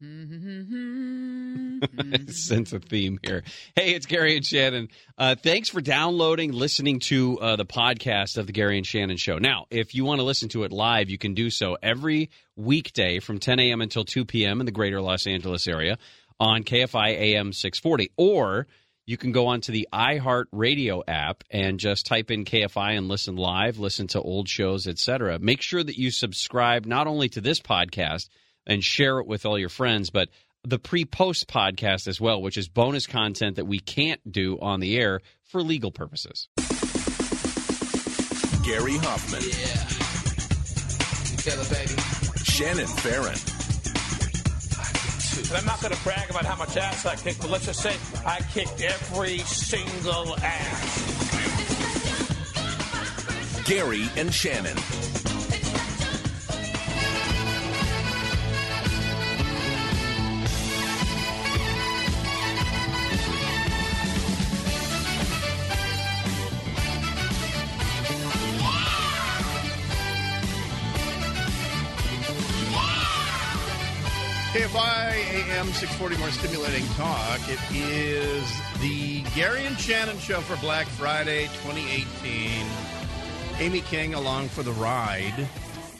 sense a theme here. Hey, it's Gary and Shannon. Uh, thanks for downloading, listening to uh, the podcast of the Gary and Shannon Show. Now, if you want to listen to it live, you can do so every weekday from 10 a.m. until 2 p.m. in the greater Los Angeles area on KFI AM 640. Or you can go onto the iHeart Radio app and just type in KFI and listen live, listen to old shows, etc. Make sure that you subscribe not only to this podcast and share it with all your friends, but the pre-post podcast as well, which is bonus content that we can't do on the air for legal purposes. Gary Hoffman. Yeah. You baby. Shannon Farren. And I'm not going to brag about how much ass I kicked, but let's just say I kicked every single ass. Gary and Shannon. KFI AM 640 more stimulating talk. It is the Gary and Shannon show for Black Friday 2018. Amy King along for the ride.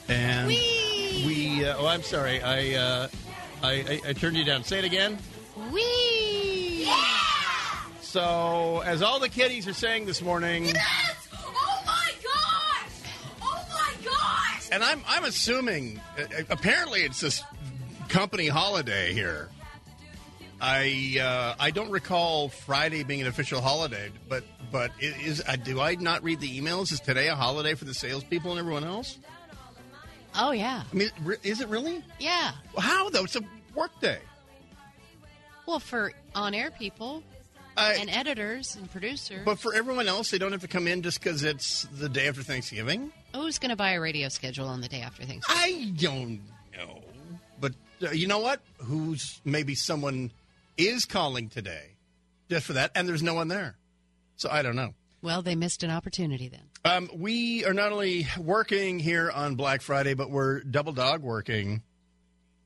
And we uh, oh I'm sorry. I, uh, I, I I turned you down. Say it again. Wee! So, as all the kiddies are saying this morning, Yes! Oh my gosh! Oh my gosh! and I'm I'm assuming uh, apparently it's this company holiday here. I uh, I don't recall Friday being an official holiday, but but is uh, do I not read the emails? Is today a holiday for the salespeople and everyone else? Oh yeah, I mean, is it really? yeah. How though? It's a work day. Well, for on-air people I, and editors and producers, but for everyone else, they don't have to come in just because it's the day after Thanksgiving. who's going to buy a radio schedule on the day after Thanksgiving? I don't you know what? Who's maybe someone is calling today just for that, and there's no one there, so I don't know. Well, they missed an opportunity then. Um, we are not only working here on Black Friday, but we're double dog working.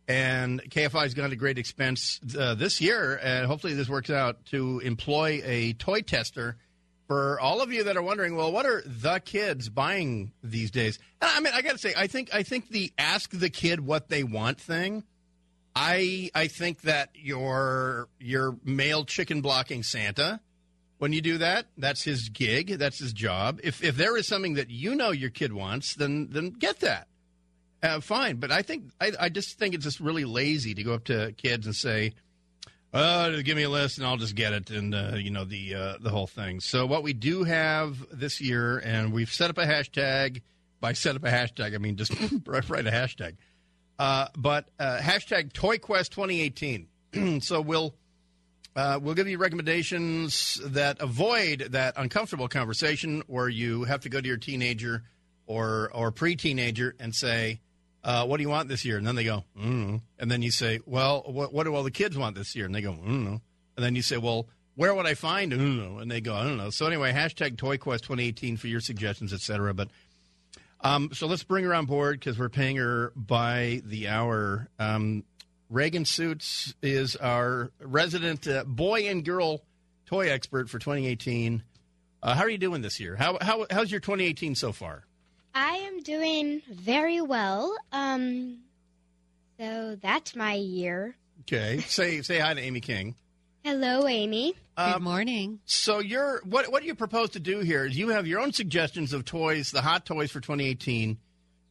And KFI has gone to great expense uh, this year, and hopefully this works out to employ a toy tester for all of you that are wondering. Well, what are the kids buying these days? And I mean, I got to say, I think I think the ask the kid what they want thing. I I think that your your male chicken blocking Santa when you do that, that's his gig, that's his job. If if there is something that you know your kid wants, then then get that. Uh, fine, but I think I, I just think it's just really lazy to go up to kids and say, "Oh, give me a list and I'll just get it," and uh, you know the uh, the whole thing. So what we do have this year, and we've set up a hashtag. By set up a hashtag, I mean just write write a hashtag. Uh, but uh, hashtag ToyQuest 2018. so we'll uh, we'll give you recommendations that avoid that uncomfortable conversation where you have to go to your teenager or or pre-teenager and say, uh, "What do you want this year?" And then they go, mm and then you say, "Well, what, what do all the kids want this year?" And they go, "Mm And then you say, "Well, where would I find?" Mm And they go, "I don't know." So anyway, hashtag ToyQuest 2018 for your suggestions, etc. But um, so let's bring her on board because we're paying her by the hour. Um, Reagan Suits is our resident uh, boy and girl toy expert for 2018. Uh, how are you doing this year? How, how how's your 2018 so far? I am doing very well. Um, so that's my year. Okay, say say hi to Amy King. Hello, Amy. Good morning. So you're what what do you propose to do here is you have your own suggestions of toys, the hot toys for 2018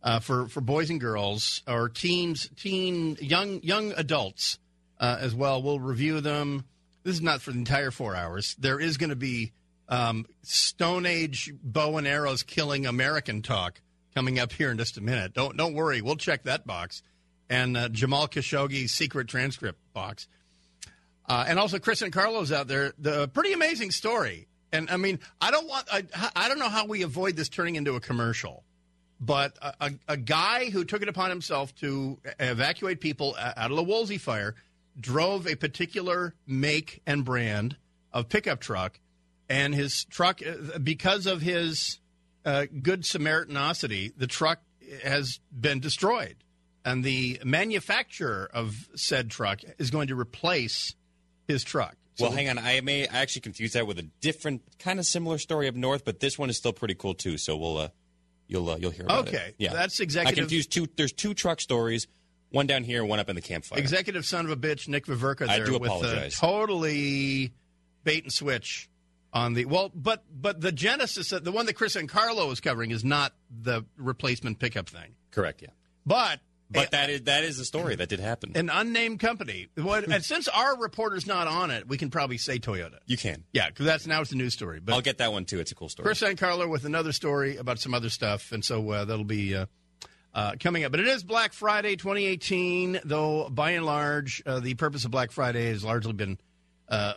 uh, for for boys and girls or teens, teen young young adults uh, as well. We'll review them. This is not for the entire four hours. There is going to be um, Stone Age bow and arrows killing American talk coming up here in just a minute. Don't don't worry, we'll check that box and uh, Jamal Khashoggi's secret transcript box. Uh, and also Chris and Carlos out there. The pretty amazing story. And I mean, I don't want. I, I don't know how we avoid this turning into a commercial, but a, a, a guy who took it upon himself to evacuate people out of the Woolsey fire drove a particular make and brand of pickup truck, and his truck, uh, because of his uh, good Samaritanosity, the truck has been destroyed. and the manufacturer of said truck is going to replace his truck. So well, hang on. I may I actually confuse that with a different, kind of similar story up north, but this one is still pretty cool too. So we'll uh, you'll uh, you'll hear. About Okay, it. yeah, that's executive. I confused two. There's two truck stories, one down here, one up in the campfire. Executive son of a bitch, Nick Viverka. I There do with, apologize. totally bait and switch on the well, but but the Genesis, of the one that Chris and Carlo is covering, is not the replacement pickup thing. Correct. Yeah, But but that is that is a story that did happen. an unnamed company. What, and since our reporter's not on it, we can probably say Toyota. you can. Yeah, because that's now it's a news story. But I'll get that one too. It's a cool story. Chris and Carlo with another story about some other stuff, and so uh, that'll be uh, uh, coming up. But it is Black Friday 2018, though by and large, uh, the purpose of Black Friday has largely been uh,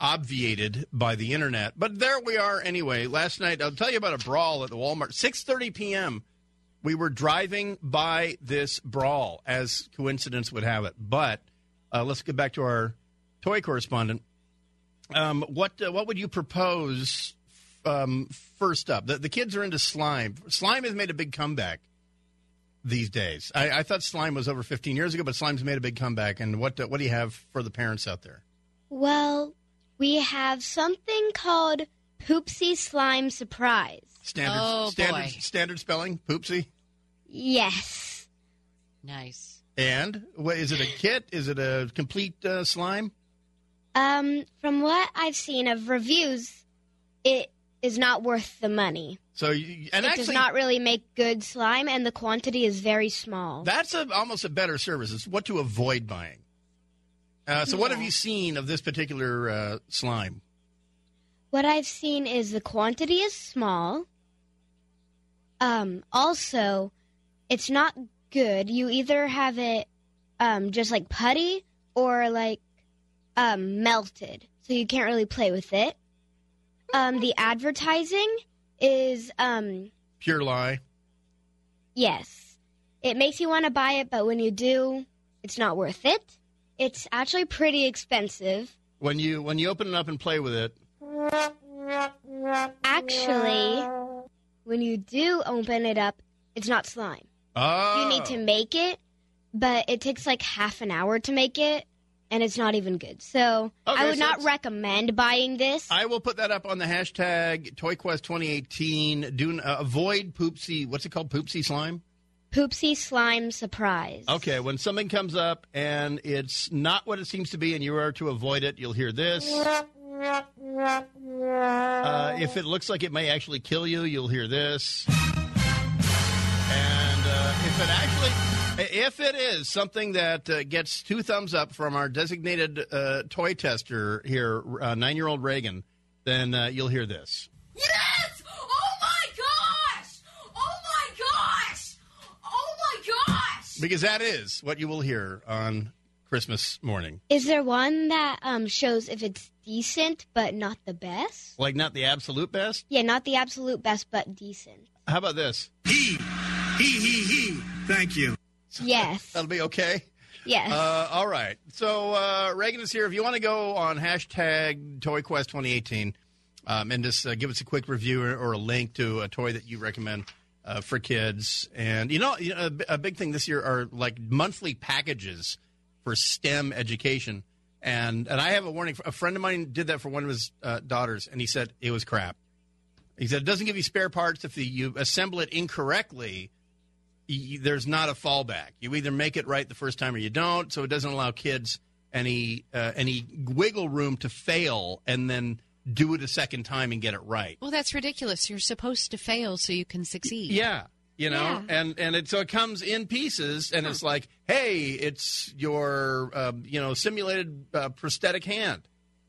obviated by the internet. But there we are anyway. Last night, I'll tell you about a brawl at the Walmart. 6:30 p.m. We were driving by this brawl, as coincidence would have it. But uh, let's get back to our toy correspondent. Um, what uh, what would you propose um, first up? The, the kids are into slime. Slime has made a big comeback these days. I, I thought slime was over 15 years ago, but slime's made a big comeback. And what uh, what do you have for the parents out there? Well, we have something called Poopsie Slime Surprise. Standard Oh, standard boy. standard spelling, poopsie. Yes. Nice. And what is it? A kit? Is it a complete uh, slime? Um, from what I've seen of reviews, it is not worth the money. So you, and it actually, does not really make good slime, and the quantity is very small. That's a, almost a better service. It's what to avoid buying. Uh, so, what have you seen of this particular uh, slime? What I've seen is the quantity is small. Um, also, it's not good. You either have it um, just like putty or like um, melted, so you can't really play with it. Um, the advertising is um, Pure lie. yes, it makes you want to buy it, but when you do, it's not worth it. It's actually pretty expensive. When you when you open it up and play with it, Actually, when you do open it up, it's not slime. oh, You need to make it, but it takes like half an hour to make it, and it's not even good. So Okay, I would so not recommend buying this. I will put that up on the hashtag ToyQuest 2018. Do uh, avoid poopsie. What's it called? Poopsie slime. Poopsie slime surprise. Okay, when something comes up and it's not what it seems to be, and you are to avoid it, you'll hear this. Uh, if it looks like it may actually kill you, you'll hear this. And uh, if it actually, if it is something that uh, gets two thumbs up from our designated uh, toy tester here, uh, nine-year-old Reagan, then uh, you'll hear this. Yes! Oh my gosh! Oh my gosh! Oh my gosh! Because that is what you will hear on Christmas morning. Is there one that um, shows if it's decent but not the best? Like, not the absolute best. Yeah, not the absolute best, but decent. How about this? He, he, he, he. Thank you. Yes. That'll be okay. yes. Uh, all right. So uh, Reagan is here. If you want to go on hashtag ToyQuest 2018 um, and just uh, give us a quick review or, or a link to a toy that you recommend uh, for kids, and you know, you know, a, a big thing this year are like monthly packages for STEM education. And and I have a warning. A friend of mine did that for one of his uh, daughters, and he said it was crap. He said it doesn't give you spare parts if the, you assemble it incorrectly y- there's not a fallback. You either make it right the first time or you don't. So it doesn't allow kids any uh, any wiggle room to fail and then do it a second time and get it right. Well, that's ridiculous. You're supposed to fail so you can succeed. Yeah, you know, Yeah. and and it so it comes in pieces, and it's like, hey, it's your uh, you know simulated uh, prosthetic hand.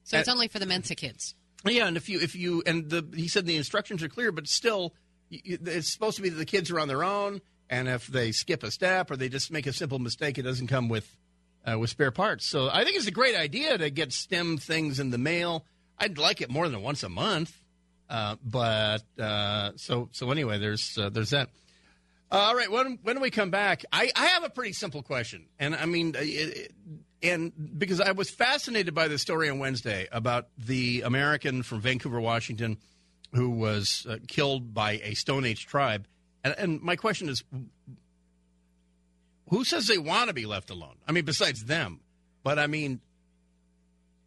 So it's only for the Mensa kids. Yeah, and if you if you and the he said the instructions are clear, but still, it's supposed to be that the kids are on their own, and if they skip a step or they just make a simple mistake, it doesn't come with uh, with spare parts. So I think it's a great idea to get STEM things in the mail. I'd like it more than once a month, uh, but uh, so so anyway, there's uh, there's that. Uh, all right, when when we come back, I, I have a pretty simple question, and I mean, it, it- and because I was fascinated by the story on Wednesday about the American from Vancouver, Washington, who was uh, killed by a Stone Age tribe, and, and my question is, who says they want to be left alone? I mean, besides them. But I mean,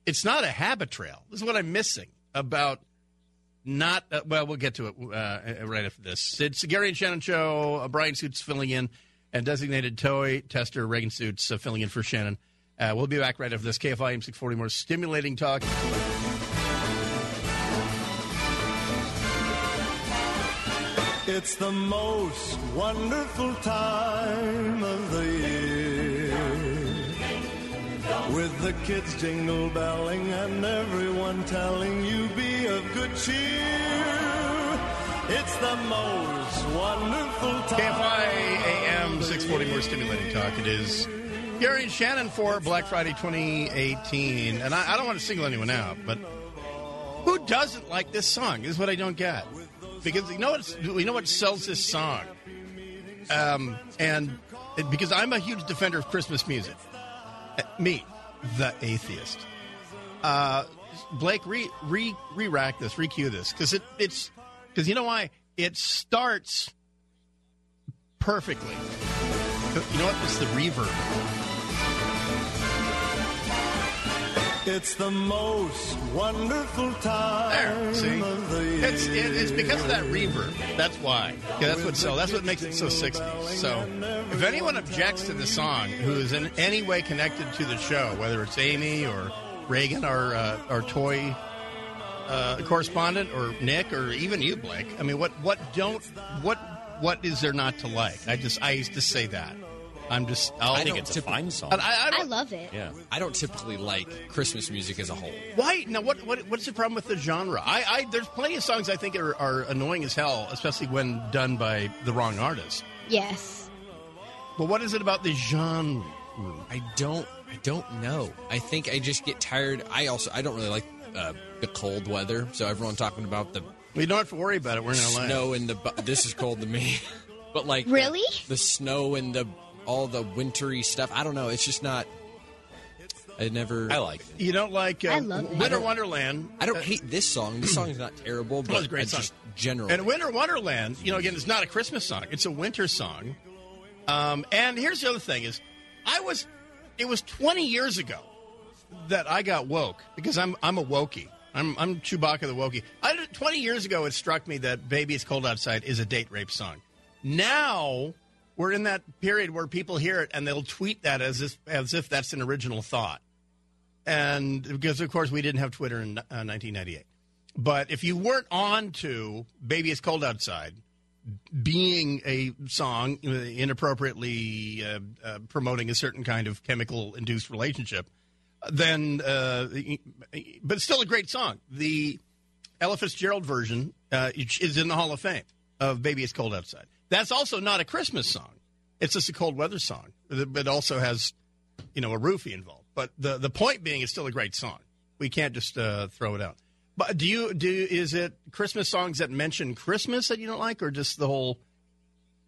it's not a habit trail. This is what I'm missing about not. Uh, well, we'll get to it uh, right after this. It's Gary and Shannon show. Uh, Bryan Suits filling in, and designated toy tester Reagan Suits uh, filling in for Shannon. Uh, we'll be back right after this. KFI M640 more stimulating talk. It's the most wonderful time of the year. With the kids jingle belling and everyone telling you be of good cheer. It's the most wonderful time. KFI AM 640 more stimulating talk. It is Gary and Shannon for Black Friday 2018. And I, I don't want to single anyone out, but who doesn't like this song? This is what I don't get. Because you know what you know what sells this song, um, and it, because I'm a huge defender of Christmas music. Uh, me, the atheist. Uh, Blake, re re re rack this, re cue this, because it it's because you know why it starts perfectly. You know what? It's the reverb. It's the most wonderful time There, see? of the year. It's it, it's because of that reverb. That's why. That's what so that's what makes it so 60s. So if anyone objects to the song who is in any way connected to the show, whether it's Amy or Reagan or uh, our toy uh, correspondent or Nick or even you, Blake, I mean, what what don't what what is there not to like? I just I used to say that. I'm just I'll, I think it's a fine song. And I, I I love it. yeah. I don't typically like Christmas music as a whole. Why now? What, what what's the problem with the genre? I, I there's plenty of songs I think are, are annoying as hell, especially when done by the wrong artist. Yes. But what is it about the genre? I don't. I don't know. I think I just get tired. I also. I don't really like uh, the cold weather. So everyone talking about the We don't have to worry about it. We're in LA. snow and the. bu- This is cold to me. But like Really? the, the snow and the all the wintry stuff. I don't know. It's just not. I never. I like it. You don't like uh, I love it. Winter Wonderland. I don't Uh, hate this song. This song is not terrible, but Well, it's a great song. just generally. And Winter Wonderland, you know, again, it's not a Christmas song; it's a winter song. Um, and here's the other thing: is I was, it was 20 years ago that I got woke because I'm I'm a wokey. I'm I'm Chewbacca the wokey. I, 20 years ago, it struck me that "Baby It's Cold Outside" is a date rape song. Now we're in that period where people hear it and they'll tweet that as if as if that's an original thought. And because of course we didn't have Twitter in uh, 1998. But if you weren't on to "Baby It's Cold Outside," being a song uh, inappropriately uh, uh, promoting a certain kind of chemical-induced relationship, then, uh, but still a great song. The Ella Fitzgerald version uh, is in the Hall of Fame of "Baby It's Cold Outside." That's also not a Christmas song; it's just a cold weather song, but also has, you know, a roofie involved. But the the point being, it's still a great song. We can't just uh, throw it out. But do you do? Is it Christmas songs that mention Christmas that you don't like, or just the whole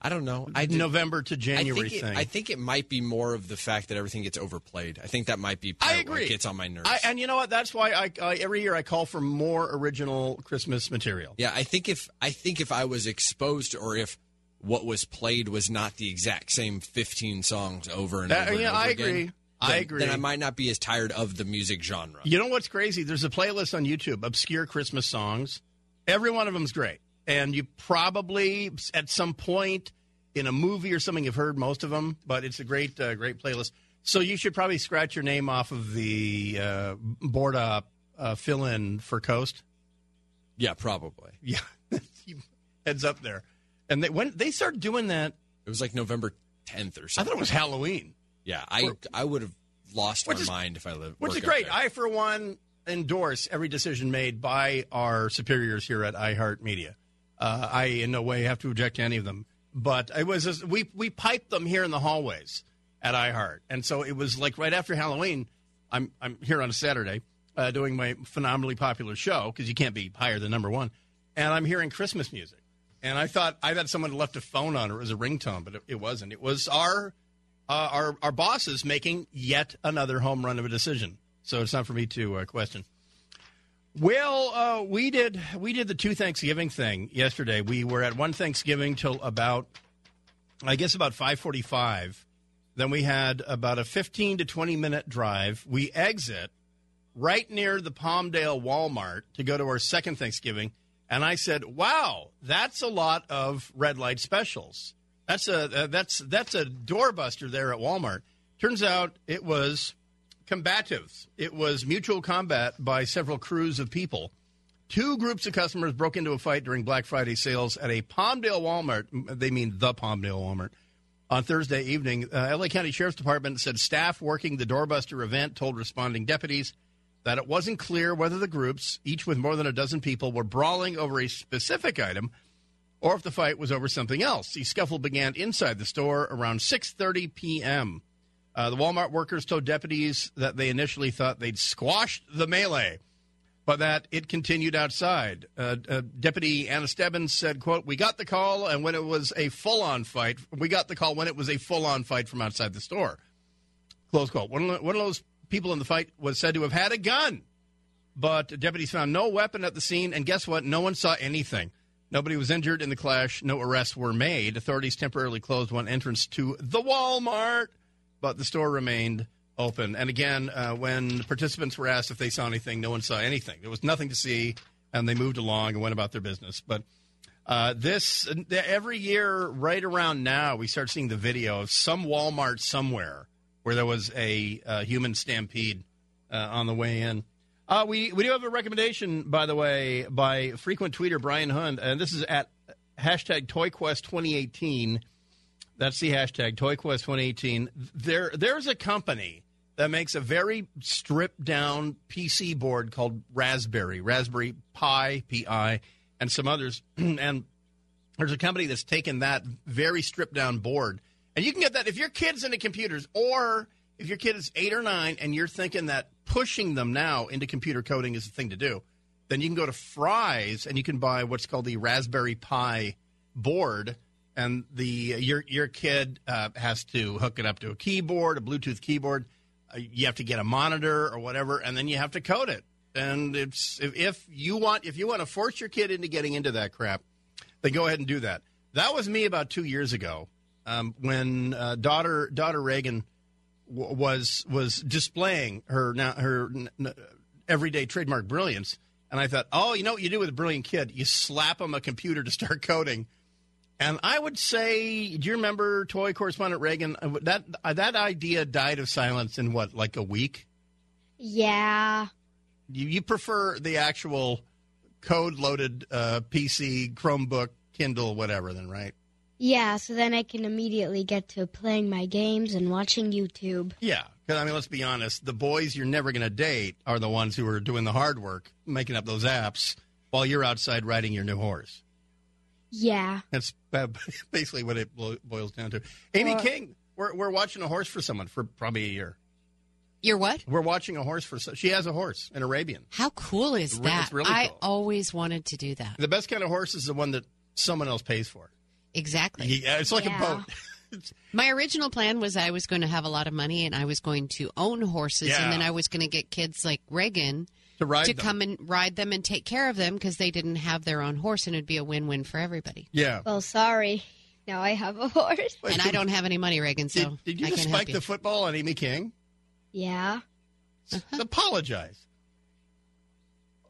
I don't know. I did- November to January I think, thing? it, I think it might be more of the fact that everything gets overplayed. I think that might be part I agree. gets on my nerves. I, and you know what? That's why I, I every year I call for more original Christmas material. yeah, I think if I think if I was exposed or if what was played was not the exact same 15 songs over and Uh, over. and over I again, agree. I agree. Then I might not be as tired of the music genre. You know what's crazy? There's a playlist on YouTube, obscure Christmas songs. Every one of them's great, and you probably at some point in a movie or something you've heard most of them. But it's a great, uh, great playlist. So you should probably scratch your name off of the uh, board up uh, fill in for Coast. Yeah, probably. Yeah, heads up there. And they, when they started doing that, It was like November 10th or something. I thought it was Halloween. Yeah, I I would have lost my is- mind if I lived. Which is great. I, for one, endorse every decision made by our superiors here at iHeartMedia. Uh, I, in no way, have to object to any of them. But it was just, we we piped them here in the hallways at iHeart, and so it was like right after Halloween. I'm I'm here on a Saturday uh, doing my phenomenally popular show because you can't be higher than number one, and I'm hearing Christmas music. And I thought I thought someone left a phone on or it was a ringtone, but it, it wasn't. It was our uh, our our bosses making yet another home run of a decision. So it's not for me to uh, question. Well, uh, we did we did the two Thanksgiving thing yesterday. We were at one Thanksgiving till about, I guess about five forty five. Then we had about a 15 to 20 minute drive. We exit right near the Palmdale Walmart to go to our second Thanksgiving. And I said, "Wow, that's a lot of red light specials. That's a uh, that's that's a doorbuster there at Walmart." Turns out it was combatives. It was mutual combat by several crews of people. Two groups of customers broke into a fight during Black Friday sales at a Palmdale Walmart. They mean the Palmdale Walmart. On Thursday evening, uh, LA County Sheriff's Department said staff working the doorbuster event told responding deputies that it wasn't clear whether the groups, each with more than a dozen people, were brawling over a specific item or if the fight was over something else. The scuffle began inside the store around 6:30 p.m. Uh, the Walmart workers told deputies that they initially thought they'd squashed the melee, but that it continued outside. Uh, uh, Deputy Anna Stebbins said, "quote We got the call, and when it was a full-on fight, we got the call when it was a full-on fight from outside the store." Close quote. One of, one of those people in the fight was said to have had a gun, but deputies found no weapon at the scene, and guess what? No one saw anything. Nobody was injured in the clash. No arrests were made. Authorities temporarily closed one entrance to the Walmart but the store remained open. And again, uh, when participants were asked if they saw anything, no one saw anything. There was nothing to see, and they moved along and went about their business. But uh, this every year, right around now, we start seeing the video of some Walmart somewhere where there was a, uh, human stampede uh, on the way in. Uh, we we do have a recommendation, by the way, by frequent tweeter Brian Hunt, and this is at hashtag ToyQuest 2018. That's the hashtag ToyQuest 2018. There, there's a company that makes a very stripped down PC board called Raspberry, Raspberry Pi, Pi, and some others. and there's a company that's taken that very stripped down board, and you can get that if your kid's into computers, or if your kid is eight or nine, and you're thinking that pushing them now into computer coding is the thing to do. Then you can go to Fry's and you can buy what's called the Raspberry Pi board and the your your kid uh, has to hook it up to a keyboard, a Bluetooth keyboard. Uh, you have to get a monitor or whatever, and then you have to code it. And it's if, if you want if you want to force your kid into getting into that crap, then go ahead and do that. That was me about two years ago um, when uh, daughter daughter Reagan w- was was displaying her now her n- everyday trademark brilliance. And I thought, oh, you know what you do with a brilliant kid? You slap them a computer to start coding, and I would say, do you remember toy correspondent Reagan? Uh, that uh, that idea died of silence in what, like a week? Yeah. You, you prefer the actual code-loaded uh, PC, Chromebook, Kindle, whatever, then, right? Yeah. So then I can immediately get to playing my games and watching YouTube. Yeah. Because I mean, let's be honest. The boys you're never going to date are the ones who are doing the hard work, making up those apps, while you're outside riding your new horse. Yeah. That's basically what it boils down to. Amy uh, King, we're, we're watching a horse for someone for probably a year. You're what? We're watching a horse for. She has a horse, an Arabian. How cool is it's that? Really I always wanted to do that. The best kind of horse is the one that someone else pays for. Exactly. Yeah, it's like yeah. a boat. My original plan was I was going to have a lot of money and I was going to own horses, yeah. and then I was going to get kids like Reagan to ride to them. come and ride them and take care of them because they didn't have their own horse, and it'd be a win-win for everybody. Yeah. Well, sorry. Now I have a horse. and I don't have any money, Reagan. So did, did you I just can't spike you. the football on Amy King? Yeah. Uh-huh. Apologize.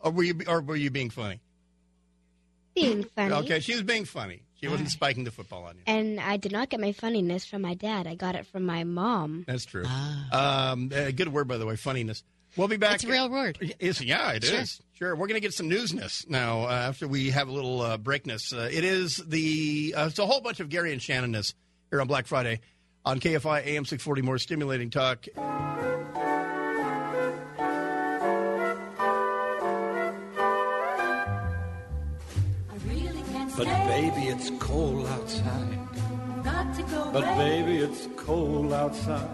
Or were you? Or were you being funny? Being funny. Okay, she was being funny. She All wasn't right. spiking the football on you. And I did not get my funniness from my dad. I got it from my mom. That's true. Ah. Um, uh, good word, by the way, funniness. We'll be back. It's a real word. Is yeah, it is Sure. Sure, we're going to get some newsness now uh, after we have a little uh, breakness. Uh, it is the uh, it's a whole bunch of Gary and Shannonness here on Black Friday on KFI AM six forty. More stimulating talk. But baby, it's cold outside. But baby, it's cold outside.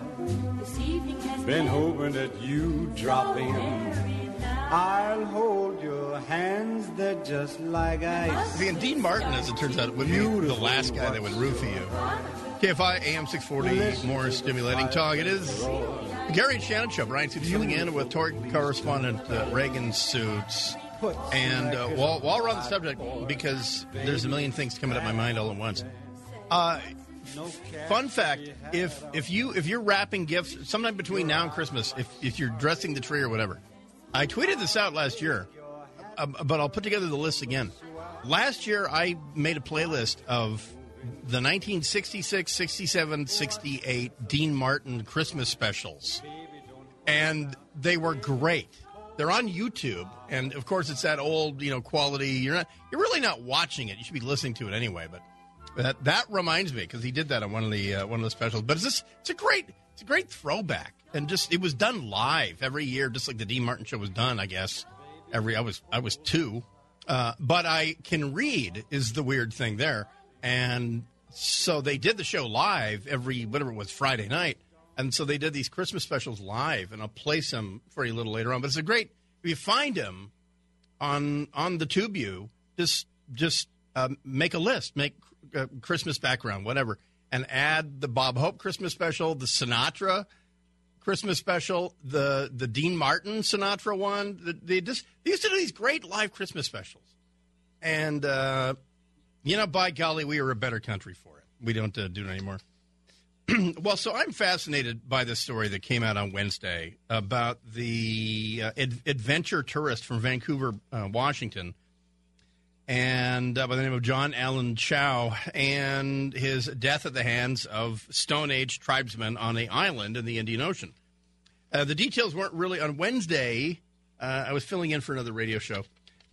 Been hoping that you drop in. I'll hold your hands, they're just like ice. See, and Dean Martin, as it turns out, would be the last guy that would roofie you. KFI AM 640, more stimulating talk. It is Gary Shannon Show. Bryan Suits filling in with toy correspondent uh, Reagan Suits. And uh, while, while we're on the subject, because there's a million things coming up my mind all at once, uh, fun fact: if if you if you're wrapping gifts sometime between now and Christmas, if if you're dressing the tree or whatever, I tweeted this out last year, um, but I'll put together the list again. Last year, I made a playlist of the 1966, 67, 68 Dean Martin Christmas specials, and they were great. They're on YouTube, and of course, it's that old, you know, quality. You're not, you're really not watching it. You should be listening to it anyway. But that that reminds me because he did that on one of the uh, one of the specials. But it's just, it's a great it's a great throwback, and just it was done live every year, just like the Dean Martin show was done. I guess every I was I was two, uh, but I can read is the weird thing there, and so they did the show live every whatever it was Friday night and so they did these Christmas specials live, and I'll play some for you a little later on. But it's a great if you find them on on the tube, you just just um, make a list, make uh, Christmas background, whatever, and add the Bob Hope Christmas special, the Sinatra Christmas special, the the Dean Martin Sinatra one. They just they used to do these great live Christmas specials, and uh, you know, by golly, we are a better country for it. We don't uh, do it anymore. well, so I'm fascinated by this story that came out on Wednesday about the uh, ad- adventure tourist from Vancouver, uh, Washington, and uh, by the name of John Allen Chau, and his death at the hands of Stone Age tribesmen on a island in the Indian Ocean. Uh, the details weren't really on Wednesday. Uh, I was filling in for another radio show,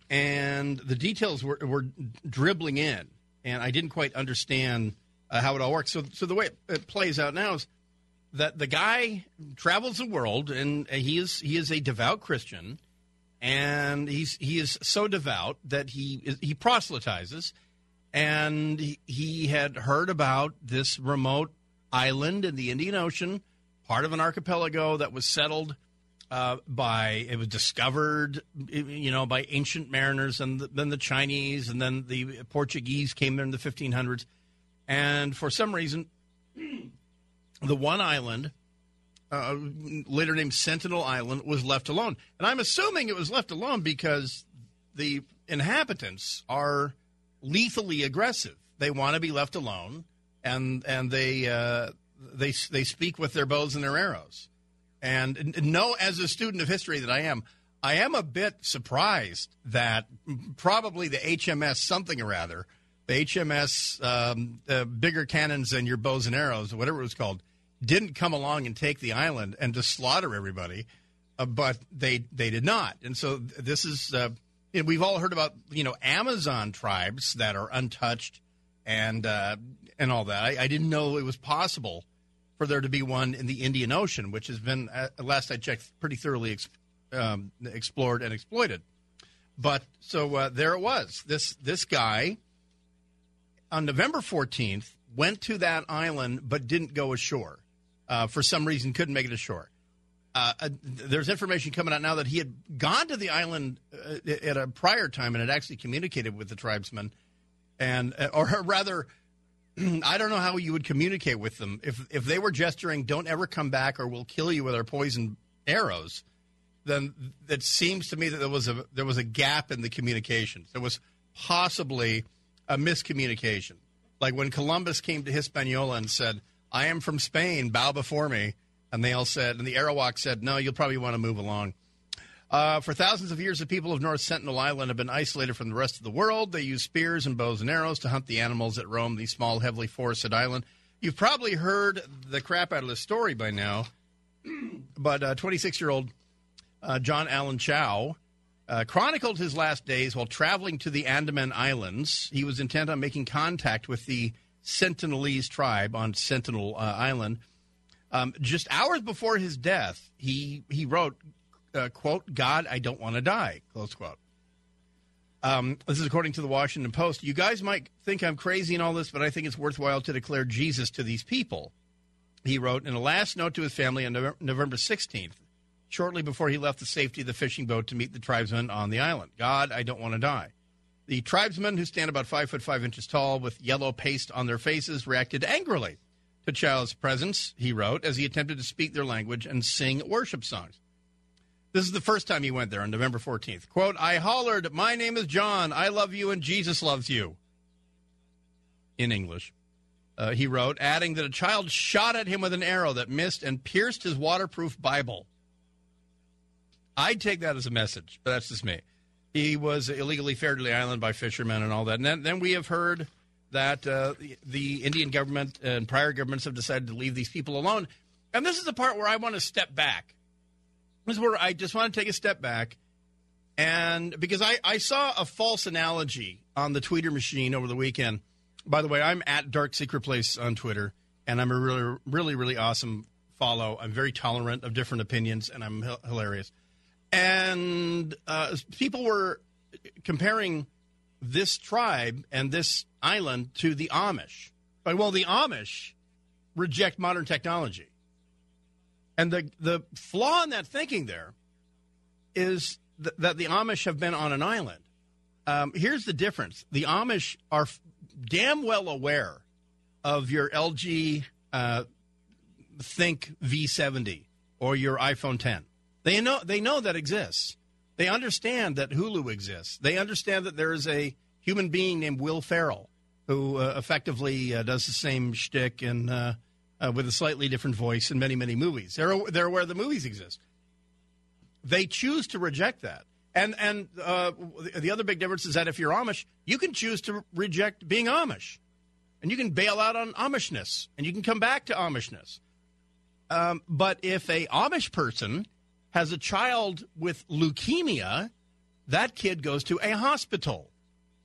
and the details were, were dribbling in, and I didn't quite understand uh, how it all works. So, so the way it, it, plays out now is that the guy travels the world, and he is he is a devout Christian, and he's he is so devout that he he proselytizes, and he, had heard about this remote island in the Indian Ocean, part of an archipelago that was settled. Uh, by it was discovered, you know, by ancient mariners, and the, then the Chinese, and then the Portuguese came there in the 1500s and for some reason, the one island, uh, later named Sentinel Island, was left alone. And I'm assuming it was left alone because the inhabitants are lethally aggressive. They want to be left alone, and and they uh, they they speak with their bows and their arrows. And know, as a student of history that I am, I am a bit surprised that probably the HMS something or other the HMS um, the bigger cannons than your bows and arrows, whatever it was called, didn't come along and take the island and just slaughter everybody, uh, but they they did not. And so this is uh, you know, we've all heard about you know Amazon tribes that are untouched and uh, and all that. I, I, didn't know it was possible for there to be one in the Indian Ocean, which has been uh, last I checked pretty thoroughly ex- um, explored and exploited. But so uh, there it was. This this guy on November 14th went to that island but didn't go ashore. Uh, for some reason, couldn't make it ashore. Uh, uh, there's information coming out now that he had gone to the island uh, at a prior time and had actually communicated with the tribesmen, and uh, or rather, I don't know how you would communicate with them if if they were gesturing, "Don't ever come back, or we'll kill you with our poison arrows." Then it seems to me that there was a there was a gap in the communications. There was possibly a miscommunication. Like when Columbus came to Hispaniola and said, I am from Spain, bow before me. And they all said, and the Arawak said, no, you'll probably want to move along. Uh, for thousands of years, the people of North Sentinel Island have been isolated from the rest of the world. They use spears and bows and arrows to hunt the animals that roam the small, heavily forested island. You've probably heard the crap out of this story by now, but 26 uh, year old uh, John Allen Chau uh, chronicled his last days while traveling to the Andaman Islands. He was intent on making contact with the Sentinelese tribe on Sentinel uh, Island. Um, just hours before his death, he he wrote, uh, "quote God, I don't want to die." Close quote. Um, this is according to the Washington Post. You guys might think I'm crazy and all this, but I think it's worthwhile to declare Jesus to these people. He wrote in a last note to his family on November 16th shortly before he left the safety of the fishing boat to meet the tribesmen on the island. God, I don't want to die. The tribesmen, who stand about five foot five inches tall with yellow paste on their faces, reacted angrily to Chau's presence, he wrote, as he attempted to speak their language and sing worship songs. This is the first time he went there on November 14th. Quote, I hollered, My name is John. I love you and Jesus loves you. In English. Uh, he wrote, adding that a child shot at him with an arrow that missed and pierced his waterproof Bible. I'd take that as a message, but that's just me. He was illegally ferried to the island by fishermen and all that. And then, then we have heard that uh, the, the Indian government and prior governments have decided to leave these people alone. And this is the part where I want to step back. This is where I just want to take a step back. And because I, I saw a false analogy on the Twitter machine over the weekend. By the way, I'm at Dark Secret Place on Twitter, and I'm a really, really, really awesome follow. I'm very tolerant of different opinions, and I'm h- hilarious. And uh, people were comparing this tribe and this island to the Amish. Well, the Amish reject modern technology. And the, the flaw in that thinking there is th- that the Amish have been on an island. Um, here's the difference the Amish are f- damn well aware of your LG uh, Think V70 or your iPhone 10. They know they know that exists. They understand that Hulu exists. They understand that there is a human being named Will Ferrell who uh, effectively uh, does the same shtick and uh, uh, with a slightly different voice in many many movies. They're they're aware the movies exist. They choose to reject that. And and uh, the other big difference is that if you're Amish, you can choose to reject being Amish, and you can bail out on Amishness, and you can come back to Amishness. Um, but if a Amish person has a child with leukemia, that kid goes to a hospital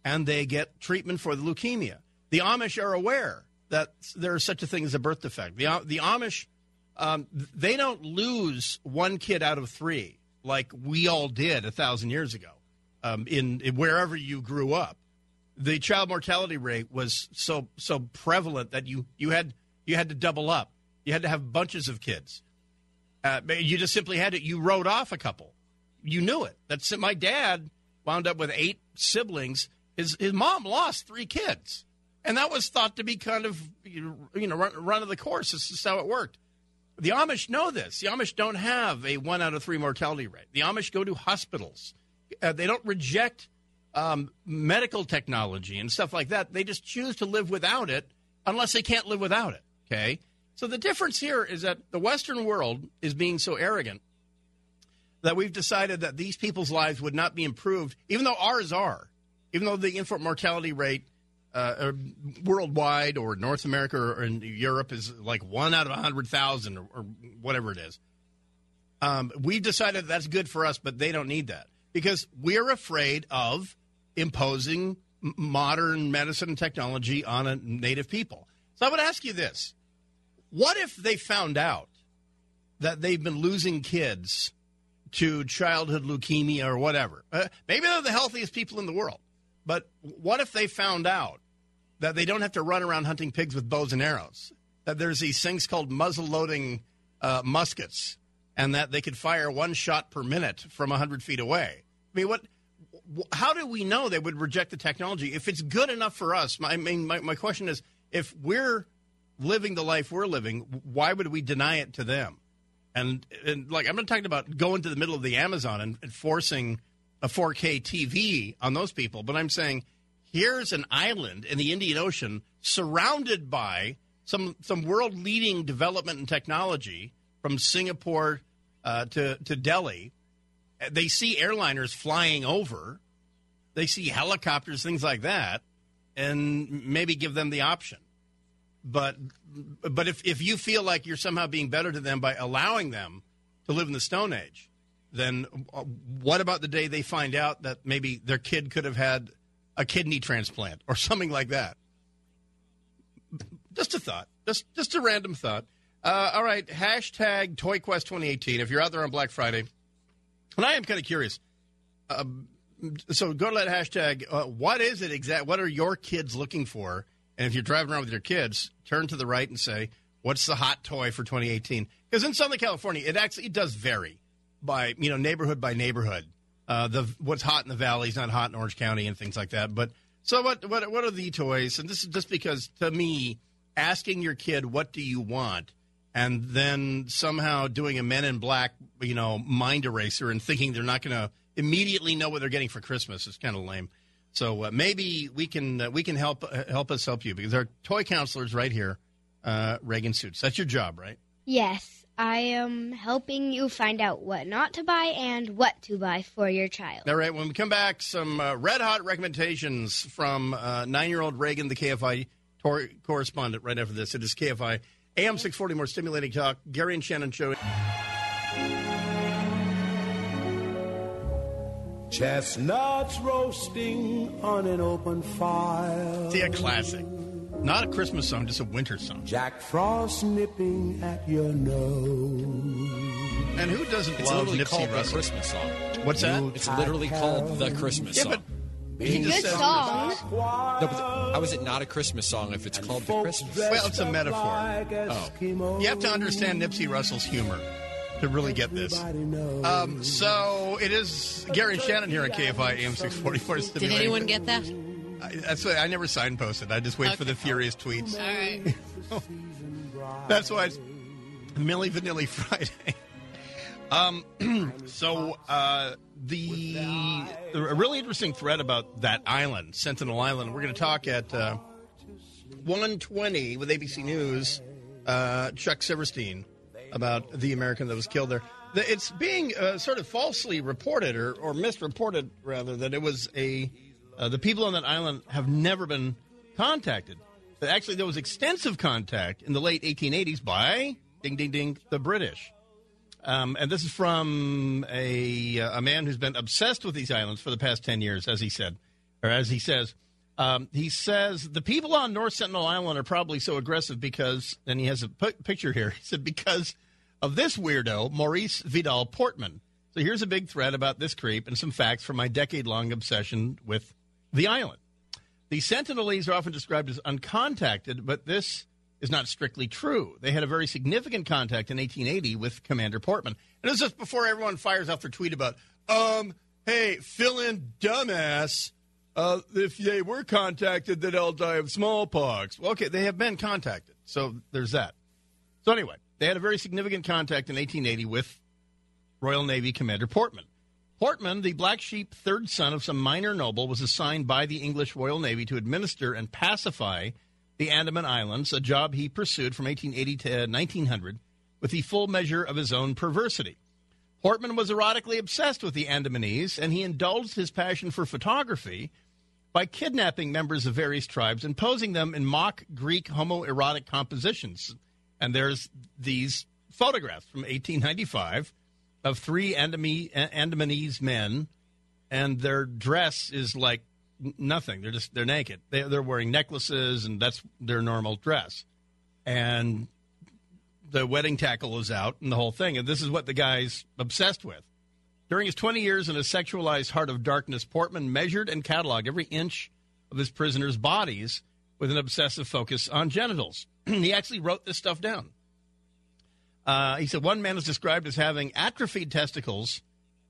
and they get treatment for the leukemia. The Amish are aware that there is such a thing as a birth defect. The, the Amish, um, they don't lose one kid out of three like we all did a thousand years ago um, in, in wherever you grew up. The child mortality rate was so so prevalent that you, you had you had to double up. You had to have bunches of kids. Uh, you just simply had to. You wrote off a couple. You knew it. That's my dad wound up with eight siblings. His his mom lost three kids, and that was thought to be kind of you know run, run of the course. This is how it worked. The Amish know this. The Amish don't have a one out of three mortality rate. The Amish go to hospitals. Uh, they don't reject um, medical technology and stuff like that. They just choose to live without it unless they can't live without it. Okay. So the difference here is that the Western world is being so arrogant that we've decided that these people's lives would not be improved, even though ours are, even though the infant mortality rate uh, worldwide or North America or in Europe is like one out of 100,000 or, or, whatever it is. Um, we've decided that's good for us, but they don't need that because we're afraid of imposing modern medicine and technology on a native people. So I would ask you this what if they found out that they've been losing kids to childhood leukemia or whatever? Uh, maybe they're the healthiest people in the world, but what if they found out that they don't have to run around hunting pigs with bows and arrows? That there's these things called muzzle loading uh, muskets, and that they could fire one shot per minute from 100 feet away. I mean, what? How do we know they would reject the technology if it's good enough for us? I mean, my, my question is, if we're living the life we're living, why would we deny it to them? And, and like, I'm not talking about going to the middle of the Amazon and, and forcing a 4K TV on those people, but I'm saying here's an island in the Indian Ocean surrounded by some some world leading development and technology from Singapore uh, to to Delhi. They see airliners flying over, they see helicopters, things like that, and maybe give them the option. But but if if you feel like you're somehow being better to them by allowing them to live in the Stone Age, then uh, what about the day they find out that maybe their kid could have had a kidney transplant or something like that? Just a thought. Just just a random thought. Uh, all right. Hashtag ToyQuest 2018. If you're out there on Black Friday, and I am kind of curious. Uh, so go to that hashtag. Uh, what is it exact? What are your kids looking for? And if you're driving around with your kids, turn to the right and say, "What's the hot toy for 2018?" Because in Southern California, it actually it does vary by you know neighborhood by neighborhood. Uh, the what's hot in the valley is not hot in Orange County and things like that. But so what? What? What are the toys? And this is just because to me, asking your kid what do you want, and then somehow doing a Men in Black, you know, mind eraser and thinking they're not going to immediately know what they're getting for Christmas is kind of lame. So uh, maybe we can uh, we can help uh, help us help you because there are toy counselors right here, uh, Reagan Suits. That's your job, right? Yes, I am helping you find out what not to buy and what to buy for your child. All right. When we come back, some uh, red hot recommendations from uh, nine year old Reagan, the KFI tor- correspondent. Right after this, it is KFI AM six forty. More stimulating talk. Gary and Shannon show. Chestnuts roasting on an open fire. See a classic, not a Christmas song, just a winter song. Jack Frost nipping at your nose. And who doesn't It's love Nipsey called Russell? the Christmas song. What's that? It's literally called the Christmas Yeah, song. but he just Good song. No, but how is it not a Christmas song if it's called the Christmas? Well, it's a metaphor. Oh. You have to understand Nipsey Russell's humor to really get this. Um, so it is Gary and Shannon here on KFI AM 644. Did anyone get that? I, that's why I never signposted. I just wait for the furious tweets. All right. That's why it's Milli Vanilli Friday. Um, so uh, the a really interesting thread about that island, Sentinel Island. We're going to talk at uh, 120 with ABC News. Uh, Chuck Silverstein about the American that was killed there. It's being uh, sort of falsely reported or, or misreported, rather, that it was a uh, the people on that island have never been contacted. Actually, there was extensive contact in the late 1880s by ding ding ding the British. Um, and this is from a a man who's been obsessed with these islands for the past ten years, as he said, or as he says. Um, he says the people on North Sentinel Island are probably so aggressive because, and he has a picture here. He said because of this weirdo, Maurice Vidal Portman. So here's a big thread about this creep and some facts from my decade long obsession with the island. The Sentinelese are often described as uncontacted, but this is not strictly true. They had a very significant contact in 1880 with Commander Portman. And this is before everyone fires off their tweet about, um, hey, fill in dumbass. Uh, if they were contacted, then they'll die of smallpox. Well, okay, they have been contacted. So there's that. So anyway, they had a very significant contact in 1880 with Royal Navy Commander Portman. Portman, the black sheep third son of some minor noble, was assigned by the English Royal Navy to administer and pacify the Andaman Islands, a job he pursued from 1880 to 1900 with the full measure of his own perversity. Portman was erotically obsessed with the Andamanese, and he indulged his passion for photography by kidnapping members of various tribes and posing them in mock Greek homoerotic compositions. And there's these photographs from 1895 of three Andamanese men, and their dress is like nothing. They're just they're naked. They, they're wearing necklaces, and that's their normal dress. And the wedding tackle is out, and the whole thing. And this is what the guy's obsessed with. During his 20 years in a sexualized heart of darkness, Portman measured and cataloged every inch of his prisoners' bodies with an obsessive focus on genitals. he actually wrote this stuff down. Uh, he said one man is described as having atrophied testicles,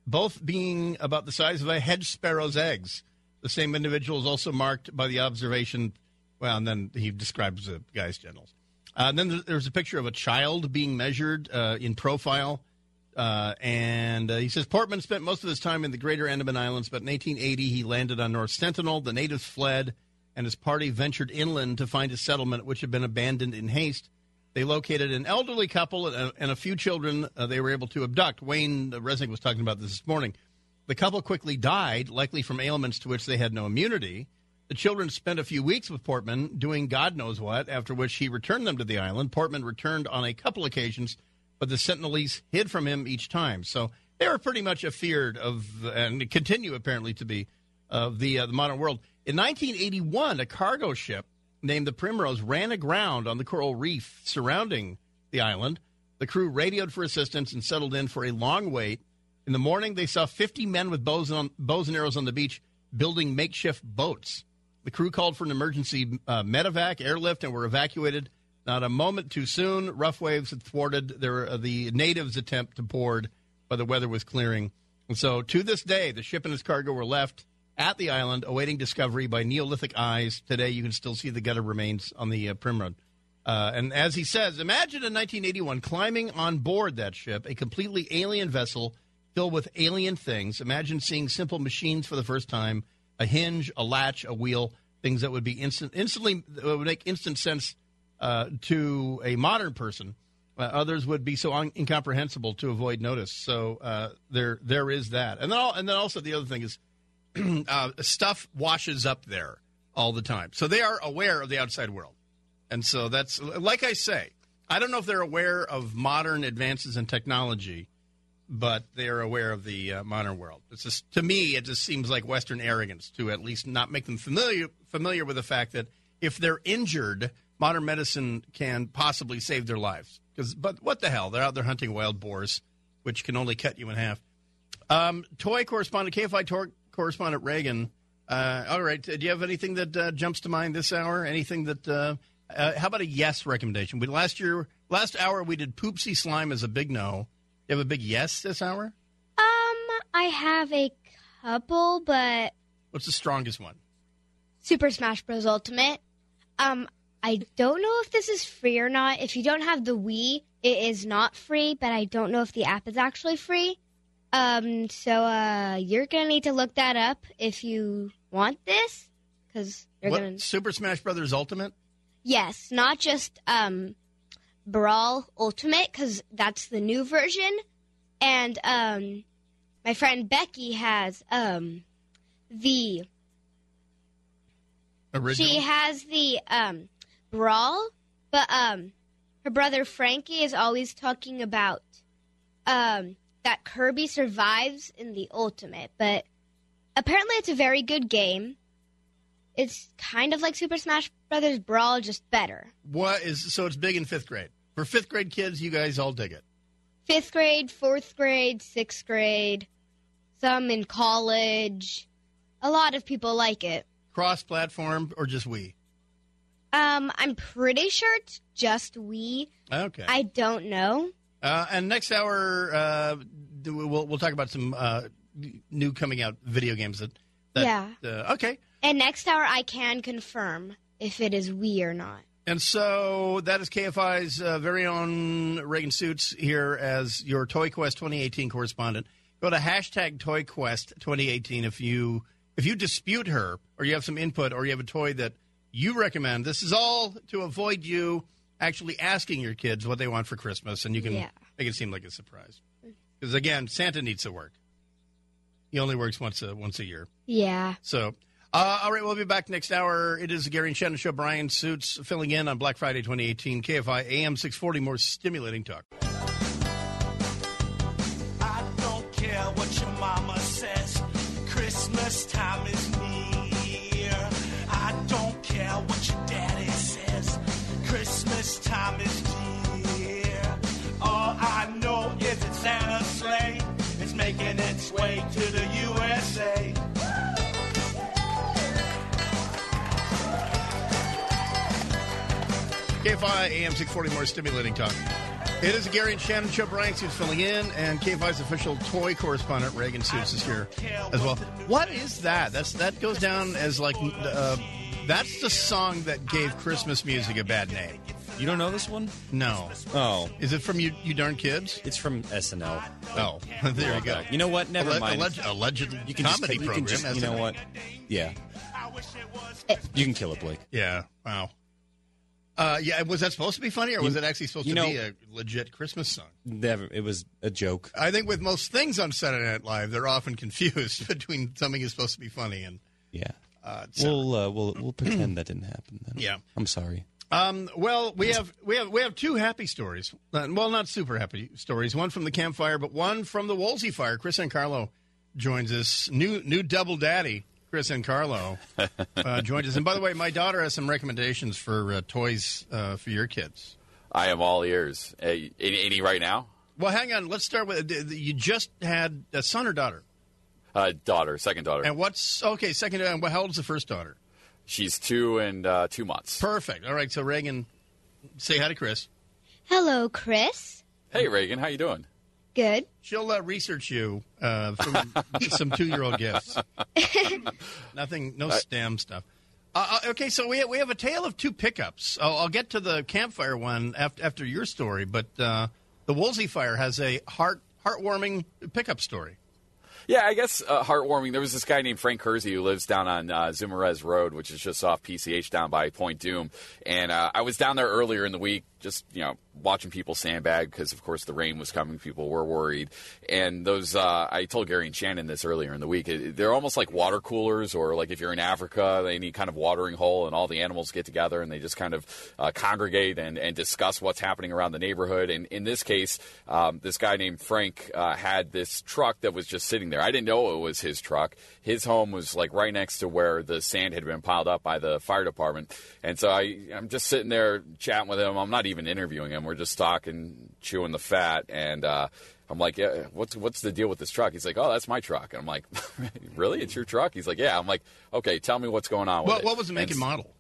both being about the size of a hedge sparrow's eggs. The same individual is also marked by the observation. Well, and then he describes the guy's genitals. Uh, and then there's a picture of a child being measured uh, in profile. Uh, and uh, he says Portman spent most of his time in the Greater Andaman Islands, but in 1880 he landed on North Sentinel. The natives fled, and his party ventured inland to find a settlement which had been abandoned in haste. They located an elderly couple and a, and a few children uh, they were able to abduct. Wayne Resnick was talking about this this morning. The couple quickly died, likely from ailments to which they had no immunity. The children spent a few weeks with Portman doing God knows what, after which he returned them to the island. Portman returned on a couple occasions, but the Sentinelese hid from him each time. So they were pretty much afeared of, and continue apparently to be, of the, uh, the modern world. In 1981, a cargo ship named the Primrose ran aground on the coral reef surrounding the island. The crew radioed for assistance and settled in for a long wait. In the morning, they saw 50 men with bows, on, bows and arrows on the beach building makeshift boats. The crew called for an emergency uh, medevac airlift and were evacuated. Not a moment too soon, rough waves had thwarted their, uh, the natives' attempt to board, but the weather was clearing. And so, to this day, the ship and its cargo were left at the island, awaiting discovery by Neolithic eyes. Today, you can still see the gutter remains on the uh, Primrose. Uh, and as he says, imagine in 1981 climbing on board that ship, a completely alien vessel filled with alien things. Imagine seeing simple machines for the first time, a hinge, a latch, a wheel, things that would be instant, instantly would make instant sense uh, to a modern person. Uh, others would be so un- incomprehensible to avoid notice. So uh, there, there is that, and then, all, and then also the other thing is uh, stuff washes up there all the time. So they are aware of the outside world, and so that's like I say. I don't know if they're aware of modern advances in technology, but they are aware of the uh, modern world. It's just to me, it just seems like Western arrogance to at least not make them familiar familiar with the fact that if they're injured, modern medicine can possibly save their lives. Because, but what the hell? They're out there hunting wild boars, which can only cut you in half. Um, toy correspondent, KFI toy correspondent Reagan. Uh, all right, do you have anything that uh, jumps to mind this hour? Anything that? Uh, uh, how about a yes recommendation? We last year, last hour we did poopsie slime as a big no. You have a big yes this hour? Um, I have a couple, but What's the strongest one? Super Smash Bros. Ultimate. Um, I don't know if this is free or not. If you don't have the Wii, it is not free, but I don't know if the app is actually free. Um, so uh, you're gonna need to look that up if you want this, because you're What, gonna. Super Smash Brothers Ultimate? Yes, not just um, Brawl Ultimate, because that's the new version. And um, my friend Becky has um, the Original. she has the um, Brawl, but um, her brother Frankie is always talking about um, that Kirby survives in the Ultimate. But apparently, it's a very good game. It's kind of like Super Smash Brothers Brawl, just better. What is so? It's big in fifth grade. For fifth grade kids, you guys all dig it. Fifth grade, fourth grade, sixth grade, some in college. A lot of people like it. Cross-platform or just Wii? Um, I'm pretty sure it's just Wii. Okay. I don't know. Uh, and next hour, uh, Wii'll we'll talk about some uh, new coming out video games that. that Yeah. Uh, okay. And next hour, I can confirm if it is we or not. And so that is KFI's uh, very own Reagan Suits here as your Toy Quest 2018 correspondent. Go to hashtag Toy Quest 2018 if you if you dispute her or you have some input or you have a toy that you recommend. This is all to avoid you actually asking your kids what they want for Christmas, and you can Yeah. make it seem like a surprise. Because again, Santa needs to work. He only works once a once a year. Yeah. So, uh, all right, we'll be back next hour. It is the Gary and Shannon Show. Bryan Suits filling in on Black Friday 2018. KFI AM 640, more stimulating talk. I don't care what your mama says. Christmas time KFI AM 640, more stimulating talk. It is Gary and Shannon Show. Bryan Suits filling in, and KFI's official toy correspondent, Reagan Suits, is here as well. What is that? That's That goes down as like, uh, that's the song that gave Christmas music a bad name. You don't know this one? No. Oh. Is it from you, you darn kids? It's from SNL. Oh, there you go. You know what? Never Alleg- mind. alleged- alleged you can comedy just, you program, Can just, you know what? Yeah. You can kill it, Blake. Yeah. Wow. Uh, yeah, was that supposed to be funny, or was You- it actually supposed to know- be a legit Christmas song? Never. It was a joke. I think with most things on Saturday Night Live, they're often confused between something is supposed to be funny and Yeah. uh, so- We'll uh, we'll we'll pretend that didn't happen. Then. Yeah. I'm sorry. Um, well, we have we have we have two happy stories. Uh, well, not super happy stories. One from the campfire, but one from the Woolsey fire. Kris Ankarlo joins us. New new double daddy. Kris Ankarlo uh, joined us. And by the way, my daughter has some recommendations for uh, toys uh, for your kids. I am all ears. Uh, any, any right now? Well, hang on. Let's start with uh, you. Just had a son or daughter, Uh, daughter, second daughter. and what's okay? Second, and how old is the first daughter? She's two and uh, two months. Perfect. All right. So Reagan, say hi to Chris. Hello, Chris. Hey, Reagan, how you doing? Good. She'll uh, research you uh, from some two-year-old gifts. Nothing, no STEM stuff. Uh, uh, okay, so we have, we have a tale of two pickups. I'll, I'll get to the campfire one after, after your story, but uh, the Woolsey fire has a heart heartwarming pickup story. Yeah, I guess uh, heartwarming. There was this guy named Frank Kersey who lives down on uh, Zumirez Road, which is just off PCH down by Point Dume. And uh, I was down there earlier in the week, just you know, watching people sandbag because, of course, the rain was coming. People were worried, and those. Uh, I told Gary and Shannon this earlier in the week. They're almost like water coolers, or like if you're in Africa, any kind of watering hole, and all the animals get together and they just kind of uh, congregate and, and discuss what's happening around the neighborhood. And in this case, um, this guy named Frank uh, had this truck that was just sitting there. I didn't know it was his truck. His home was like right next to where the sand had been piled up by the fire department, and so I, I'm just sitting there chatting with him. I'm not even interviewing him. We're just talking, chewing the fat, and uh, I'm like, yeah, what's what's the deal with this truck? He's like, oh, that's my truck. And I'm like, really? It's your truck? He's like, yeah. I'm like, okay, tell me what's going on with What, it. what was the make And and model?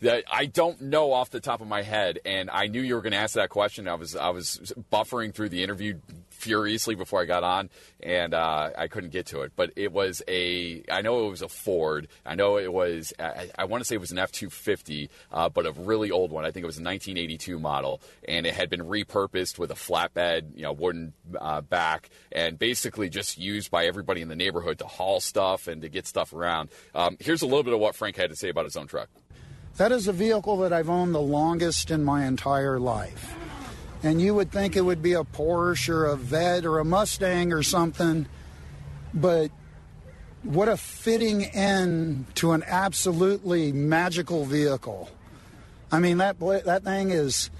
That I don't know off the top of my head, and I knew you were going to ask that question. I was I was buffering through the interview furiously before I got on, and uh, I couldn't get to it. But it was a I know it was a Ford. I know it was I, I want to say it was an F two fifty, uh, but a really old one. I think it was a 1982 model, and it had been repurposed with a flatbed, you know, wooden uh, back, and basically just used by everybody in the neighborhood to haul stuff and to get stuff around. Um, here's a little bit of what Frank had to say about his own truck. That is a vehicle that I've owned the longest in my entire life. And you would think it would be a Porsche or a Vet or a Mustang or something, but what a fitting end to an absolutely magical vehicle. I mean, that that thing is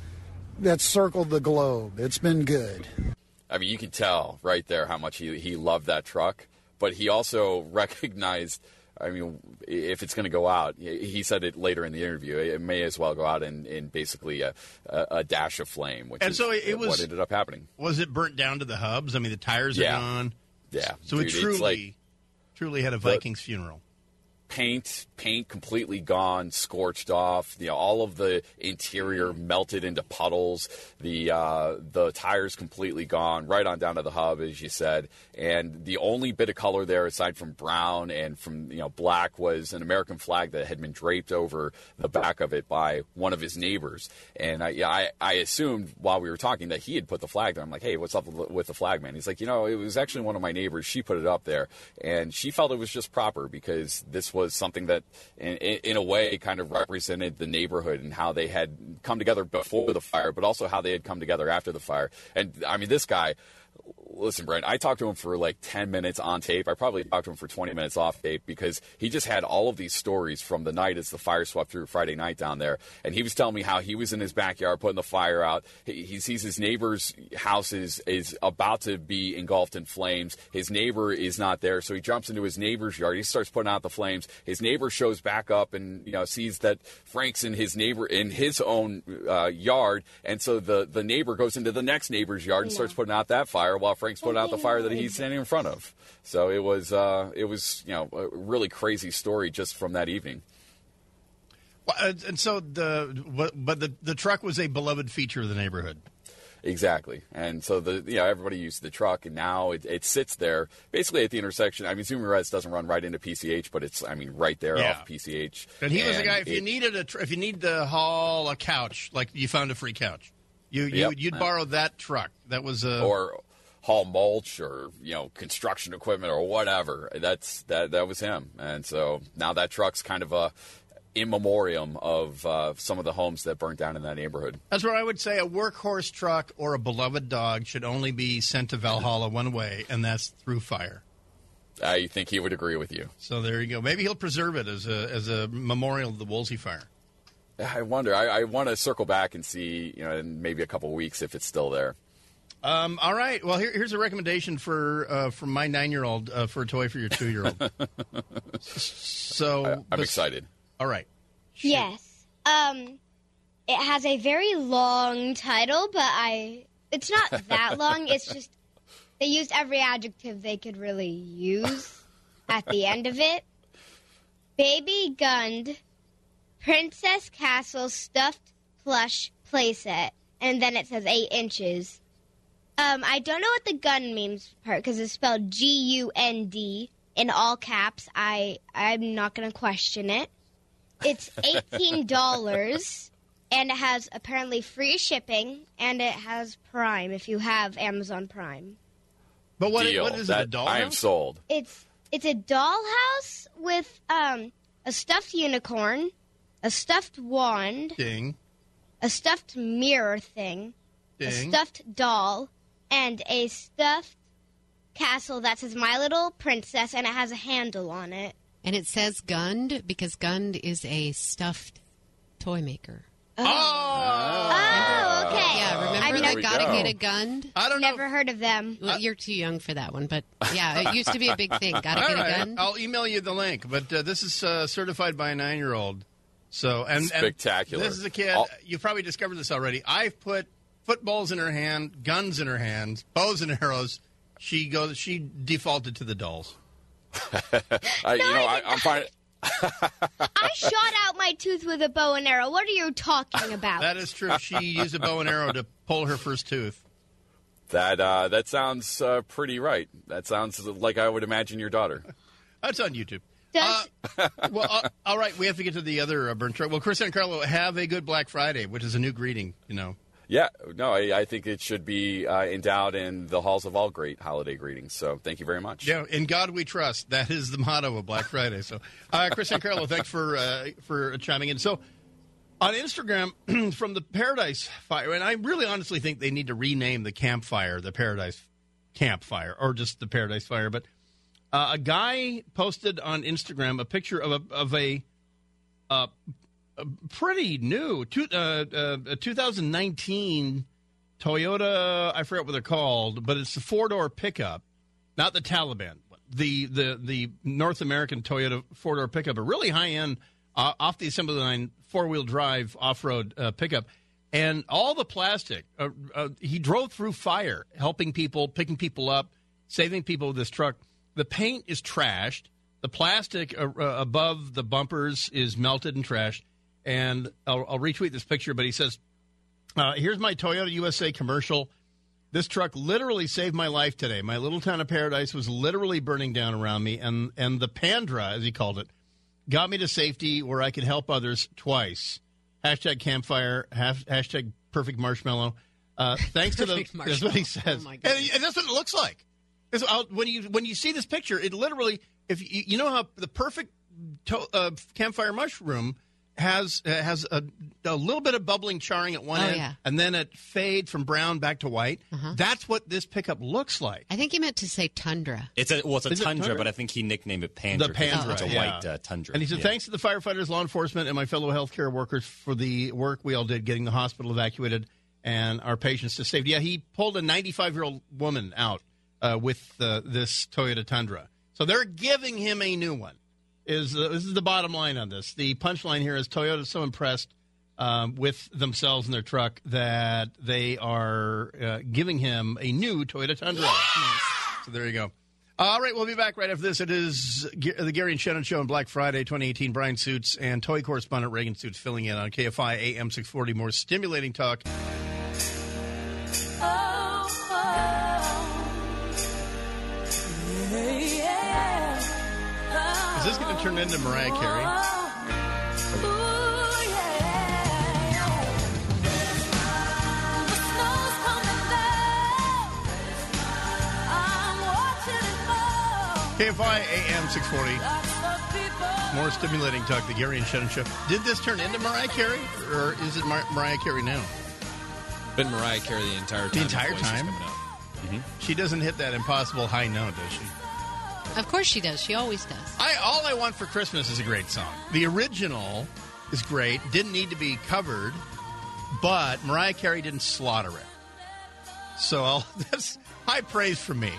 that's circled the globe. It's been good. I mean, you can tell right there how much he, he loved that truck, but he also recognized. I mean, if it's going to go out, he said it later in the interview. It may as well go out in, in basically a, a, dash of flame, which And is so it- was, what ended up happening. Was it burnt down to the hubs? I mean, the tires Yeah. are gone. Yeah, So Dude, it truly, like- truly had a Vikings funeral. paint paint completely gone scorched off you know all of the interior melted into puddles the uh, the tires completely gone right on down to the hub as you said. And the only bit of color there aside from brown and from you know black was an American flag that had been draped over the back of it by one of his neighbors. And I yeah, I, I assumed while we were talking that he had put the flag there. I'm like hey what's up with the flag man? He's like you know it was actually one of my neighbors. She put it up there. And she felt it was just proper because this was something that in, in, in a way kind of represented the neighborhood and how they had come together before the fire but also how they had come together after the fire. And i mean this guy listen, Brent, I talked to him for like 10 minutes on tape. I probably talked to him for 20 minutes off tape because he just had all of these stories from the night as the fire swept through Friday night down there. And he was telling me how he was in his backyard putting the fire out. He, he sees his neighbor's house is, is about to be engulfed in flames. His neighbor is not there, so he jumps into his neighbor's yard. He starts putting out the flames. His neighbor shows back up and you know sees that Frank's in his neighbor in his own uh, yard, and so the the neighbor goes into the next neighbor's yard and starts putting out that fire while Frank's putting out the fire that he's standing in front of. So it was uh, it was you know a really crazy story just from that evening. Well, and so the but the the truck was a beloved feature of the neighborhood. Exactly, and so the you know everybody used the truck, and now it, it sits there basically at the intersection. I mean, Zoomer doesn't run right into PCH, but it's I mean right there Yeah. off PCH. And he was the guy. If you needed a, tr- if you need to haul a couch, like you found a free couch, you you Yep. you'd borrow that truck. That was a or haul mulch or you know construction equipment or whatever. That's that that was him, and so now that truck's kind of a in memoriam of uh, some of the homes that burnt down in that neighborhood. That's what I would say. A workhorse truck or a beloved dog should only be sent to Valhalla one way, and that's through fire. I think he would agree with you. So there you go. Maybe he'll preserve it as a as a memorial of the Woolsey fire. I wonder. I, I want to circle back and see, you know, in maybe a couple of weeks if it's still there. Um, all right. Well, here, here's a recommendation for uh, from my nine year old uh, for a toy for your two year old. so I, I'm bes- excited. All right. Yes. Um, it has a very long title, but I it's not that long. It's just they used every adjective they could really use at the end of it. Baby Gund, Princess Castle stuffed plush playset, and then it says eight inches. Um, I don't know what the gun means part because it's spelled G U N D in all caps. I I'm not gonna question it. It's eighteen dollars, and it has apparently free shipping, and it has Prime if you have Amazon Prime. But what, Deal. what is it? That- A doll? I am house? sold. It's it's a dollhouse with um, a stuffed unicorn, a stuffed wand, Ding. a stuffed mirror thing, a stuffed doll, and a stuffed castle that says "My Little Princess" and it has a handle on it. And it says Gund because Gund is a stuffed toy maker. Oh, Oh, okay. Yeah, remember I mean, that never, gotta get a Gund? I don't know. never heard of them. Well, you're too young for that one, but yeah, it used to be a big thing. Gotta All get right. a gun. I'll email you the link. But uh, this is uh, certified by a nine-year-old. So and and Spectacular. this is a kid. All- You've probably discovered this already. I've put footballs in her hand, guns in her hands, bows and arrows. She goes. She defaulted to the dolls. I, you know, I, I'm fine. I shot out my tooth with a bow and arrow. What are you talking about? That is true. She used a bow and arrow to pull her first tooth. That uh, that sounds uh, pretty right. That sounds like I would imagine your daughter. That's on YouTube. Does, Well, uh, all right. We have to get to the other uh, burn truck. Well, Kris Ankarlo, have a good Black Friday, which is a new greeting. You know. Yeah, no, I, I think it should be uh, endowed in the halls of all great holiday greetings. So thank you very much. Yeah, in God we trust. That is the motto of Black Friday. So, uh, Kris Ankarlo, thanks for uh, for chiming in. So, on Instagram from the Paradise Fire, and I really honestly think they need to rename the campfire the Paradise Campfire or just the Paradise Fire. But uh, a guy posted on Instagram a picture of a of a, uh, a pretty new two, uh, uh, 2019 Toyota. I forget what they're called, but it's a four door pickup, not the Taliban. The the the North American Toyota four door pickup, a really high end uh, off the assembly line four wheel drive off road uh, pickup, and all the plastic. Uh, uh, he drove through fire, helping people, picking people up, saving people with this truck. The paint is trashed. The plastic above the bumpers is melted and trashed. And I'll, I'll retweet this picture, but he says, uh, "Here's my Toyota USA commercial." This truck literally saved my life today. My little town of paradise was literally burning down around me, and and the Pandra, as he called it, got me to safety where I could help others twice. Hashtag campfire. Hash, hashtag perfect marshmallow. Uh, thanks to the that's what he says, Oh, and, and that's what it looks like. I'll- when you when you see this picture, it literally if you, you know how the perfect to, uh, campfire mushroom has uh, has a, a little bit of bubbling charring at one Oh, end, yeah. and then it fades from brown back to white. That's what this pickup looks like. I think he meant to say tundra. It's a well, it's a Is it tundra, tundra? but I think he nicknamed it Pandra. The 'cause Pandra, It's a yeah. white uh, tundra. And he said, Yeah. "Thanks to the firefighters, law enforcement, and my fellow healthcare workers for the work we all did getting the hospital evacuated and our patients to safety." Yeah, he pulled a 95 year old woman out uh, with uh, this Toyota Tundra, so they're giving him a new one. Is uh, this is the bottom line on this? The punchline here is Toyota's so impressed um, with themselves and their truck that they are uh, giving him a new Toyota Tundra. So there you go. All right, we'll be back right after this. It is the Gary and Shannon Show on Black Friday 2018. Bryan Suits and toy correspondent Reagan Suits filling in on KFI AM 640. More stimulating talk. Is this going to turn into Mariah Carey? KFI AM 640. More stimulating talk. The Gary and Shannon Show. Did this turn into Mariah Carey, or is it Mar- Mariah Carey now? Been Mariah Carey the entire time. The entire time? out. Mm-hmm. She doesn't hit that impossible high note, does she? Of course she does. She always does. I all I want for Christmas is a great song. The original is great. Didn't need to be covered, but Mariah Carey didn't slaughter it. So I'll, that's high praise for me.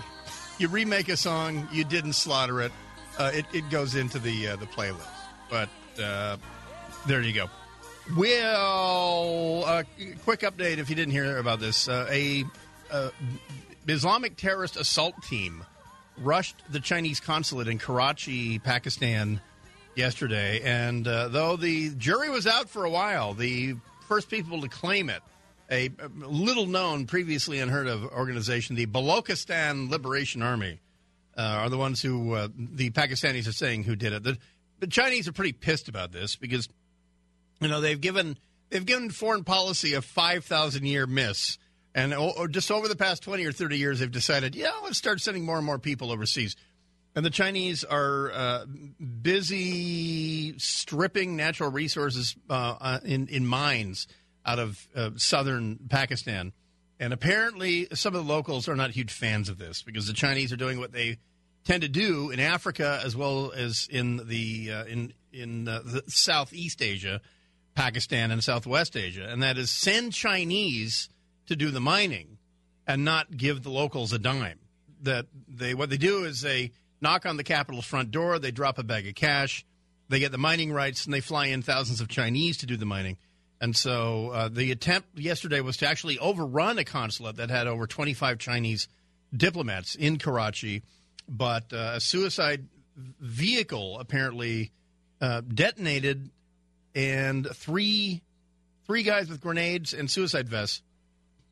You remake a song, you didn't slaughter it. Uh, it, it goes into the uh, the playlist. But uh, there you go. Well, uh, quick update if you didn't hear about this. Uh, a uh, Islamic terrorist assault team rushed the Chinese consulate in Karachi, Pakistan, yesterday. And uh, though the jury was out for a while, the first people to claim it, a, little known, previously unheard of organization, the Balochistan Liberation Army, uh, are the ones who uh, the Pakistanis are saying who did it. The, the Chinese are pretty pissed about this because you know they've given they've given foreign policy a five thousand year miss, And just over the past 20 or 30 years, they've decided, yeah, let's start sending more and more people overseas. And the Chinese are uh, busy stripping natural resources uh, uh, in, in mines out of uh, southern Pakistan. And apparently, some of the locals are not huge fans of this because the Chinese are doing what they tend to do in Africa as well as in the uh, in in the Southeast Asia, Pakistan, and Southwest Asia, and that is send Chinese to do the mining and not give the locals a dime. That they what they do is they knock on the capital's front door, they drop a bag of cash, they get the mining rights, and they fly in thousands of Chinese to do the mining. And so uh, the attempt yesterday was to actually overrun a consulate that had over 25 Chinese diplomats in Karachi, but uh, a suicide vehicle apparently uh, detonated, and three three guys with grenades and suicide vests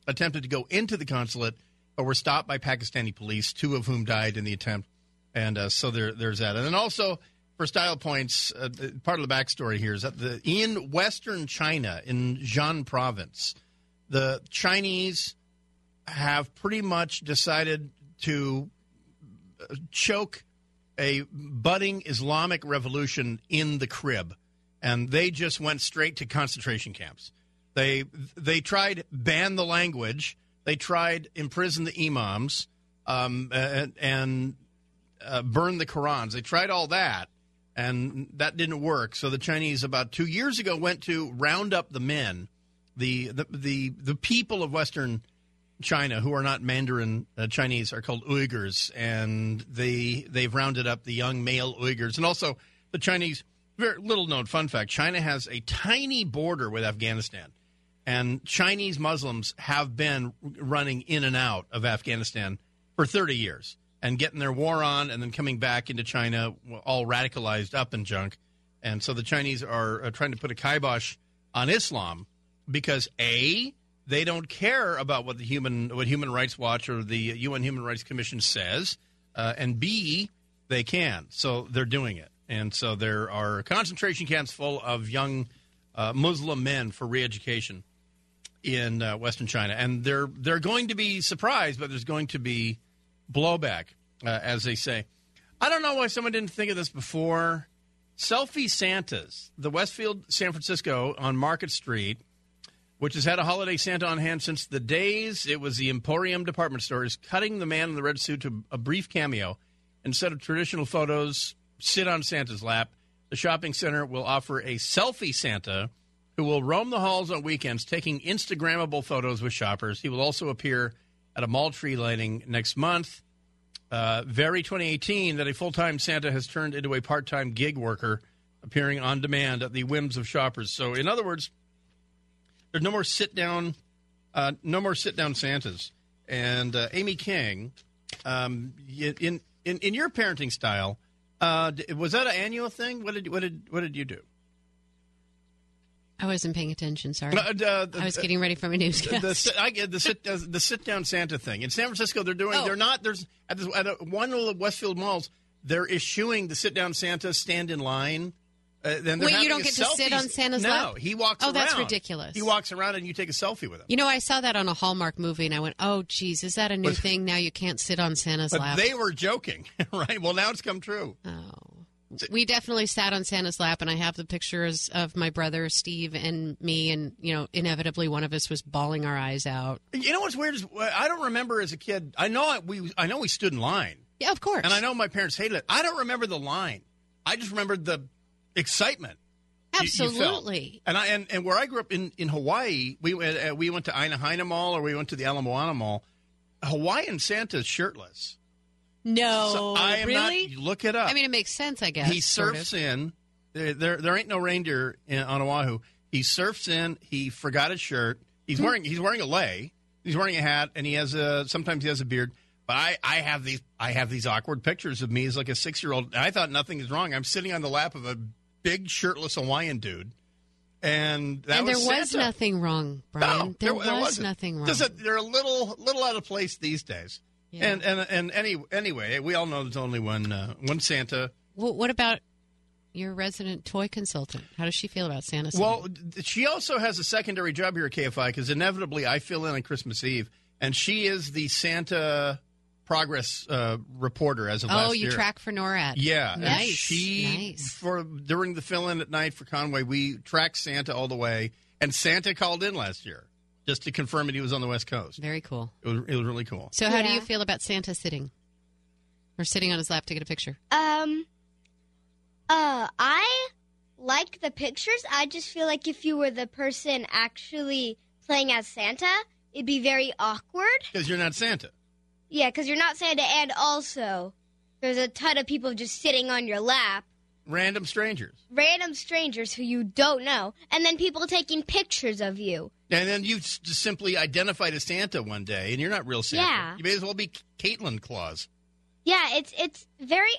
attempted to go into the consulate, but were stopped by Pakistani police, two of whom died in the attempt. And uh, so there, there's that. And then also for style points, uh, part of the backstory here is that the, in Western China, in Jian province, the Chinese have pretty much decided to uh, choke a budding Islamic revolution in the crib, and they just went straight to concentration camps. They they tried ban the language. They tried imprison the imams um, and, and uh, burn the Qurans. They tried all that, and that didn't work. So the Chinese, about two years ago, went to round up the men, the the the, the people of Western China who are not Mandarin uh, Chinese are called Uyghurs, and they they've rounded up the young male Uyghurs, and also the Chinese. Very little known fun fact: China has a tiny border with Afghanistan, and Chinese Muslims have been running in and out of Afghanistan for 30 years and getting their war on, and then coming back into China, all radicalized up and junk. And so the Chinese are trying to put a kibosh on Islam because a they don't care about what the human what Human Rights Watch or the UN Human Rights Commission says, uh, and B they can, so they're doing it. And so there are concentration camps full of young uh, Muslim men for re-education in uh, Western China, and they're they're going to be surprised, but there's going to be blowback, uh, as they say. I don't know why someone didn't think of this before. Selfie Santas, the Westfield, San Francisco, on Market Street which has had a holiday Santa on hand since the days it was the Emporium department store, is cutting the man in the red suit to a brief cameo. Instead of traditional photos, sit on Santa's lap. The shopping center will offer a selfie Santa who will roam the halls on weekends taking Instagrammable photos with shoppers. He will also appear at a mall tree lighting next month. Uh, very 2018 that a full time Santa has turned into a part time gig worker appearing on demand at the whims of shoppers. So, in other words, there's no more sit down, uh, no more sit down Santas. And uh, Amy King, um, in in in your parenting style, uh, was that an annual thing? What did what did what did you do? I wasn't paying attention. Sorry, Uh, uh, I was getting ready for my newscast. The, sit- I get the sit uh, the sit down Santa thing in San Francisco. They're doing. Oh. They're not. There's at, this, at one of the Westfield malls. They're issuing the sit down Santa stand in line. Uh, then Wait, you don't get to sit on Santa's no, lap? he walks. Oh, around. that's ridiculous. He walks around and you take a selfie with him. You know, I saw that on a Hallmark movie, and I went, "Oh, geez, is that a new But- thing? Now you can't sit on Santa's But lap." they were joking, right? Well, now it's come true. We definitely sat on Santa's lap, and I have the pictures of my brother Steve and me, and you know, inevitably one of us was bawling our eyes out. You know what's weird is I don't remember as a kid. I know I- we I know we stood in line. Yeah, of course. And I know my parents hated it. I don't remember the line. I just remembered the excitement. you- you. Absolutely. And I and, and where I grew up in, in Hawaii, we went uh, we went to Aina Haina Mall or we went to the Ala Moana Mall. Hawaiian Santa's shirtless. No, So I am not- really. look it up. I mean, it makes sense, I guess. he sort surfs of. in. There, there there ain't no reindeer in, on Oahu. He surfs in. He forgot his shirt. He's Hmm. wearing he's wearing a lei. He's wearing a hat, and he has a sometimes he has a beard. But I, I have these I have these awkward pictures of me as like a six year old. I thought nothing is wrong. I'm sitting on the lap of a big shirtless Hawaiian dude, and that and there was, was nothing wrong, Bryan. No, there, there was nothing wrong. Just that they're a little little out of place these days. Yeah. And and and any anyway, we all know there's only one uh, one Santa. Well, what about your resident toy consultant? How does she feel about Santa? Well, she also has a secondary job here at KFI because inevitably I fill in on Christmas Eve, and she is the Santa progress uh, reporter as of oh, last you track for NORAD. Yeah, and nice. she nice. for during the fill-in at night for Conway, we tracked Santa all the way, and Santa called in last year just to confirm that he was on the West Coast. Very cool. It was, it was really cool. So, how do Yeah. you feel about Santa sitting or sitting on his lap to get a picture? Um, uh, I like the pictures. I just feel like if you were the person actually playing as Santa, it'd be very awkward. Because you're not Santa. Yeah, because you're not Santa, and also there's a ton of people just sitting on your lap, Random strangers. random strangers who you don't know, and then people taking pictures of you. And then you just simply identified as Santa one day, and you're not real Santa. Yeah. You may as well be Caitlin Claus. Yeah, it's it's very,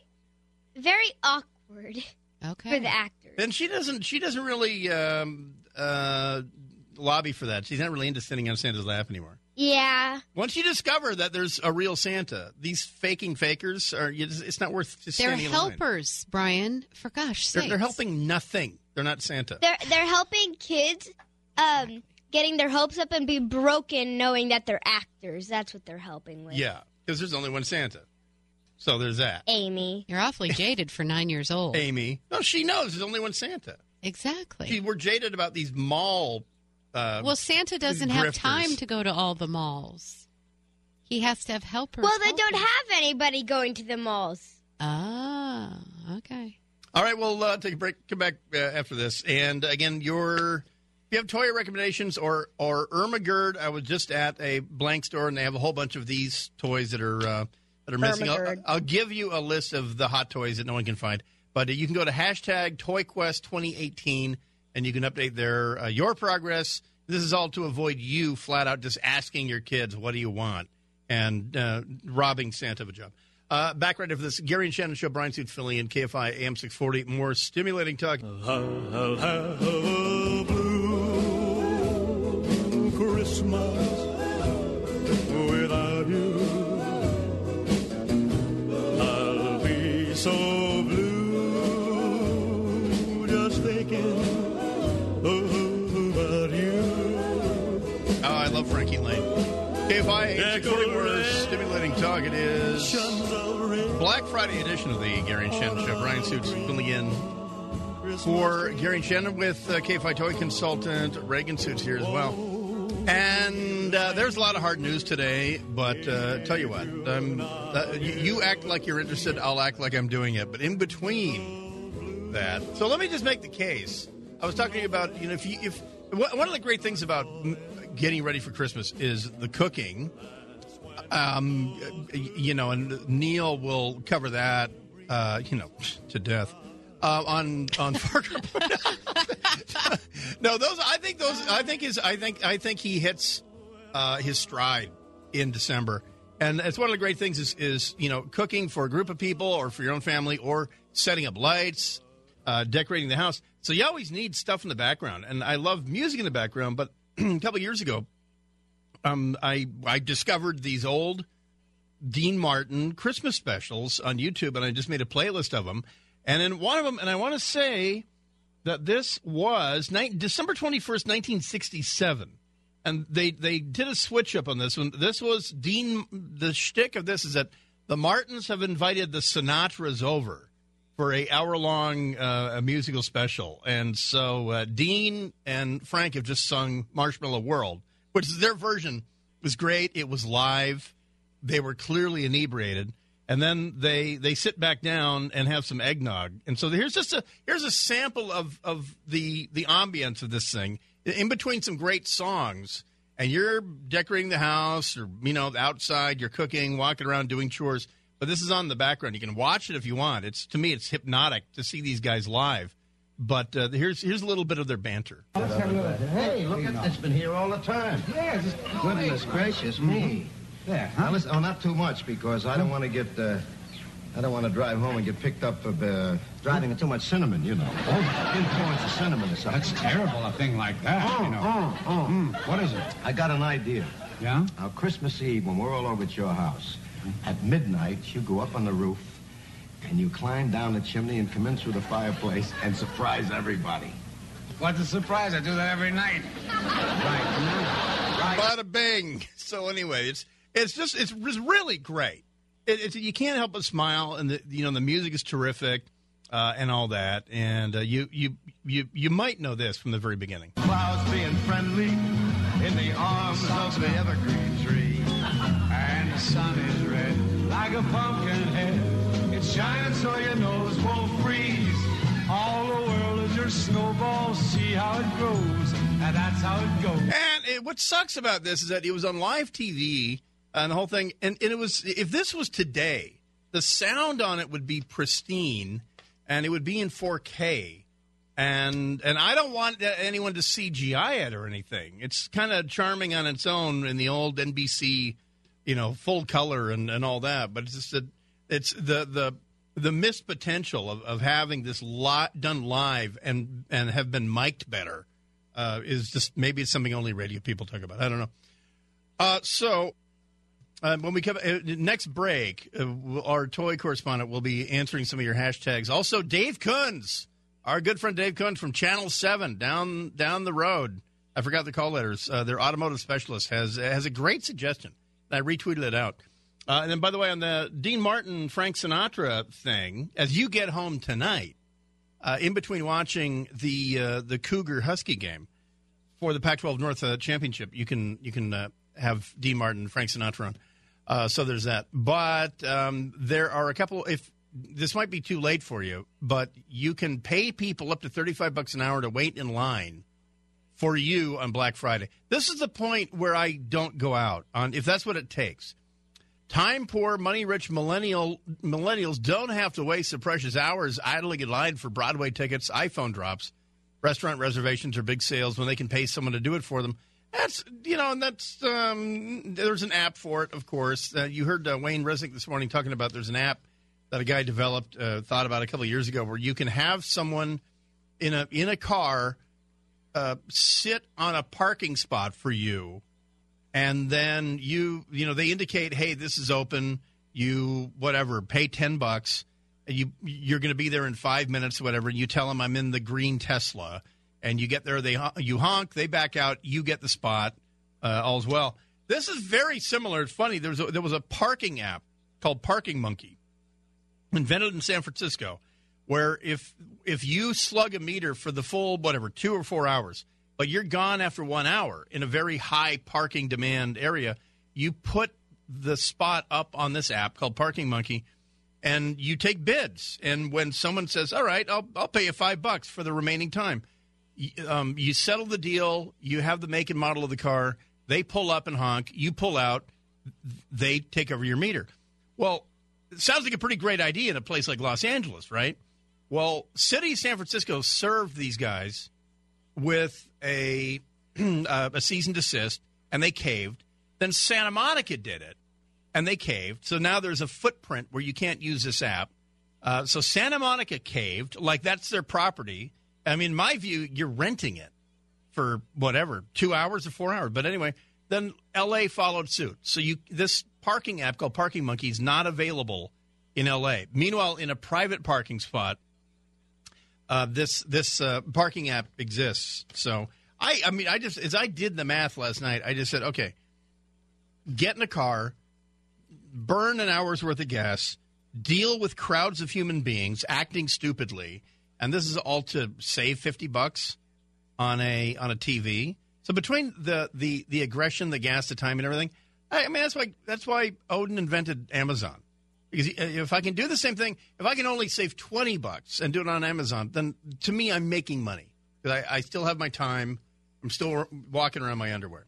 very awkward Okay. for the actors. And she doesn't. She doesn't really um, uh, lobby for that. She's not really into sitting on Santa's lap anymore. Yeah, Once you discover that there's a real Santa, these faking fakers are. Just, it's not worth just They're standing in line. helpers, Bryan. For gosh They're, they're helping nothing. They're not Santa. they're they're helping kids, um, getting their hopes up and be broken, knowing that they're actors. That's what they're helping with. Yeah, because there's only one Santa. So there's that. Amy. You're awfully jaded for nine years old. Amy. No, she knows there's only one Santa. Exactly. See, we're jaded about these mall. Uh, well, Santa doesn't have grifters. time to go to all the malls. He has to have helpers. Well, they don't have anybody going to the malls. Ah, okay. All right, we'll uh, take a break. Come back uh, after this. And again, your if you have toy recommendations or or Ermagerd, I was just at a blank store and they have a whole bunch of these toys that are uh, that are missing. I'll, I'll give you a list of the hot toys that no one can find. But uh, you can go to hashtag ToyQuest 2018 and you can update their uh, your progress. This is all to avoid you flat out just asking your kids, "What do you want?" and uh, robbing Santa of a job. Uh, back right after this, Gary and Shannon show, Bryan Suit Philly and KFI AM 640. More stimulating talk. Christmas without you. I'll be so blue just thinking about you. Oh, I love Frankie Laine. KFI AM 640. More stimulating talk. It is Black Friday edition of the Gary and Shannon show. Bryan Suits filling in for Gary and Shannon with uh, KFI toy consultant Reagan Suits here as well. And uh, there's a lot of hard news today, but uh, tell you what, uh, you, act like you're interested, I'll act like I'm doing it. But in between that, so let me just make the case. I was talking to you about, you know, if you, if one of the great things about getting ready for Christmas is the cooking. Um, you know, and Neil will cover that, uh, you know, to death. Uh, on on Far no, those I think those I think is I think I think he hits uh, his stride in December, and it's one of the great things is is you know cooking for a group of people or for your own family or setting up lights, uh, decorating the house. So you always need stuff in the background, and I love music in the background. But a couple years ago, um, I I discovered these old Dean Martin Christmas specials on YouTube, and I just made a playlist of them. And in one of them, and I want to say that this was ni- December twenty first, nineteen sixty seven, and they they did a switch up on this one. This was Dean. The shtick of this is that the Martins have invited the Sinatras over for a hour long uh, musical special, and so uh, Dean and Frank have just sung "Marshmallow World," which is their version. was great. It was live. They were clearly inebriated, and then they they sit back down and have some eggnog. And so here's just a here's a sample of of the the ambience of this thing in between some great songs. And you're decorating the house, or you know, outside. You're cooking, walking around, doing chores. But this is on the background. You can watch it if you want. It's to me, it's hypnotic to see these guys live. But uh, here's here's a little bit of their banter. Hey, look at it's been here all the time. Yes. Goodness gracious me. There, Now listen, oh, not too much because I don't want to get, uh, I don't want to drive home and get picked up for uh, driving too much cinnamon. You know, Oh, influence of cinnamon or something. That's terrible, a thing like that, Oh, you know. oh, oh. Mm, what is it? I got an idea. Yeah? Now Christmas Eve when we're all over at your house, at midnight you go up on the roof, and you climb down the chimney and come in through the fireplace and surprise everybody. What's a surprise? I do that every night. Right. Right. Bada bing. So anyway, it's it's just it's really great. It, it's you can't help but smile, and the you know the music is terrific, uh, and all that. And uh, you you you you might know this from the very beginning. Clouds being friendly in the arms of the evergreen tree. And the sun is red like a pumpkin head. It's shining so your nose won't freeze. All the world is your snowball. See how it grows. And that's how it goes. And it, what sucks about this is that it was on live TV and the whole thing. And, and it was if this was today, the sound on it would be pristine, and it would be in 4K. And and I don't want anyone to CGI it or anything. It's kind of charming on its own in the old NBC, you know, full color and, and all that. But it's just a, it's the the the missed potential of, of having this lot done live and and have been mic'd better uh, is just maybe it's something only radio people talk about. I don't know. Uh, so uh, when we come uh, next break, uh, our toy correspondent will be answering some of your hashtags. Also, Dave Kunz, our good friend Dave Kunz from Channel Seven down down the road. I forgot the call letters. Uh, their automotive specialist has has a great suggestion. I retweeted it out. Uh, and then, by the way, on the Dean Martin Frank Sinatra thing, as you get home tonight, uh, in between watching the uh, the Cougar Husky game for the Pac-12 North uh, Championship, you can you can uh, have Dean Martin, Frank Sinatra on. Uh, so there's that. But um, there are a couple. If this might be too late for you, but you can pay people up to thirty-five bucks an hour to wait in line for you on Black Friday. This is the point where I don't go out on if that's what it takes. Time poor, money rich millennial millennials don't have to waste the precious hours idling in line for Broadway tickets, iPhone drops, restaurant reservations, or big sales when they can pay someone to do it for them. That's you know, and that's um, there's an app for it, of course. Uh, you heard uh, Wayne Resnick this morning talking about there's an app that a guy developed, uh, thought about a couple of years ago, where you can have someone in a in a car uh, sit on a parking spot for you and then you you know they indicate hey this is open. You whatever pay 10 bucks. You you're going to be there in 5 minutes or whatever and you tell them I'm in the green Tesla and you get there they you honk they back out you get the spot uh, all's well this is very similar it's funny there was a, there was a parking app called Parking Monkey invented in San Francisco where if if you slug a meter for the full whatever 2 or 4 hours but you're gone after one hour in a very high parking demand area. You put the spot up on this app called Parking Monkey, and you take bids. And when someone says, "All right, I'll I'll pay you five bucks for the remaining time," um, you settle the deal. You have the make and model of the car. They pull up and honk. You pull out. They take over your meter. Well, it sounds like a pretty great idea in a place like Los Angeles, right? Well, City of San Francisco served these guys with a uh, a cease and desist, and they caved. Then Santa Monica did it, and they caved. So now there's a footprint where you can't use this app. Uh, so Santa Monica caved, like that's their property. I mean, my view, you're renting it for whatever two hours or four hours. But anyway, then L.A. followed suit. So you this parking app called Parking Monkey is not available in L.A. Meanwhile, in a private parking spot, uh, this this uh, parking app exists. So I I mean I just as I did the math last night, I just said okay, get in a car, burn an hour's worth of gas, deal with crowds of human beings acting stupidly, and this is all to save fifty bucks on a on a TV. So between the the the aggression, the gas, the time, and everything, I, I mean that's why that's why Odin invented Amazon because if I can do the same thing, if I can only save 20 bucks and do it on Amazon, then to me, I'm making money. Because I, I, still have my time. I'm still walking around my underwear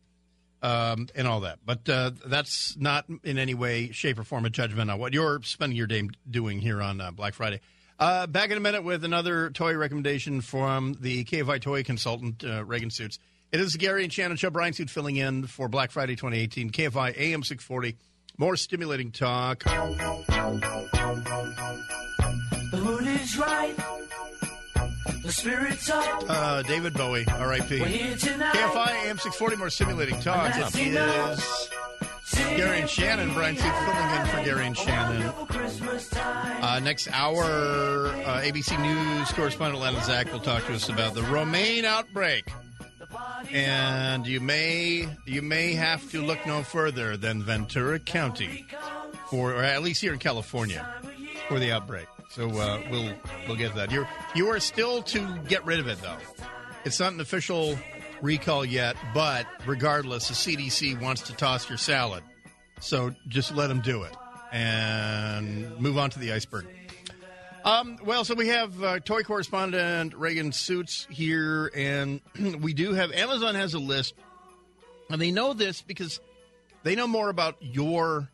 um, and all that. But uh, that's not in any way, shape, or form a judgment on what you're spending your day doing here on uh, Black Friday. Uh, back in a minute with another toy recommendation from the KFI toy consultant, uh, Reagan Suits. It is Gary and Shannon Show. Bryan Suit filling in for Black Friday 2018. KFI AM 640. More stimulating talk. The mood is right. The spirit's up. Uh, David Bowie, R.I.P. We're here tonight. KFI AM 640, more stimulating talk. It is Gary and Shannon, Bryan Suits filling in for Gary and Shannon. Uh, next hour, uh, ABC News correspondent Lana Zak will talk to us about the romaine outbreak. And you may you may have to look no further than Ventura County, for or at least here in California, for the outbreak. So uh, we'll we'll get to that. You're you are still to get rid of it though. It's not an official recall yet, but regardless, the CDC wants to toss your salad. So just let them do it and move on to the iceberg. Um, well, so we have uh, toy correspondent Reagan Suits here, and we do have Amazon has a list, and they know this because they know more about your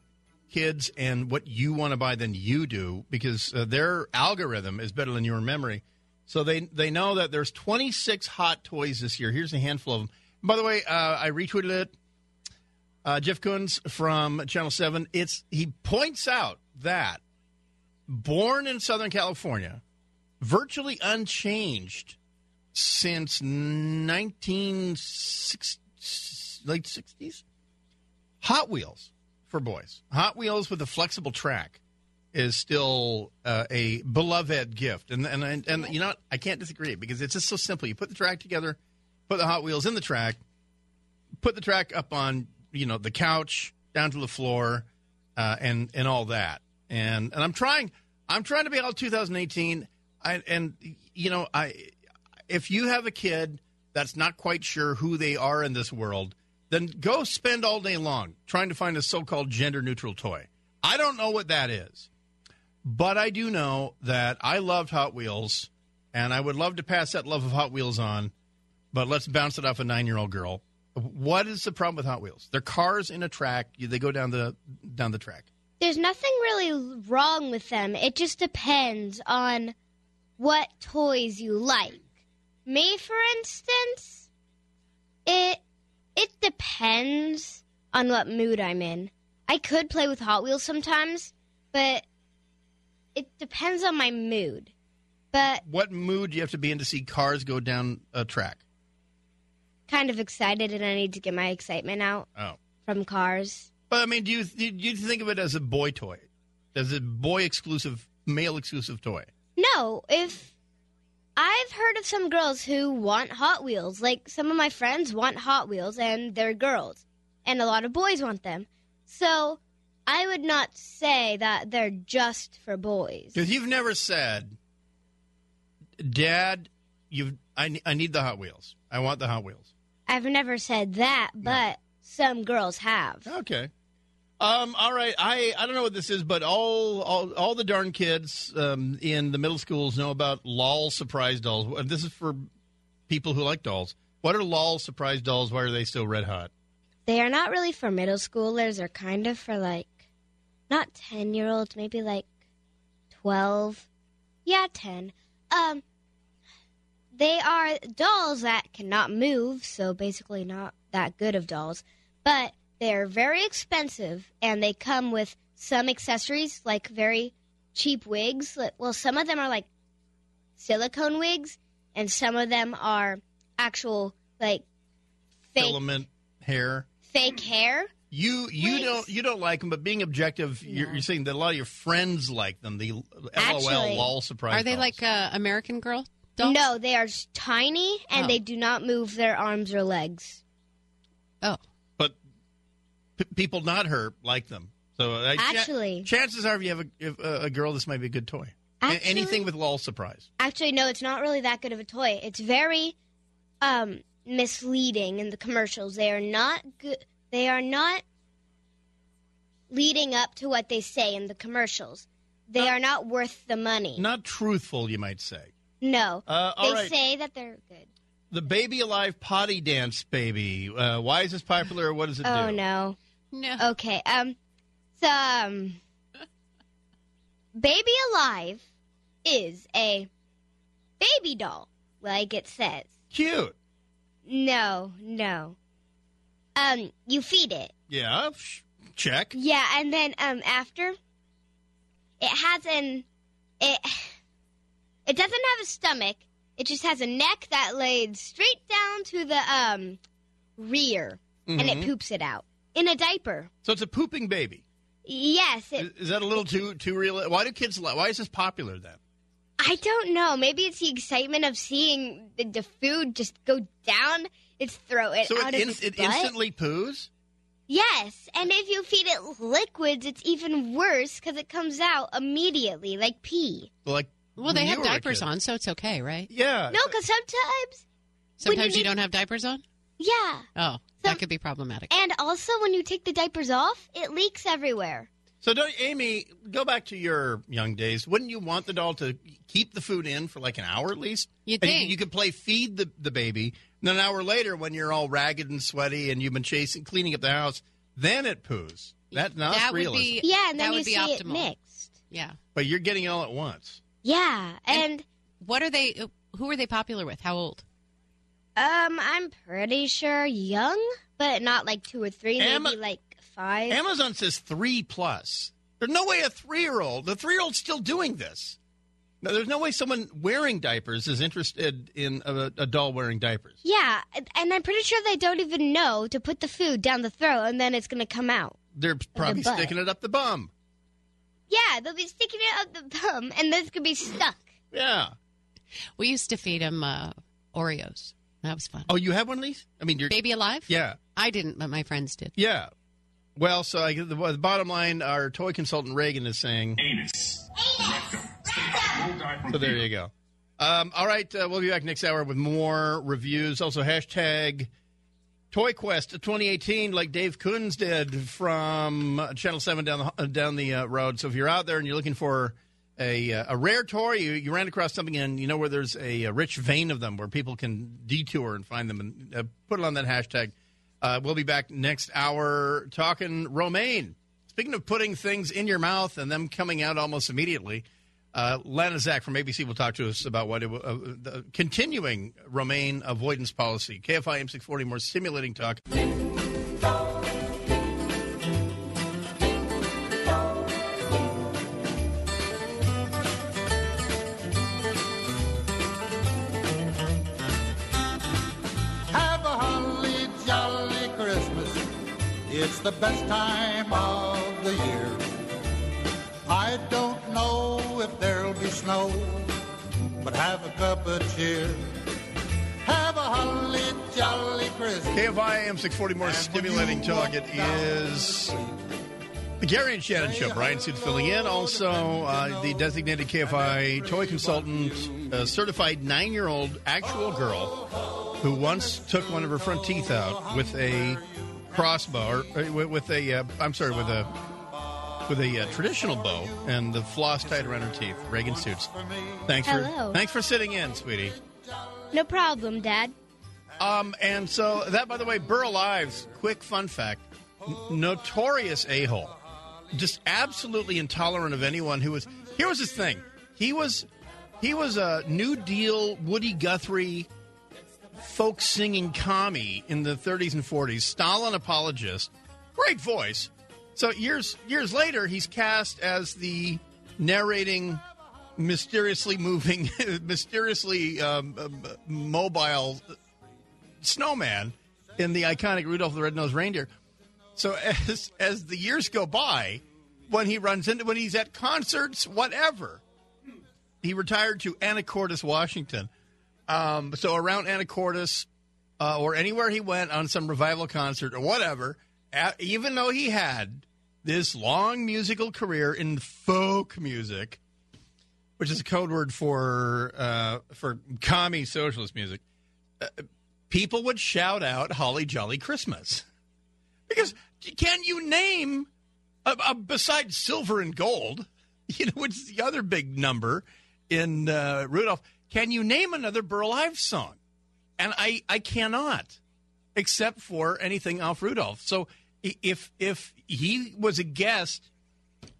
kids and what you want to buy than you do because uh, their algorithm is better than your memory. So they they know that there's 26 hot toys this year. Here's a handful of them. By the way, uh, I retweeted it. Uh, Jeff Koons from Channel Seven. It's he points out that born in Southern California, virtually unchanged since 1960s, late 60s. Hot Wheels for boys. Hot Wheels with a flexible track is still uh, a beloved gift, and and and, and you know? I can't disagree because it's just so simple. You put the track together, put the Hot Wheels in the track, put the track up on you know the couch down to the floor, uh, and and all that. And and I'm trying I'm trying to be all 2018. I, and you know I if you have a kid that's not quite sure who they are in this world, then go spend all day long trying to find a so-called gender neutral toy. I don't know what that is. But I do know that I loved Hot Wheels, and I would love to pass that love of Hot Wheels on. But let's bounce it off a nine-year-old girl. What is the problem with Hot Wheels? They're cars in a track. They go down the down the track. There's nothing really wrong with them. It just depends on what toys you like. Me, for instance, it it depends on what mood I'm in. I could play with Hot Wheels sometimes, but it depends on my mood. But What mood do you have to be in to see cars go down a track? kind of excited, and I need to get my excitement out Oh. from cars. But I mean, do you do you think of it as a boy toy, as a boy exclusive, male exclusive toy? No, if I've heard of some girls who want Hot Wheels, like some of my friends want Hot Wheels and they're girls, and a lot of boys want them. So I would not say that they're just for boys. Because you've never said, "Dad, you I I need the Hot Wheels. I want the Hot Wheels." I've never said that, but some girls have. Okay. Um, all right, I, I don't know what this is, but all all, all the darn kids um, in the middle schools know about LOL surprise dolls. This is for people who like dolls. What are LOL surprise dolls? Why are they still red hot? They are not really for middle schoolers. They're kind of for like, not 10 year olds, maybe like 12. Yeah, 10. Um, they are dolls that cannot move, so basically not that good of dolls. But they're very expensive, and they come with some accessories, like very cheap wigs. Well, some of them are like silicone wigs, and some of them are actual, like, fake, Filament hair. fake hair. You you don't you don't like them, but being objective, you're, you're saying that a lot of your friends like them. The LOL Actually- lol surprise. Are they dolls. like uh, American Girl dolls? No, they are tiny and Oh. they do not move their arms or legs. Oh, but p- people not her like them. So uh, cha- Actually- chances are, if you have a, if, uh, a girl, this might be a good toy. A- Actually- anything with lol surprise. Actually, no, it's not really that good of a toy. It's very um, misleading in the commercials. They are not good. They are not leading up to what they say in the commercials. They are not worth the money. Not truthful, you might say. No, Uh, they right. say that they're good. The baby alive potty dance baby. Uh, why is this popular? What does it Oh do? Oh, no. No. Okay. Um. So, um, Baby Alive is a baby doll, like it says. Cute. No, no. Um, you feed it. Yeah. Check. Yeah, and then um after it has an it it doesn't have a stomach. It just has a neck that lays straight down to the um rear and it Mhm. poops it out. in a diaper. So it's a pooping baby. Yes, it, Is, is that a little too too real? Why do kids? Why is this popular then? I don't know. Maybe it's the excitement of seeing the, the food just go down its throat and So out it, of in, its it butt. instantly poos. Yes, and if you feed it liquids, it's even worse because it comes out immediately, like pee. Like Well, they have you were a diapers on, so it's okay, right? Yeah. No, because sometimes, Sometimes you, need- don't have diapers on? yeah. Oh, that could be problematic. And also, when you take the diapers off, it leaks everywhere. So, don't, Amy, go back to your young days. Wouldn't you want the doll to keep the food in for like an hour at least? You'd And you- think. You, could play feed the, the baby. And then an hour later, when you're all ragged and sweaty and you've been chasing, cleaning up the house, then it poos. That, now that's that would realism. be Yeah, and then that you would be see it optimal. mixed. Yeah. But you're getting it all at once. Yeah, and What are they? Who are they popular with? How old? um, I'm pretty sure young, but not like two or three, Ama- maybe like five. Amazon says three plus. There's no way a three year old, the three year old's still doing this. No, there's no way someone wearing diapers is interested in a, a doll wearing diapers. Yeah, and I'm pretty sure they don't even know to put the food down the throat and then it's going to come out. They're probably butt. sticking it up the bum. Yeah, they'll be sticking it up the bum and this could be stuck. Yeah. We used to feed them uh, Oreos. That was fun. Oh, you have one of these? I mean, you're. Baby alive? Yeah. I didn't, but my friends did. Yeah. Well, so I, the, the bottom line, our toy consultant Reagan is saying. Anus. Anus. So there you go. Um, all right, uh, we'll be back next hour with more reviews. Also, hashtag Toy Quest 2018, like Dave Kunz did from Channel 7 down the, down the uh, road. So if you're out there and you're looking for a, uh, a rare toy, you, you ran across something and you know where there's a, a rich vein of them where people can detour and find them and uh, put it on that hashtag. Uh, we'll be back next hour talking romaine. Speaking of putting things in your mouth and them coming out almost immediately, uh, Lana Zak from ABC will talk to us about what it, uh, the continuing romaine avoidance policy. KFI M640, more stimulating talk. Have a holly jolly Christmas. It's the best time of the year. I don't know if there'll be snow, but have a cup of cheer. Have a holly jolly Christmas. KFI M640, more stimulating talk. It is the Gary and Shannon Show. Bryan Suit filling in. Also, uh, the designated KFI toy consultant, uh, certified nine year old actual girl who once took one of her front teeth out with a crossbow, or uh, with- with a, uh, I'm sorry, with a with a uh, traditional bow and the floss tied around her teeth. Reagan Suits. Thanks for Hello. thanks for sitting in, sweetie. No problem, Dad. Um, and so that, by the way, Burl Ives. Quick fun fact: n- notorious a hole, just absolutely intolerant of anyone who was. Here was his thing: he was he was a New Deal Woody Guthrie folk singing commie in the 30s and 40s, Stalin apologist, great voice. So years years later, he's cast as the narrating, mysteriously moving, mysteriously um, um, mobile snowman in the iconic Rudolph the Red-Nosed Reindeer. So as as the years go by, when he runs into when he's at concerts, whatever, he retired to Anacortes, Washington. Um, so around Anacortes uh, or anywhere he went on some revival concert or whatever, even though he had this long musical career in folk music, which is a code word for uh, for commie socialist music, uh, people would shout out "Holly Jolly Christmas" because can you name uh, uh, besides silver and gold, you know, which is the other big number in uh, Rudolph? Can you name another Burl Ives song? And I I cannot, except for anything Alf Rudolph. So if if he was a guest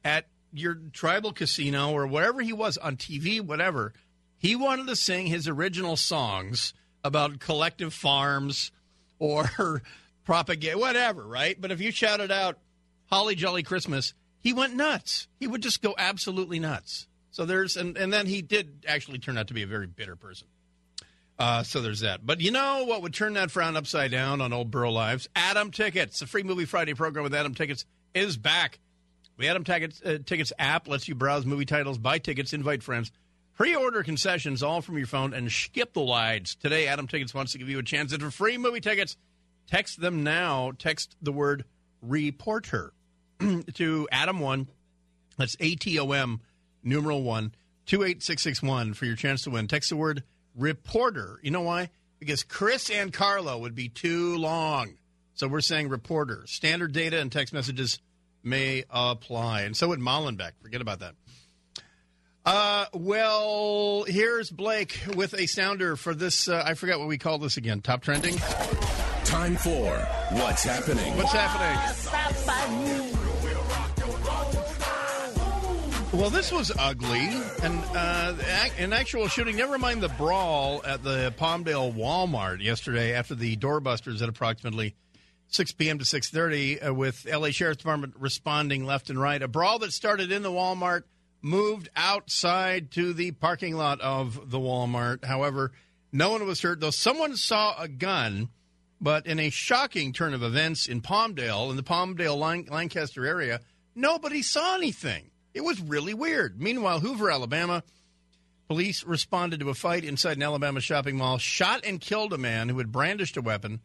at your tribal casino or wherever he was on TV, whatever, he wanted to sing his original songs about collective farms or propaganda, whatever, right? But if you shouted out Holly Jolly Christmas, he went nuts. He would just go absolutely nuts. So there's, and, and then he did actually turn out to be a very bitter person. Uh, so there's that. But you know what would turn that frown upside down on old Burl Ives? Atom Tickets. The free Movie Friday program with Atom Tickets is back. The Atom Tickets, uh, Tickets app lets you browse movie titles, buy tickets, invite friends, pre-order concessions, all from your phone, and skip the lines. Today, Atom Tickets wants to give you a chance at free movie tickets. Text them now. Text the word reporter to Adam1. That's A-T-O-M, numeral 1, 28661 for your chance to win. Text the word reporter. You know why? Because Kris Ankarlo would be too long. So we're saying reporter. Standard data and text messages may apply. And so would Molenbeek. Forget about that. Uh, well, here's Blake with a sounder for this. Uh, I forgot what we call this again. Top trending? Time for What's Happening. What's happening? Well, this was ugly, and uh, an actual shooting. Never mind the brawl at the Palmdale Walmart yesterday after the doorbusters at approximately 6 p.m. to 6:30, uh, with LA Sheriff's Department responding left and right. A brawl that started in the Walmart moved outside to the parking lot of the Walmart. However, no one was hurt, though someone saw a gun. But in a shocking turn of events in Palmdale, in the Palmdale Lancaster area, nobody saw anything. It was really weird. Meanwhile, Hoover, Alabama, police responded to a fight inside an Alabama shopping mall, shot and killed a man who had brandished a weapon.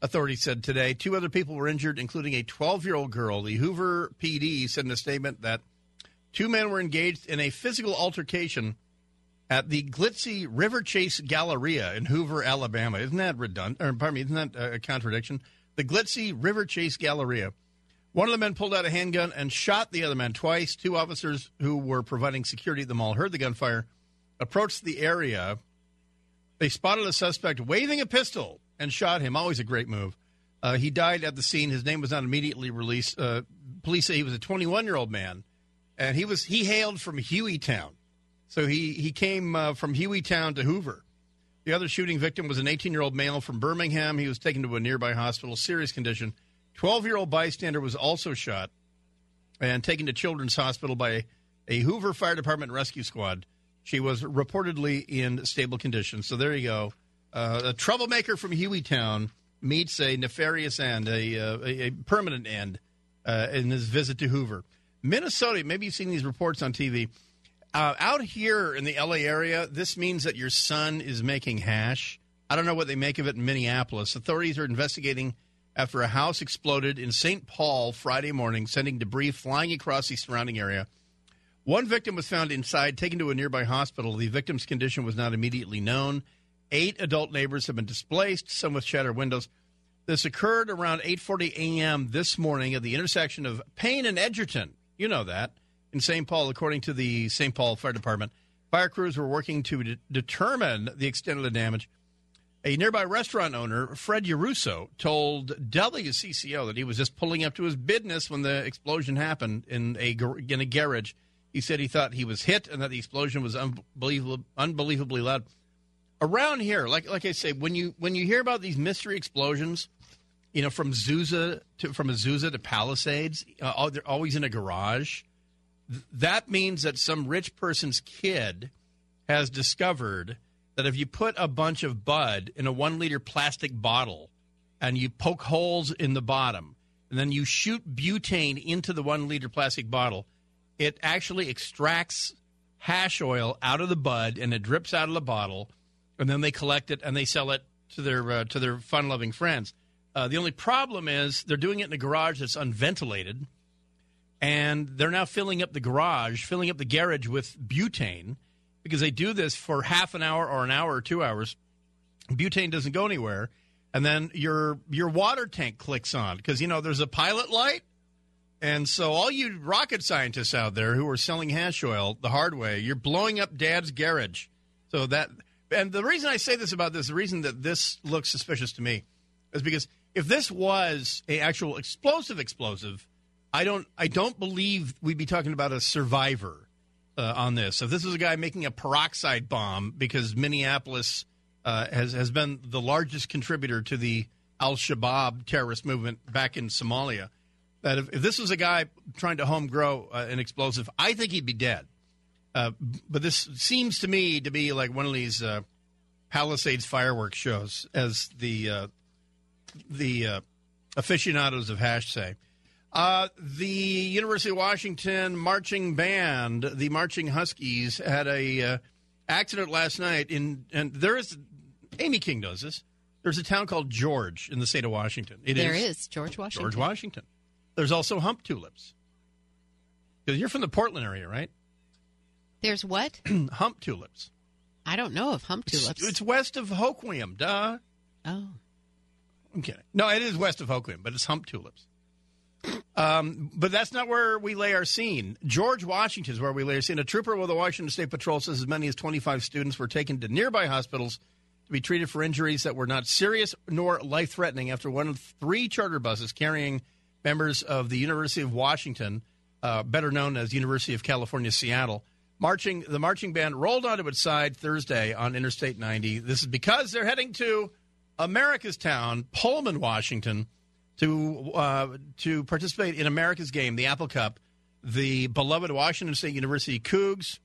Authorities said today two other people were injured, including a 12 year old girl. The Hoover PD said in a statement that two men were engaged in a physical altercation at the glitzy Riverchase Galleria in Hoover, Alabama. Isn't that redundant? Or, pardon me, isn't that a contradiction? The glitzy Riverchase Galleria. One of the men pulled out a handgun and shot the other man twice. Two officers who were providing security at the mall heard the gunfire, approached the area. They spotted a suspect waving a pistol and shot him. Always a great move. Uh, he died at the scene. His name was not immediately released. Uh, police say he was a 21 year old man, and he was he hailed from Hueytown, so he he came uh, from Hueytown to Hoover. The other shooting victim was an 18 year old male from Birmingham. He was taken to a nearby hospital, serious condition. 12 year old bystander was also shot and taken to Children's Hospital by a Hoover Fire Department rescue squad. She was reportedly in stable condition. So there you go. Uh, a troublemaker from Hueytown meets a nefarious end, a, uh, a, a permanent end uh, in his visit to Hoover. Minnesota, maybe you've seen these reports on TV. Uh, out here in the LA area, this means that your son is making hash. I don't know what they make of it in Minneapolis. Authorities are investigating after a house exploded in St. Paul Friday morning, sending debris flying across the surrounding area. One victim was found inside, taken to a nearby hospital. The victim's condition was not immediately known. Eight adult neighbors have been displaced, some with shattered windows. This occurred around 8:40 a.m. this morning at the intersection of Payne and Edgerton. You know that in St. Paul, according to the St. Paul Fire Department. Fire crews were working to de- determine the extent of the damage. A nearby restaurant owner, Fred Yarusso, told WCCO that he was just pulling up to his business when the explosion happened in a in a garage. He said he thought he was hit and that the explosion was unbelievably, loud. Around here, like like I say, when you when you hear about these mystery explosions, you know, from Azusa to from Azusa to Palisades, uh, they're always in a garage. That means that some rich person's kid has discovered that if you put a bunch of bud in a one liter plastic bottle and you poke holes in the bottom and then you shoot butane into the one liter plastic bottle, it actually extracts hash oil out of the bud and it drips out of the bottle, and then they collect it and they sell it to their uh, to their fun loving friends. Uh, the only problem is they're doing it in a garage that's unventilated, and they're now filling up the garage, filling up the garage with butane because they do this for half an hour or an hour or two hours. Butane doesn't go anywhere, and then your your water tank clicks on because you know there's a pilot light, and so all you rocket scientists out there who are selling hash oil the hard way, you're blowing up Dad's garage. So that and the reason I say this about this, the reason that this looks suspicious to me, is because if this was a actual explosive explosive, I don't I don't believe we'd be talking about a survivor uh, on this. If this is a guy making a peroxide bomb because Minneapolis uh, has has been the largest contributor to the Al Shabaab terrorist movement back in Somalia, that if, if this was a guy trying to home grow uh, an explosive, I think he'd be dead. Uh, but this seems to me to be like one of these uh, Palisades fireworks shows, as the uh, the aficionados of hash say. Uh, the University of Washington marching band, the Marching Huskies, had a uh, accident last night. In and there is Amy King knows this. There's a town called George in the state of Washington. It There is George Washington. George Washington. There's also Humptulips. Because you're from the Portland area, right? There's what? Humptulips. I don't know of Humptulips. It's, it's west of Hoquiam, duh. Oh. I'm kidding. No, it is west of Hoquiam, but it's Humptulips. Um, but that's not where we lay our scene. George Washington is where we lay our scene. A trooper with the Washington State Patrol says as many as 25 students were taken to nearby hospitals to be treated for injuries that were not serious nor life threatening after one of three charter buses carrying members of the University of Washington, uh, better known as University of California, Seattle, marching. The marching band rolled onto its side Thursday on Interstate 90. This is because they're heading to America's town, Pullman, Washington, to uh, to participate in America's game, the Apple Cup. The beloved Washington State University Cougs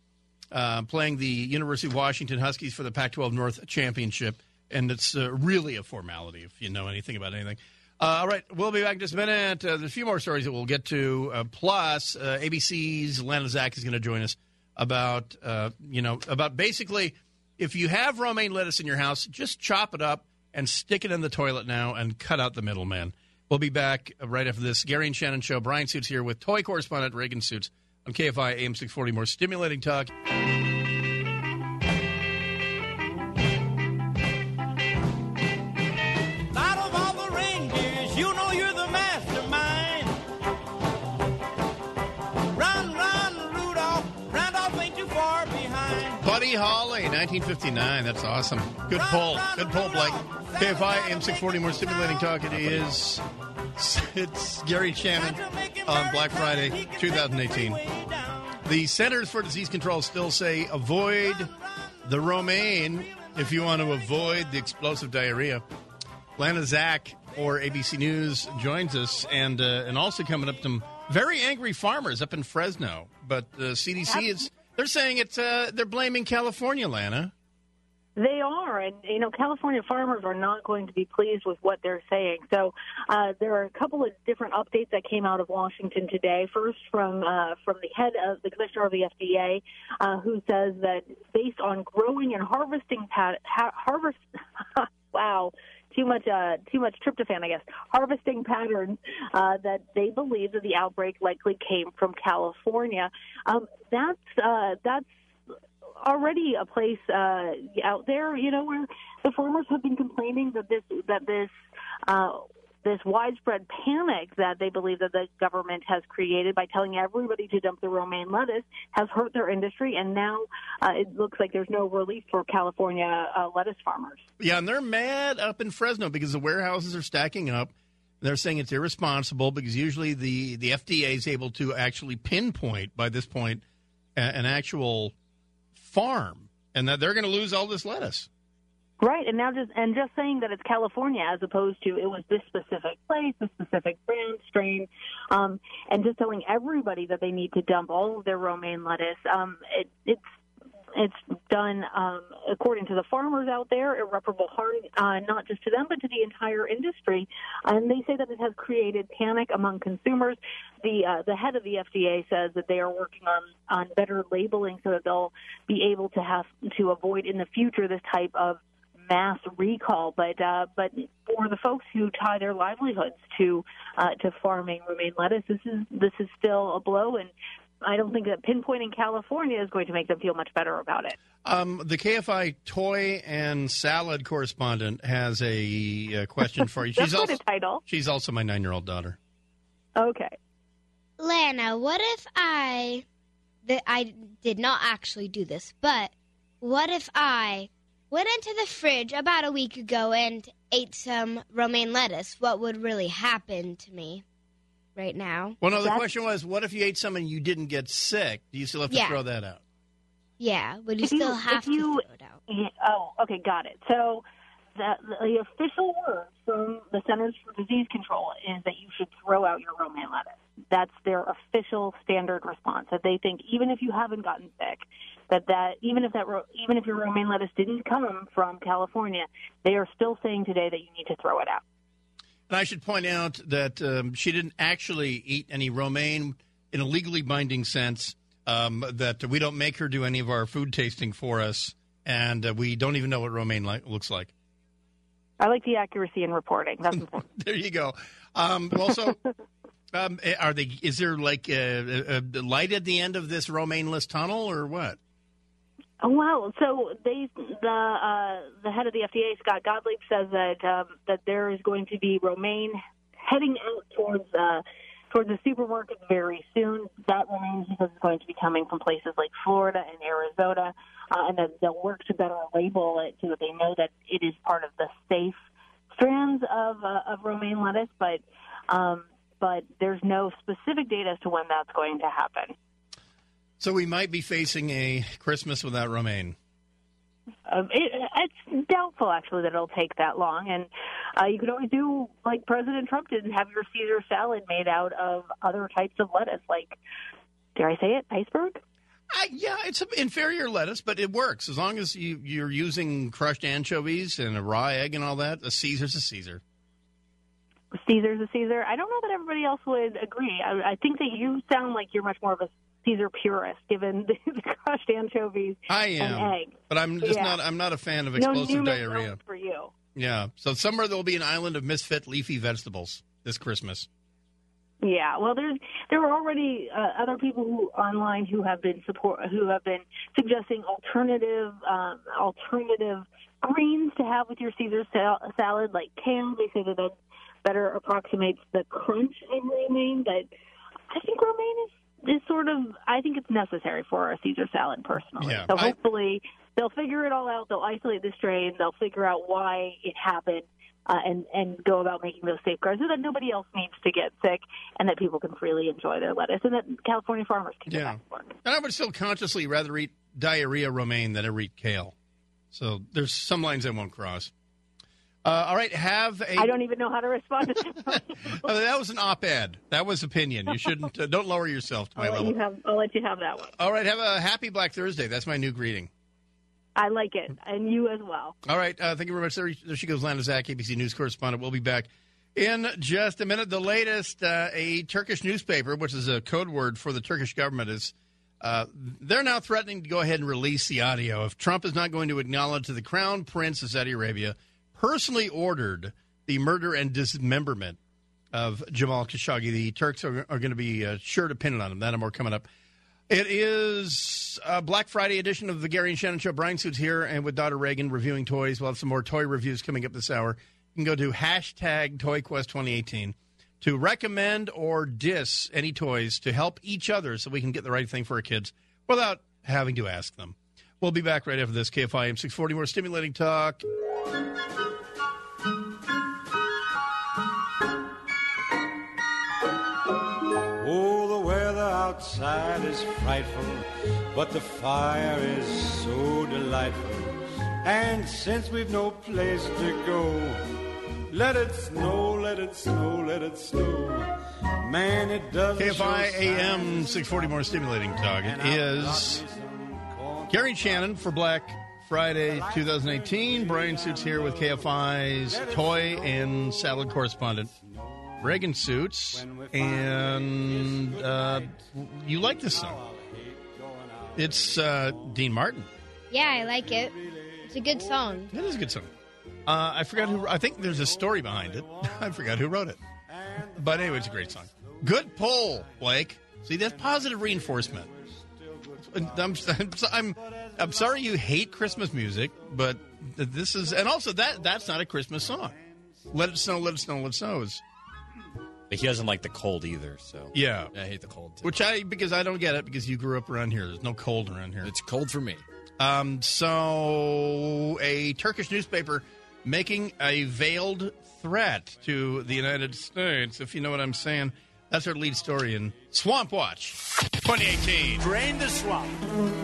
uh, playing the University of Washington Huskies for the Pac-12 North Championship, and it's uh, really a formality if you know anything about anything. Uh, all right, we'll be back in just a minute. Uh, there's a few more stories that we'll get to. Uh, plus, ABC's Lana Zak is going to join us about you know about basically if you have romaine lettuce in your house, just chop it up and stick it in the toilet now and cut out the middleman. We'll be back right after this. Gary and Shannon show. Bryan Suits here with toy correspondent Reagan Suits on KFI AM 640. More stimulating talk. Out of all the reindeers, you know you're the mastermind. Run, run, Rudolph. Randolph ain't too far behind. Buddy Holly, 1959. That's awesome. Good poll. Good poll, Blake. KFI AM 640. More stimulating talk. It is. It's Gary Shannon on Black Friday 2018. The Centers for Disease Control still say avoid the romaine if you want to avoid the explosive diarrhea. Lana Zak or ABC News joins us, and uh, and also coming up some very angry farmers up in Fresno. But the CDC is they're saying it's uh, they're blaming California, Lana. They are, and you know, California farmers are not going to be pleased with what they're saying. So uh, there are a couple of different updates that came out of Washington today. First, from uh, from the head of the commissioner of the FDA, uh, who says that based on growing and harvesting pat- ha- harvest, wow. Too much, uh, too much tryptophan, I guess. Harvesting patterns uh, that they believe that the outbreak likely came from California. Um, that's uh, that's already a place uh, out there, you know, where the farmers have been complaining that this that this uh, this widespread panic that they believe that the government has created by telling everybody to dump the romaine lettuce has hurt their industry, and now uh, it looks like there's no relief for California uh, lettuce farmers. Yeah, and they're mad up in Fresno because the warehouses are stacking up. They're saying it's irresponsible because usually the, the FDA is able to actually pinpoint by this point an actual farm, and that they're going to lose all this lettuce. Right, and now just and just saying that it's California as opposed to it was this specific place, this specific brand strain, um, and just telling everybody that they need to dump all of their romaine lettuce. Um, it, it's it's done um, according to the farmers out there irreparable harm, uh, not just to them but to the entire industry. And they say that it has created panic among consumers. The uh, the head of the FDA says that they are working on on better labeling so that they'll be able to have to avoid in the future this type of mass recall, but uh, but for the folks who tie their livelihoods to uh, to farming romaine lettuce, this is this is still a blow, and I don't think that pinpointing California is going to make them feel much better about it. Um, the KFI toy and salad correspondent has a, uh question for you. That's She's quite also a title. she's also my nine year old daughter. Okay. Lana, what if I that I did not actually do this, but what if I went into the fridge about a week ago and ate some romaine lettuce? What would really happen to me right now? Well, no, the question was, what if you ate some and you didn't get sick? Do you still have to Yeah. throw that out? Yeah, would you If you- still have if to you- throw it out? Yeah, oh, okay, got it. So the, the official word from the Centers for Disease Control is that you should throw out your romaine lettuce. That's their official standard response. That they think even if you haven't gotten sick, that that even if that even if your romaine lettuce didn't come from California, they are still saying today that you need to throw it out. And I should point out that um, she didn't actually eat any romaine in a legally binding sense. Um, that we don't make her do any of our food tasting for us, and uh, we don't even know what romaine li- looks like. I like the accuracy in reporting. That's important. there you go. Um, also, um, are they? Is there like a, a, light at the end of this romaineless tunnel, or what? Oh, wow! So they, the uh, the head of the FDA, Scott Gottlieb, says that um, that there is going to be romaine heading out towards uh, towards the supermarket very soon. That romaine, is going to be coming from places like Florida and Arizona, uh, and that they'll work to better label it so that they know that it is part of the safe strands of uh, of romaine lettuce. But um, but there's no specific data as to when that's going to happen. So we might be facing a Christmas without romaine. Um, it, it's doubtful, actually, that it'll take that long. And uh, you could always do like President Trump did and have your Caesar salad made out of other types of lettuce, like, dare I say it, iceberg? I, yeah, it's an inferior lettuce, but it works as long as you, you're using crushed anchovies and a raw egg and all that. A Caesar's a Caesar. Caesar's a Caesar. I don't know that everybody else would agree. I, I think that you sound like you're much more of a Caesar purist, given the, the crushed anchovies I am, and egg. but I'm just Yeah. not. I'm not a fan of explosive Newman diarrhea. For you. Yeah, so somewhere there will be an island of misfit leafy vegetables this Christmas. Yeah, well, there's there are already uh, other people who online who have been support who have been suggesting alternative um, alternative greens to have with your Caesar sal- salad, like kale. They say that that better approximates the crunch of romaine, but I think romaine is is sort of I think it's necessary for a Caesar salad personally. Yeah, so I- hopefully they'll figure it all out. They'll isolate the strain. They'll figure out why it happened. Uh, and and go about making those safeguards so that nobody else needs to get sick, and that people can freely enjoy their lettuce, and that California farmers can get Yeah, back to work. and I would still consciously rather eat diarrhea romaine than ever eat kale. So there's some lines I won't cross. Uh, all right, have a. I don't even know how to respond to that. Oh, that was an op-ed. That was opinion. You shouldn't. Uh, don't lower yourself to my I'll level. have I'll let you have that one. All right, have a happy Black Thursday. That's my new greeting. I like it, and you as well. All right, uh, thank you very much. There, there she goes, Lana Zak, ABC News correspondent. We'll be back in just a minute. The latest, uh, a Turkish newspaper, which is a code word for the Turkish government, is uh, they're now threatening to go ahead and release the audio if Trump is not going to acknowledge that the Crown Prince of Saudi Arabia personally ordered the murder and dismemberment of Jamal Khashoggi. The Turks are, are going to be uh, sure to pin it on him. That and more coming up. It is a Black Friday edition of the Gary and Shannon Show. Bryan Suits here, and with Daughter Reagan reviewing toys. We'll have some more toy reviews coming up this hour. You can go to hashtag ToyQuest 2018 to recommend or diss any toys to help each other so we can get the right thing for our kids without having to ask them. We'll be back right after this. KFI M640, more stimulating talk. Outside is frightful, but the fire is so delightful. And since we've no place to go, let it snow, let it snow, let it snow. Man, it doesn't KFI AM 640 more stimulating talk. It is Gary Shannon for Black Friday 2018. Bryan Suits here with KFI's toy and salad correspondent. Reagan Suits. And uh, you like this song. It's uh, Dean Martin. Yeah, I like it. It's a good song. It is a good song. Uh, I forgot who. I think there's a story behind it. I forgot who wrote it. But anyway, it's a great song. Good pull, Blake. See, that's positive reinforcement. I'm, I'm, I'm, I'm sorry you hate Christmas music, but this is, and also that that's not a Christmas song. Let it snow, let it snow, let it snow is But he doesn't like the cold either, so. yeah. I hate the cold. Too. Which I because I don't get it because you grew up around here. There's no cold around here. It's cold for me. Um, so a Turkish newspaper making a veiled threat to the United States, if you know what I'm saying. That's our lead story in Swamp Watch 2018. Drain the swamp.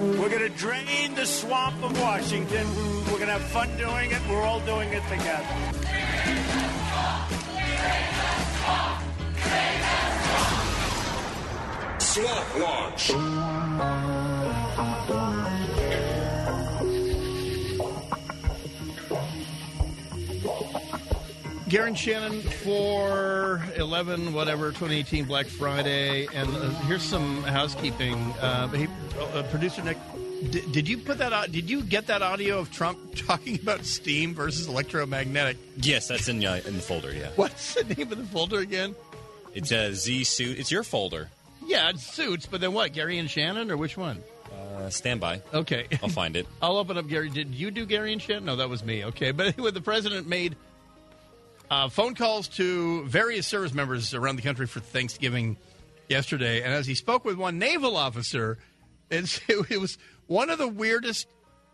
We're going to drain the swamp of Washington. We're going to have fun doing it. We're all doing it together. Swamp Launch. Garen Shannon for 11, whatever, 2018 Black Friday. And uh, here's some housekeeping. Uh, hey, uh, producer Nick, did, did you put that out? Did you get that audio of Trump talking about steam versus electromagnetic? Yes, that's in uh, in the folder. Yeah, What's the name of the folder again? it's a Z suit. It's your folder. Yeah, it's suits, but then what? Gary and Shannon, or which one? Uh, stand by. Okay. I'll find it. I'll open up Gary. Did you do Gary and Shannon? No, that was me. Okay, but anyway, the president made uh, phone calls to various service members around the country for Thanksgiving yesterday, and as he spoke with one naval officer, it's, it was one of the weirdest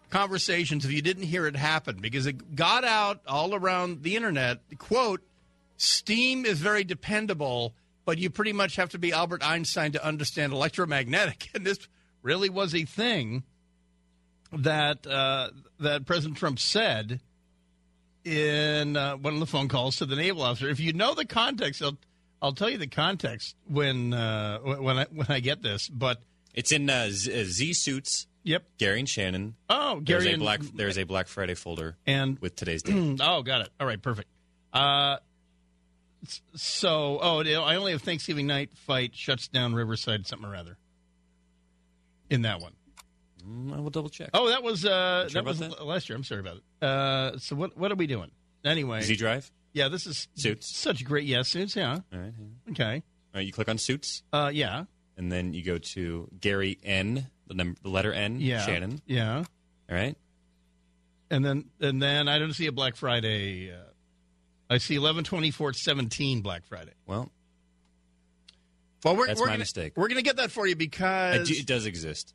conversations if you didn't hear it happen because it got out all around the internet. Quote: "Steam is very dependable." But you pretty much have to be Albert Einstein to understand electromagnetic, and this really was a thing that uh, that President Trump said in uh, one of the phone calls to the naval officer. If you know the context, I'll I'll tell you the context when uh, when I when I get this. But It's in uh, uh, Z suits. Yep. Gary and Shannon. Oh, there's Gary a and- black. There's a Black Friday folder and with today's date. oh, got it. All right, perfect. Uh, s- so oh, I only have Thanksgiving night fight shuts down Riverside something or other. In that one. Mm, I will double check. Oh, that was uh, Sure that was about l- last year. I'm sorry about it. Uh, so what what are we doing anyway? Z Drive. Yeah, this is Suits. Such great yes suits. Yeah. All right. Okay. All right. You click on suits. Uh, yeah. And then you go to Gary N. The number, the letter N. Yeah. Shannon. Yeah. All right. And then and then I don't see a Black Friday. Uh, I see eleven twenty four seventeen Black Friday. Well, well, we're, that's we're my gonna, mistake. We're going to get that for you because It, does exist.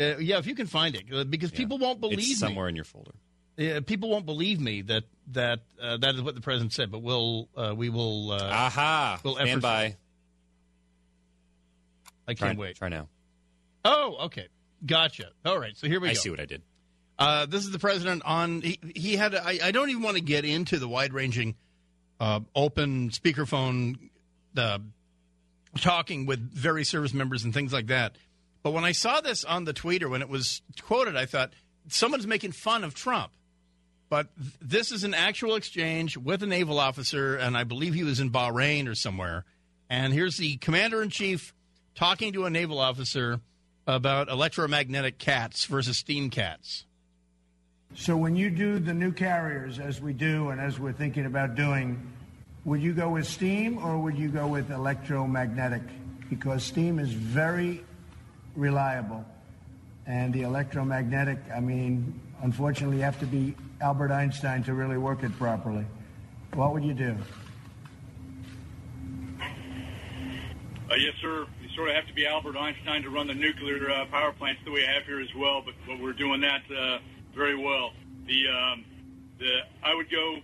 Uh, yeah, if you can find it, uh, because people won't believe It's me. somewhere in your folder. Yeah, people won't believe me that that uh, that is what the president said. But we'll uh, we will. Uh, Aha! We'll Stand by. I can't wait. Try now. Oh, okay, gotcha. All right, so here we I go. I see what I did. Uh, this is the president on. He, he had. I, I don't even want to get into the wide ranging, uh, open speakerphone, uh, talking with various service members and things like that. But when I saw this on the tweeter when it was quoted, I thought someone's making fun of Trump. But th- this is an actual exchange with a naval officer, and I believe he was in Bahrain or somewhere. And here's the commander in chief talking to a naval officer about electromagnetic cats versus steam cats. So when you do the new carriers, as we do and as we're thinking about doing, would you go with steam or would you go with electromagnetic? Because steam is very reliable. And the electromagnetic, I mean, unfortunately, you have to be Albert Einstein to really work it properly. What would you do? Uh, yes, sir. You sort of have to be Albert Einstein to run the nuclear uh, power plants that we have here as well, but, but we're doing that uh, very well. The, um, the I would go,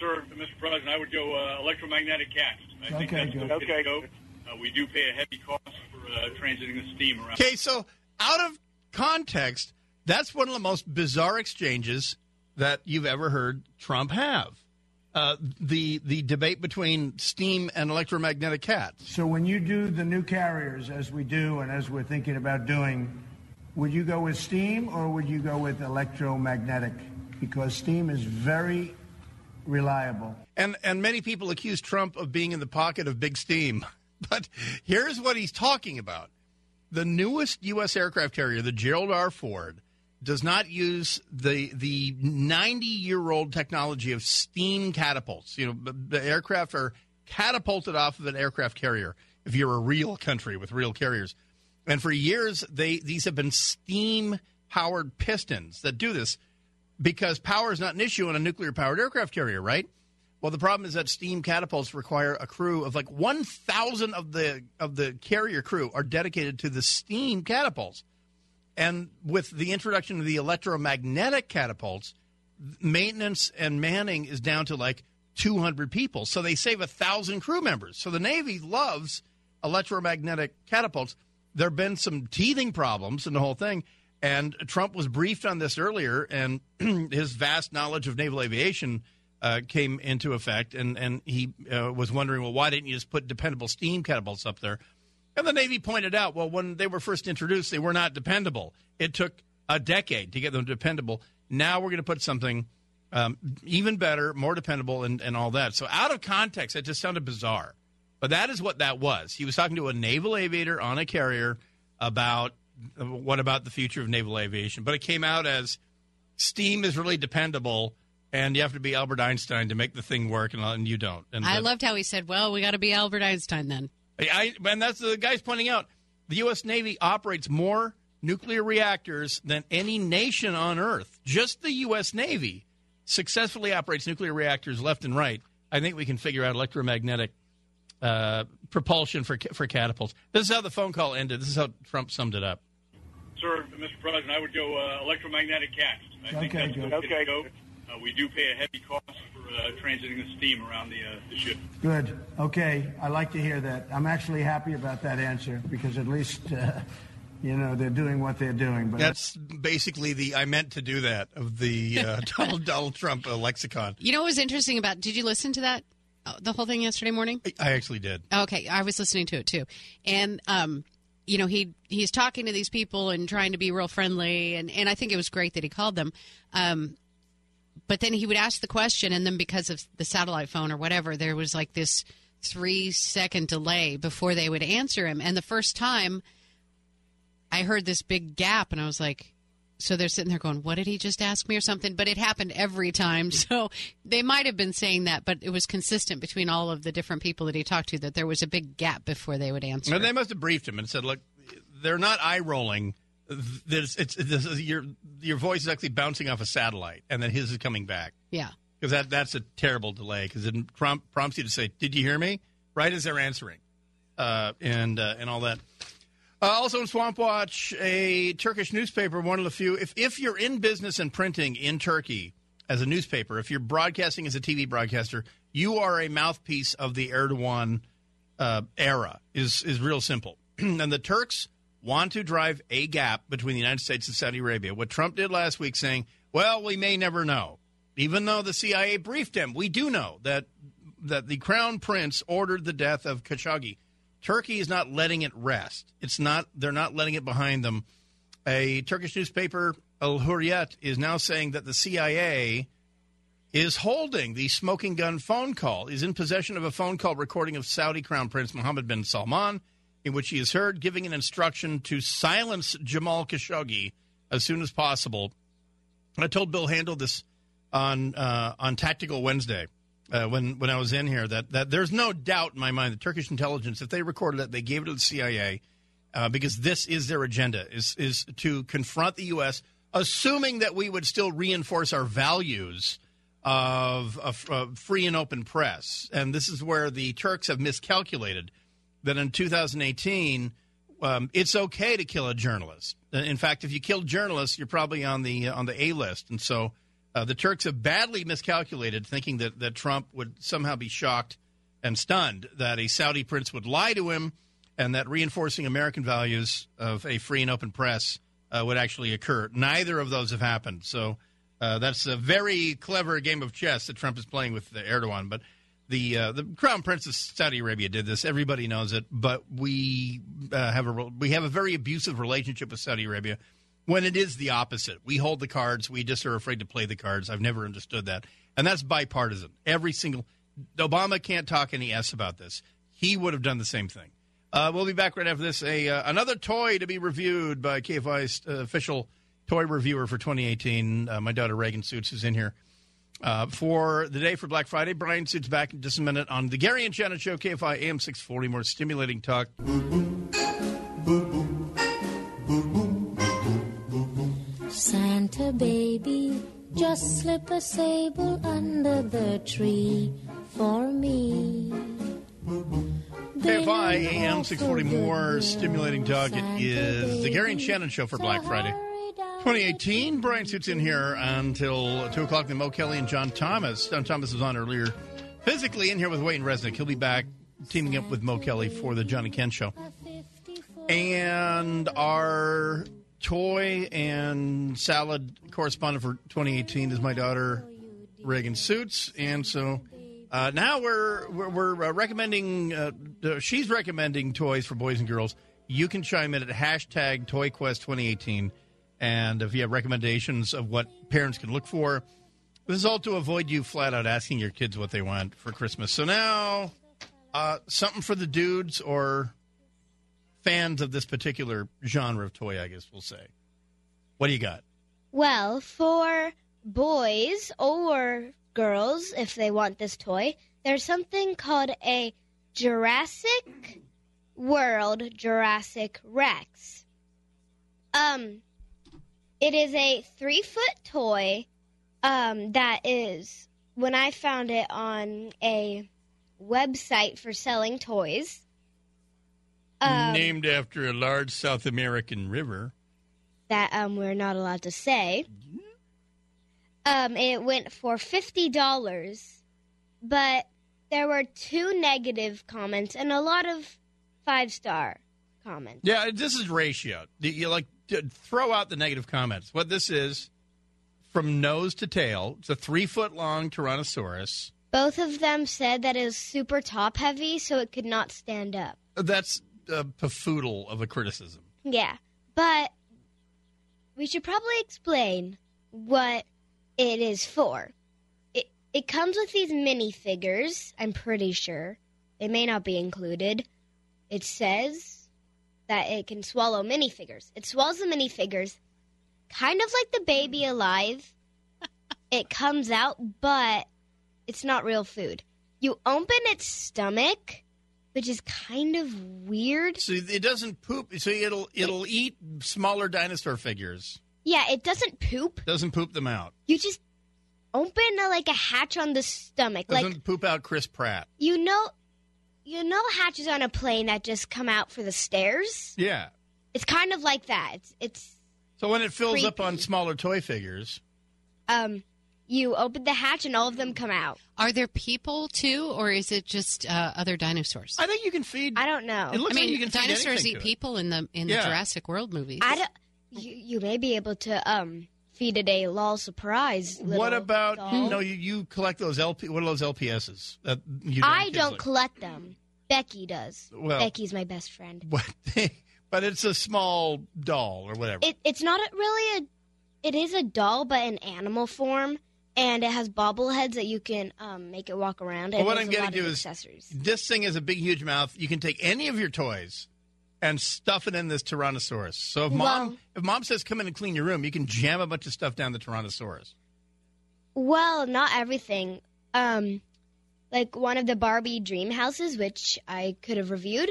sir, Mr. President, I would go uh, electromagnetic cats. I think Okay, that's good. the way to go. Uh, we do pay a heavy cost for uh, transiting the steam around. Okay, so out of context, that's one of the most bizarre exchanges that you've ever heard Trump have. Uh, the the debate between steam and electromagnetic cats. So when you do the new carriers, as we do and as we're thinking about doing, would you go with steam or would you go with electromagnetic? Because steam is very reliable. And and many people accuse Trump of being in the pocket of big steam. But here's what he's talking about. The newest US aircraft carrier, the Gerald R. Ford, does not use the the 90-year-old technology of steam catapults. You know, the, the aircraft are catapulted off of an aircraft carrier if you're a real country with real carriers. And for years they these have been steam powered pistons that do this because power is not an issue on a nuclear powered aircraft carrier, right? Well, the problem is that steam catapults require a crew of like 1,000 of the of the carrier crew are dedicated to the steam catapults. And with the introduction of the electromagnetic catapults, maintenance and manning is down to like 200 people. So they save a thousand crew members. So the Navy loves electromagnetic catapults. There have been some teething problems in the whole thing. And Trump was briefed on this earlier, and his vast knowledge of naval aviation uh, came into effect. And, and he uh, was wondering, well, why didn't you just put dependable steam catapults up there? And the Navy pointed out, well, when they were first introduced, they were not dependable. It took a decade to get them dependable. Now we're going to put something um, even better, more dependable, and, and all that. So out of context, that just sounded bizarre. But that is what that was. He was talking to a naval aviator on a carrier about what about the future of naval aviation. But it came out as steam is really dependable, and you have to be Albert Einstein to make the thing work, and, you don't. And I that- loved how he said, "Well, we got to be Albert Einstein then." I, and that's the guy's pointing out the U.S. Navy operates more nuclear reactors than any nation on Earth. Just the U.S. Navy successfully operates nuclear reactors left and right. I think we can figure out electromagnetic uh, propulsion for for catapults. This is how the phone call ended. This is how Trump summed it up. Sir, Mr. President, I would go uh, electromagnetic cats. I think Okay, that's good. the go. Uh, we do pay a heavy cost for uh, transiting the steam around the, uh, the ship. Good. Okay. I like to hear that. I'm actually happy about that answer because at least, uh, you know, they're doing what they're doing. But That's basically the I meant to do that of the uh, Donald Donald Trump uh, lexicon. You know what was interesting about? Did you listen to that? uh, The whole thing yesterday morning. I actually did. Okay, I was listening to it too, and um, you know he he's talking to these people and trying to be real friendly, and and I think it was great that he called them. Um, but then he would ask the question, and then because of the satellite phone or whatever, there was like this three second delay before they would answer him. And the first time, I heard this big gap, and I was like. So they're sitting there going, "What did he just ask me?" or something. But it happened every time, so they might have been saying that, but it was consistent between all of the different people that he talked to that there was a big gap before they would answer. And they must have briefed him and said, "Look, they're not eye rolling. This, it's, this is, your your voice is actually bouncing off a satellite, and then his is coming back Yeah. because that that's a terrible delay because it prompt, prompts you to say, "Did you hear me?" Right as they're answering, uh, and uh, and all that. Uh, also in Swamp Watch, a Turkish newspaper, one of the few. If if you're in business and printing in Turkey as a newspaper, if you're broadcasting as a TV broadcaster, you are a mouthpiece of the Erdogan uh, era. Is is real simple. and the Turks want to drive a gap between the United States and Saudi Arabia. What Trump did last week, saying, "Well, we may never know," even though the CIA briefed him, we do know that that the crown prince ordered the death of Khashoggi. Turkey is not letting it rest. It's not. They're not letting it behind them. A Turkish newspaper, Al Hurriyet, is now saying that the CIA is holding the smoking gun phone call. Is in possession of a phone call recording of Saudi Crown Prince Mohammed bin Salman, in which he is heard giving an instruction to silence Jamal Khashoggi as soon as possible. I told Bill Handel this on uh, on Tactical Wednesday uh, when when I was in here that that there's no doubt in my mind the Turkish intelligence if they recorded it they gave it to the CIA uh, because this is their agenda is is to confront the U.S. assuming that we would still reinforce our values of a f- a free and open press and this is where the Turks have miscalculated that in 2018 um, it's okay to kill a journalist. Uh, In fact, if you kill journalists, you're probably on the on the A list, and so uh, the Turks have badly miscalculated, thinking that that Trump would somehow be shocked and stunned that a Saudi prince would lie to him, and that reinforcing American values of a free and open press uh, would actually occur. Neither of those have happened. So uh, that's a very clever game of chess that Trump is playing with Erdogan, but. The uh, the crown prince of Saudi Arabia did this. Everybody knows it, but we uh, have a we have a very abusive relationship with Saudi Arabia. When it is the opposite, we hold the cards. We just are afraid to play the cards. I've never understood that, and that's bipartisan. Every single Obama can't talk any s about this. He would have done the same thing. Uh, we'll be back right after this. A uh, another toy to be reviewed by KFI's uh, official toy reviewer for 2018. Uh, my daughter Reagan Suits is in here. Uh, for the day for Black Friday, Bryan Suits back in just a minute on the Gary and Shannon Show, KFI AM 640. More stimulating talk. Santa baby, just slip a sable under the tree for me. KFI AM 640. More stimulating talk. It is the Gary and Shannon Show for Black Friday. 2018. Bryan Suits in here until 2 o'clock. Then Mo Kelly and John Thomas. John Thomas was on earlier physically in here with Wayne Resnick. He'll be back teaming up with Mo Kelly for the Johnny Ken Show. And our toy and salad correspondent for 2018 is my daughter, Reagan Suits. And so Uh, now we're we're, we're uh, recommending. Uh, she's recommending toys for boys and girls. You can chime in at hashtag ToyQuest 2018, and if you have recommendations of what parents can look for, this is all to avoid you flat out asking your kids what they want for Christmas. So now, uh, something for the dudes or fans of this particular genre of toy, I guess we'll say. What do you got? Well, for boys or girls, if they want this toy, there's something called a Jurassic World Jurassic Rex. Um, it is a three foot toy um, that is, when I found it on a website for selling toys, um, Named after a large South American river. that um, we're not allowed to say. Um, it went for fifty dollars, but there were two negative comments and a lot of five star comments. Yeah, this is ratio. You- like throw out the negative comments. What this is, from nose to tail, it's a three foot long Tyrannosaurus. Both of them said that it was super top heavy, so it could not stand up. That's a pafoodle of a criticism. Yeah, but we should probably explain what it is for. It it comes with these minifigures. I'm pretty sure they may not be included. It says that it can swallow minifigures. It swallows the minifigures, kind of like the baby alive. it comes out, but it's not real food. You open its stomach, which is kind of weird. So it doesn't poop. So it'll it'll eat smaller dinosaur figures. Yeah, it doesn't poop. Doesn't poop them out. You just open a, like a hatch on the stomach, Doesn't like poop out Chris Pratt. you know, you know hatches on a plane that just come out for the stairs. Yeah. It's kind of like that. It's it's So when it fills up on smaller toy figures, um, you open the hatch and all of them come out. Are there people too, or is it just uh, other dinosaurs? I think you can feed. I don't know. It looks I like mean, you can dinosaurs anything eat to it. people in the in the Jurassic World movies. I don't. You, you may be able to um feed a lol surprise. what about doll. no? You, you collect those LP. What are those LPSs? That you know I don't like? collect them. Becky does. Well- Becky's my best friend. What? but it's a small doll or whatever. It, it's not a, really a. It is a doll, but in animal form, and it has bobbleheads that you can um, make it walk around. Well, what I'm going to do is accessories. this thing has a big, huge mouth. You can take any of your toys and stuff it in this Tyrannosaurus. So if mom, Well- if mom says come in and clean your room, you can jam a bunch of stuff down the Tyrannosaurus. Well, not everything. Um, like one of the Barbie dream houses, which I could have reviewed.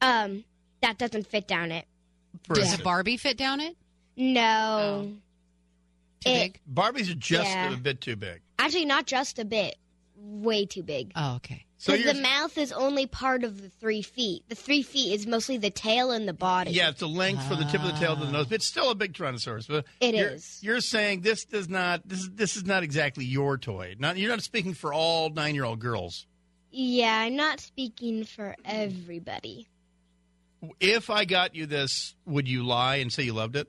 Um, that doesn't fit down it. For Does a Barbie fit down it? No. Too It- big? Barbies are just Yeah. a bit too big. Actually, not just a bit. Way too big. Oh, okay. So the mouth is only part of the three feet. The three feet is mostly the tail and the body. yeah, it's a length from the tip of the tail to the nose. But it's still a big Tyrannosaurus. But It you're, is. You're saying this does not. This is this is not exactly your toy. Not you're not speaking for all nine year old girls. Yeah, I'm not speaking for everybody. If I got you this, would you lie and say you loved it?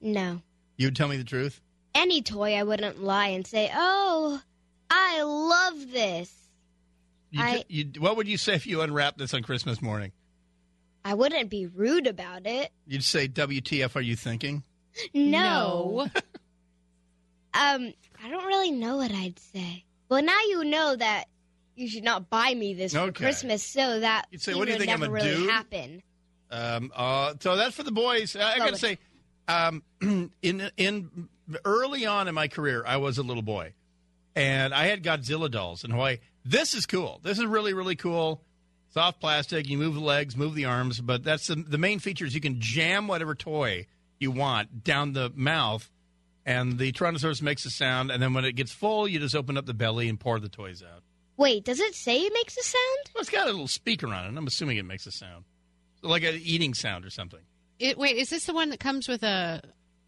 No. You would tell me the truth. Any toy, I wouldn't lie and say, oh, I love this. You, I- you, what would you say if you unwrapped this on Christmas morning? I wouldn't be rude about it. You'd say, "WTF? Are you thinking?" No. um, I don't really know what I'd say. Well, now you know that you should not buy me this for Christmas, so that You'd say, "What do you think, I'm never a really dude?" happen. Um, uh, so that's for the boys. I, I got to say, um, in in early on in my career, I was a little boy, and I had Godzilla dolls in Hawaii. This is cool. This is really really cool. Soft plastic. You move the legs, move the arms, but that's the, the main feature. Is you can jam whatever toy you want down the mouth, and the Tyrannosaurus makes a sound. And then when it gets full, you just open up the belly and pour the toys out. Wait, does it say it makes a sound? Well, it's got a little speaker on it. I'm assuming it makes a sound, like an eating sound or something. It, wait, is this the one that comes with a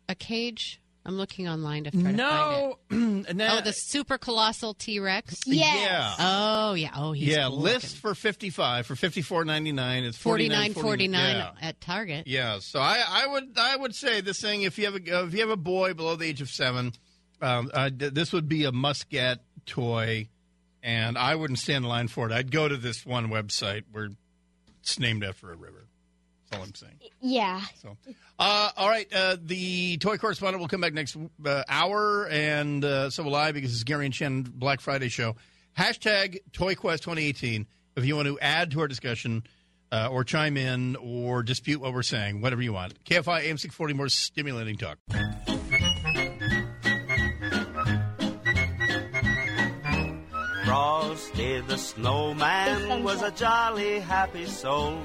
a cage? I'm looking online to try to find No, it. no. Oh, the super colossal T Rex. Yeah. Oh yeah. Oh, he's yeah, cool list for fifty five for fifty four ninety nine. It's forty forty nine nine forty nine Yeah. at Target. yeah, so I, I would I would say this thing if you have a if you have a boy below the age of seven, um, uh, this would be a must get toy. and I wouldn't stand in line for it. I'd go to this one website where it's named after a river. That's all I'm saying. Yeah. So, uh, all right. Uh, the toy correspondent will come back next uh, hour, and uh, so will I because it's Gary and Shannon Black Friday show. Hashtag ToyQuest 2018. If you want to add to our discussion uh, or chime in or dispute what we're saying, whatever you want. KFI AM 640, more stimulating talk. Frosty the snowman was a jolly happy soul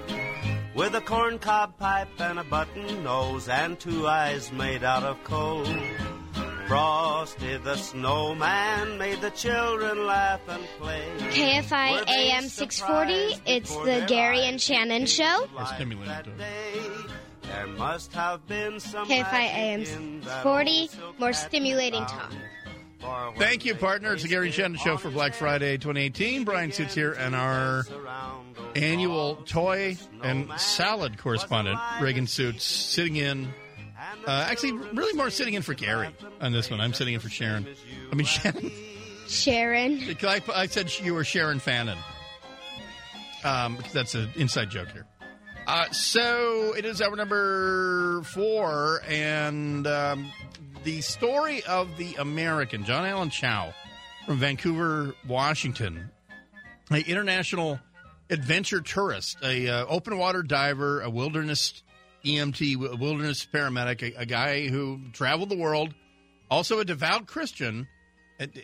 with a corncob pipe and a button nose and two eyes made out of coal. Frosty the snowman made the children laugh and play. KFI AM 640. It's the Gary and Shannon show. There must have been some KFI AM 640. More stimulating talk. Thank you, partner. It's the Gary and Shannon show for Black Friday 2018. Bryan Suits here, and our annual toy and salad correspondent, Reagan Suits, sitting in. Uh, actually, really more sitting in for Gary on this one. I'm sitting in for Sharon. I mean, Shannon. Sharon. I, I said you were Sharon Fannin. Um, that's an inside joke here. Uh, so it is our number four, and um, the story of the American, John Allen Chau from Vancouver, Washington, an international adventure tourist, a uh, open water diver, a wilderness EMT, a wilderness paramedic, a, a guy who traveled the world, also a devout Christian,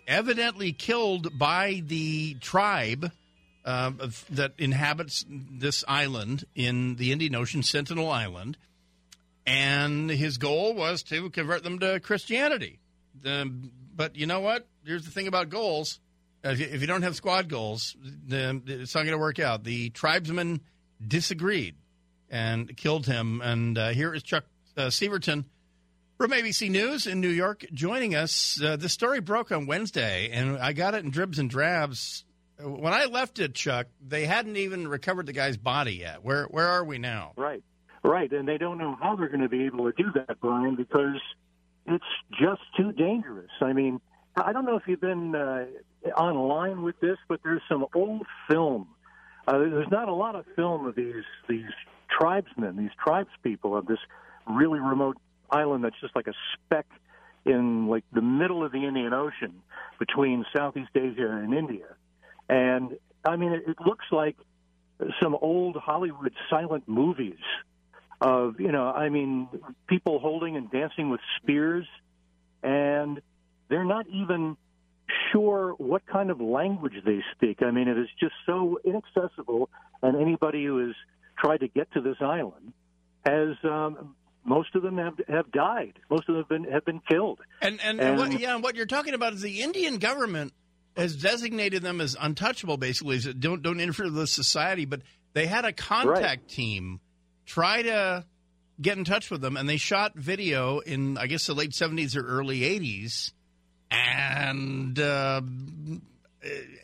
evidently killed by the tribe uh, that inhabits this island in the Indian Ocean, Sentinel Island. And his goal was to convert them to Christianity. Um, but you know what? Here's the thing about goals. If you, don't have squad goals, then it's not going to work out. The tribesmen disagreed and killed him. And uh, here is Chuck uh, Sivertsen from ABC News in New York joining us. Uh, the story broke on Wednesday, and I got it in dribs and drabs. When I left it, Chuck, they hadn't even recovered the guy's body yet. Where where are we now? Right, right, and they don't know how they're going to be able to do that, Bryan, because it's just too dangerous. I mean, I don't know if you've been uh, online with this, but there's some old film. Uh, there's not a lot of film of these these tribesmen, these tribespeople of this really remote island that's just like a speck in like the middle of the Indian Ocean between Southeast Asia and India. And I mean, it, it looks like some old Hollywood silent movies of, you know, I mean, people holding and dancing with spears, and they're not even sure what kind of language they speak. I mean, it is just so inaccessible, and anybody who has tried to get to this island has um, most of them have have died. Most of them have been have been killed. And and, and what, yeah, what you're talking about is the Indian government has designated them as untouchable. Basically, is don't don't interfere with society. But they had a contact Right. team try to get in touch with them, and they shot video in I guess the late 70s or early 80s, and uh,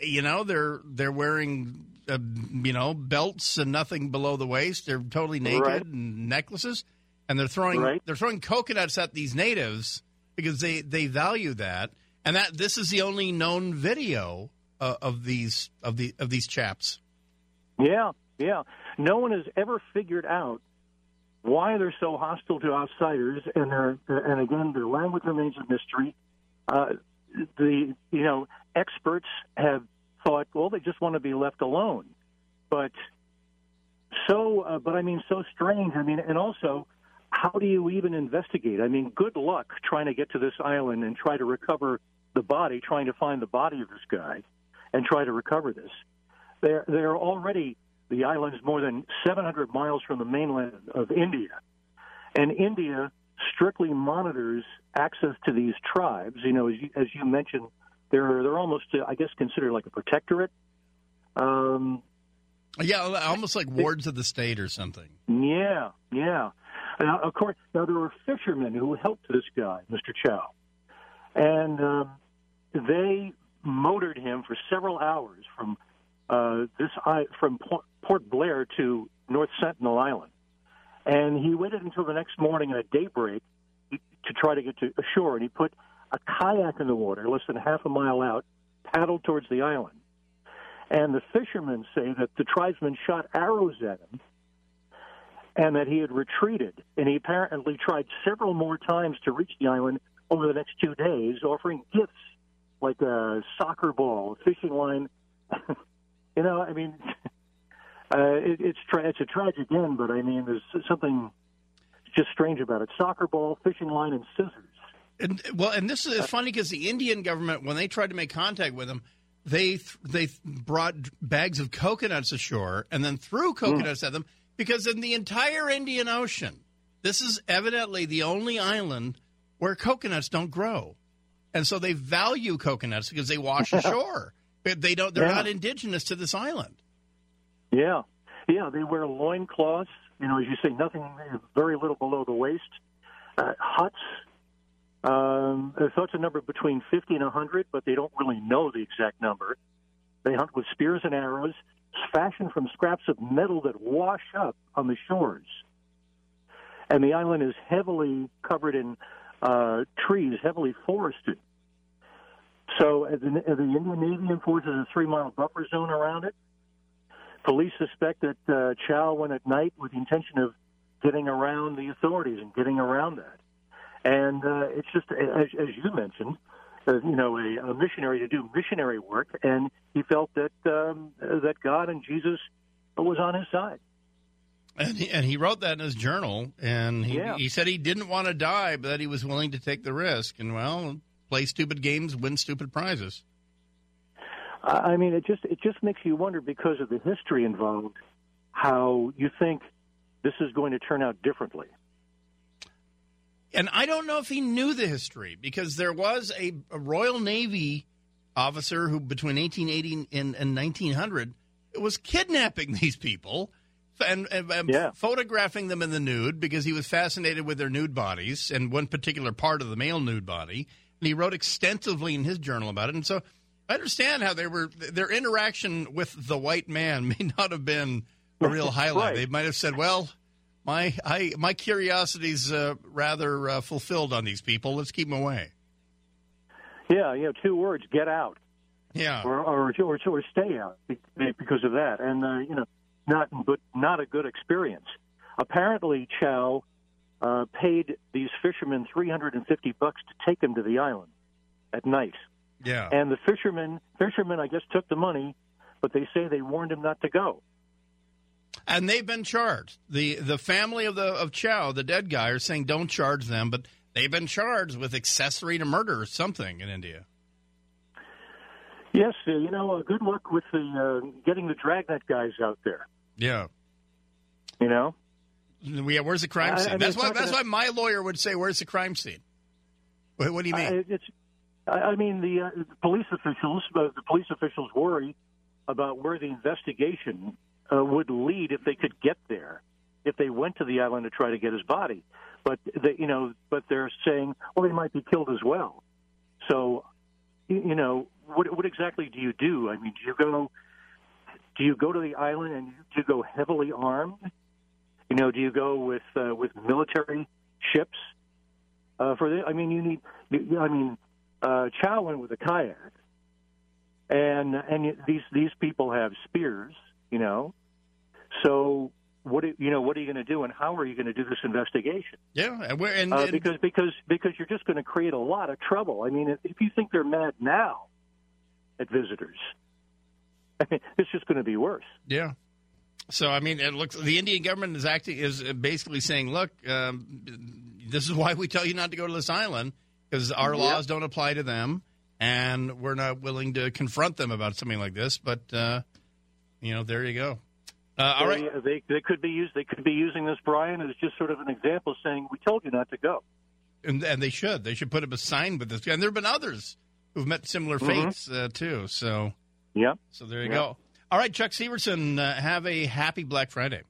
you know they're they're wearing. Uh, you know, belts and nothing below the waist. They're totally naked Right. and necklaces, and they're throwing Right. they're throwing coconuts at these natives because they they value that. And that this is the only known video uh, of these of the of these chaps. Yeah, yeah. No one has ever figured out why they're so hostile to outsiders, and their and again their language remains a mystery. Uh, the you know experts have thought, well, they just want to be left alone, but so, uh, but I mean, so strange. I mean, and also, how do you even investigate? I mean, good luck trying to get to this island and try to recover the body, trying to find the body of this guy, and try to recover this. They're they're already the island is more than 700 miles from the mainland of India, and India strictly monitors access to these tribes. You know, as you, as you mentioned, they're they're almost uh, I guess considered like a protectorate. Um, Yeah, almost like wards of the state or something. yeah, yeah. Now, of course, now there were fishermen who helped this guy, Mr. Chau, and um, they motored him for several hours from uh, this from Port, Port Blair to North Sentinel Island, and he waited until the next morning at daybreak to try to get to shore. and he put a kayak in the water less than half a mile out, paddled towards the island, And the fishermen say that the tribesmen shot arrows at him and that he had retreated. And he apparently tried several more times to reach the island over the next two days, offering gifts like a soccer ball, a fishing line. you know, I mean, uh, it, it's tra- it's a tragic end, but I mean, there's something just strange about it. Soccer ball, fishing line, and scissors. And, well, and this is funny because the Indian government, when they tried to make contact with them, they th- they brought bags of coconuts ashore and then threw coconuts at them because in the entire Indian Ocean, this is evidently the only island where coconuts don't grow, and so they value coconuts because they wash ashore. But they don't. They're Yeah. not indigenous to this island. Yeah, yeah. They wear loincloths. You know, as you say, nothing, very little below the waist. Uh, huts. Um, thought it's a number between 50 and 100, but they don't really know the exact number. They hunt with spears and arrows, fashioned from scraps of metal that wash up on the shores. And the island is heavily covered in uh, trees, heavily forested. So uh, the, the Indian Navy enforces a three-mile buffer zone around it. Police suspect that uh, Chau went at night with the intention of getting around the authorities and getting around that. And uh, it's just, as, as you mentioned, uh, you know, a, a missionary to do missionary work, and he felt that um, that God and Jesus was on his side. And he, and he wrote that in his journal, and he, Yeah. he said he didn't want to die, but that he was willing to take the risk. And well, play stupid games, win stupid prizes. I I mean, it just it just makes you wonder because of the history involved, how you think this is going to turn out differently. And I don't know if he knew the history because there was a, a Royal Navy officer who, between 1880 and, and 1900, was kidnapping these people and, and, and photographing them in the nude because he was fascinated with their nude bodies and one particular part of the male nude body. And he wrote extensively in his journal about it. And so I understand how they were their interaction with the white man may not have been a real highlight. Right. They might have said, "Well, my I my curiosity's uh, rather uh, fulfilled on these people. Let's keep them away." Yeah, you know, two words: get out. Yeah, or or or, or stay out because of that, and uh, you know, not but not a good experience. Apparently, Chau uh, paid these fishermen three hundred and fifty bucks to take him to the island at night. Yeah. And the fishermen, fishermen, I guess, took the money, but they say they warned him not to go. And they've been charged. the The family of the of Chau, the dead guy, are saying don't charge them, but they've been charged with accessory to murder or something in India. Yes, uh, you know, uh, good luck with the uh, getting the dragnet guys out there. Yeah. You know, Yeah, where's the crime I- I scene? mean, that's why. That's gonna- why my lawyer would say, "Where's the crime scene?" What, what do you mean? I, it's, I I mean, the, uh, police officials, uh, the police officials worry about where the investigation uh, would lead if they could get there, if they went to the island to try to get his body. But they, you know, but they're saying, well, he might be killed as well. So, you, know, what what exactly do you do? I mean, do you go? Do you go to the island and do you go heavily armed? You know, do you go with uh, with military ships? Uh, for the, I mean, you need. I mean, uh, Chau went with a kayak, and and these these people have spears. You know, so what do, you know? What are you going to do, and how are you going to do this investigation? Yeah, and, we're, and, uh, and- because because because you're just going to create a lot of trouble. I mean, if, if you think they're mad now at visitors, I mean, it's just going to be worse. Yeah. So I mean, it looks the Indian government is acting is basically saying, "Look, um, this is why we tell you not to go to this island because our Yep. laws don't apply to them, and we're not willing to confront them about something like this." But uh, you know, there you go. Uh, all right. They, they they could be used. They could be using this, Bryan, as just sort of an example, saying, "We told you not to go." and, and they should. They should put up a sign with this. And there have been others who've met similar Mhm. fates uh, too. So yeah. So there you Yeah. go. All right, Chuck Sivertsen, uh, have a happy Black Friday.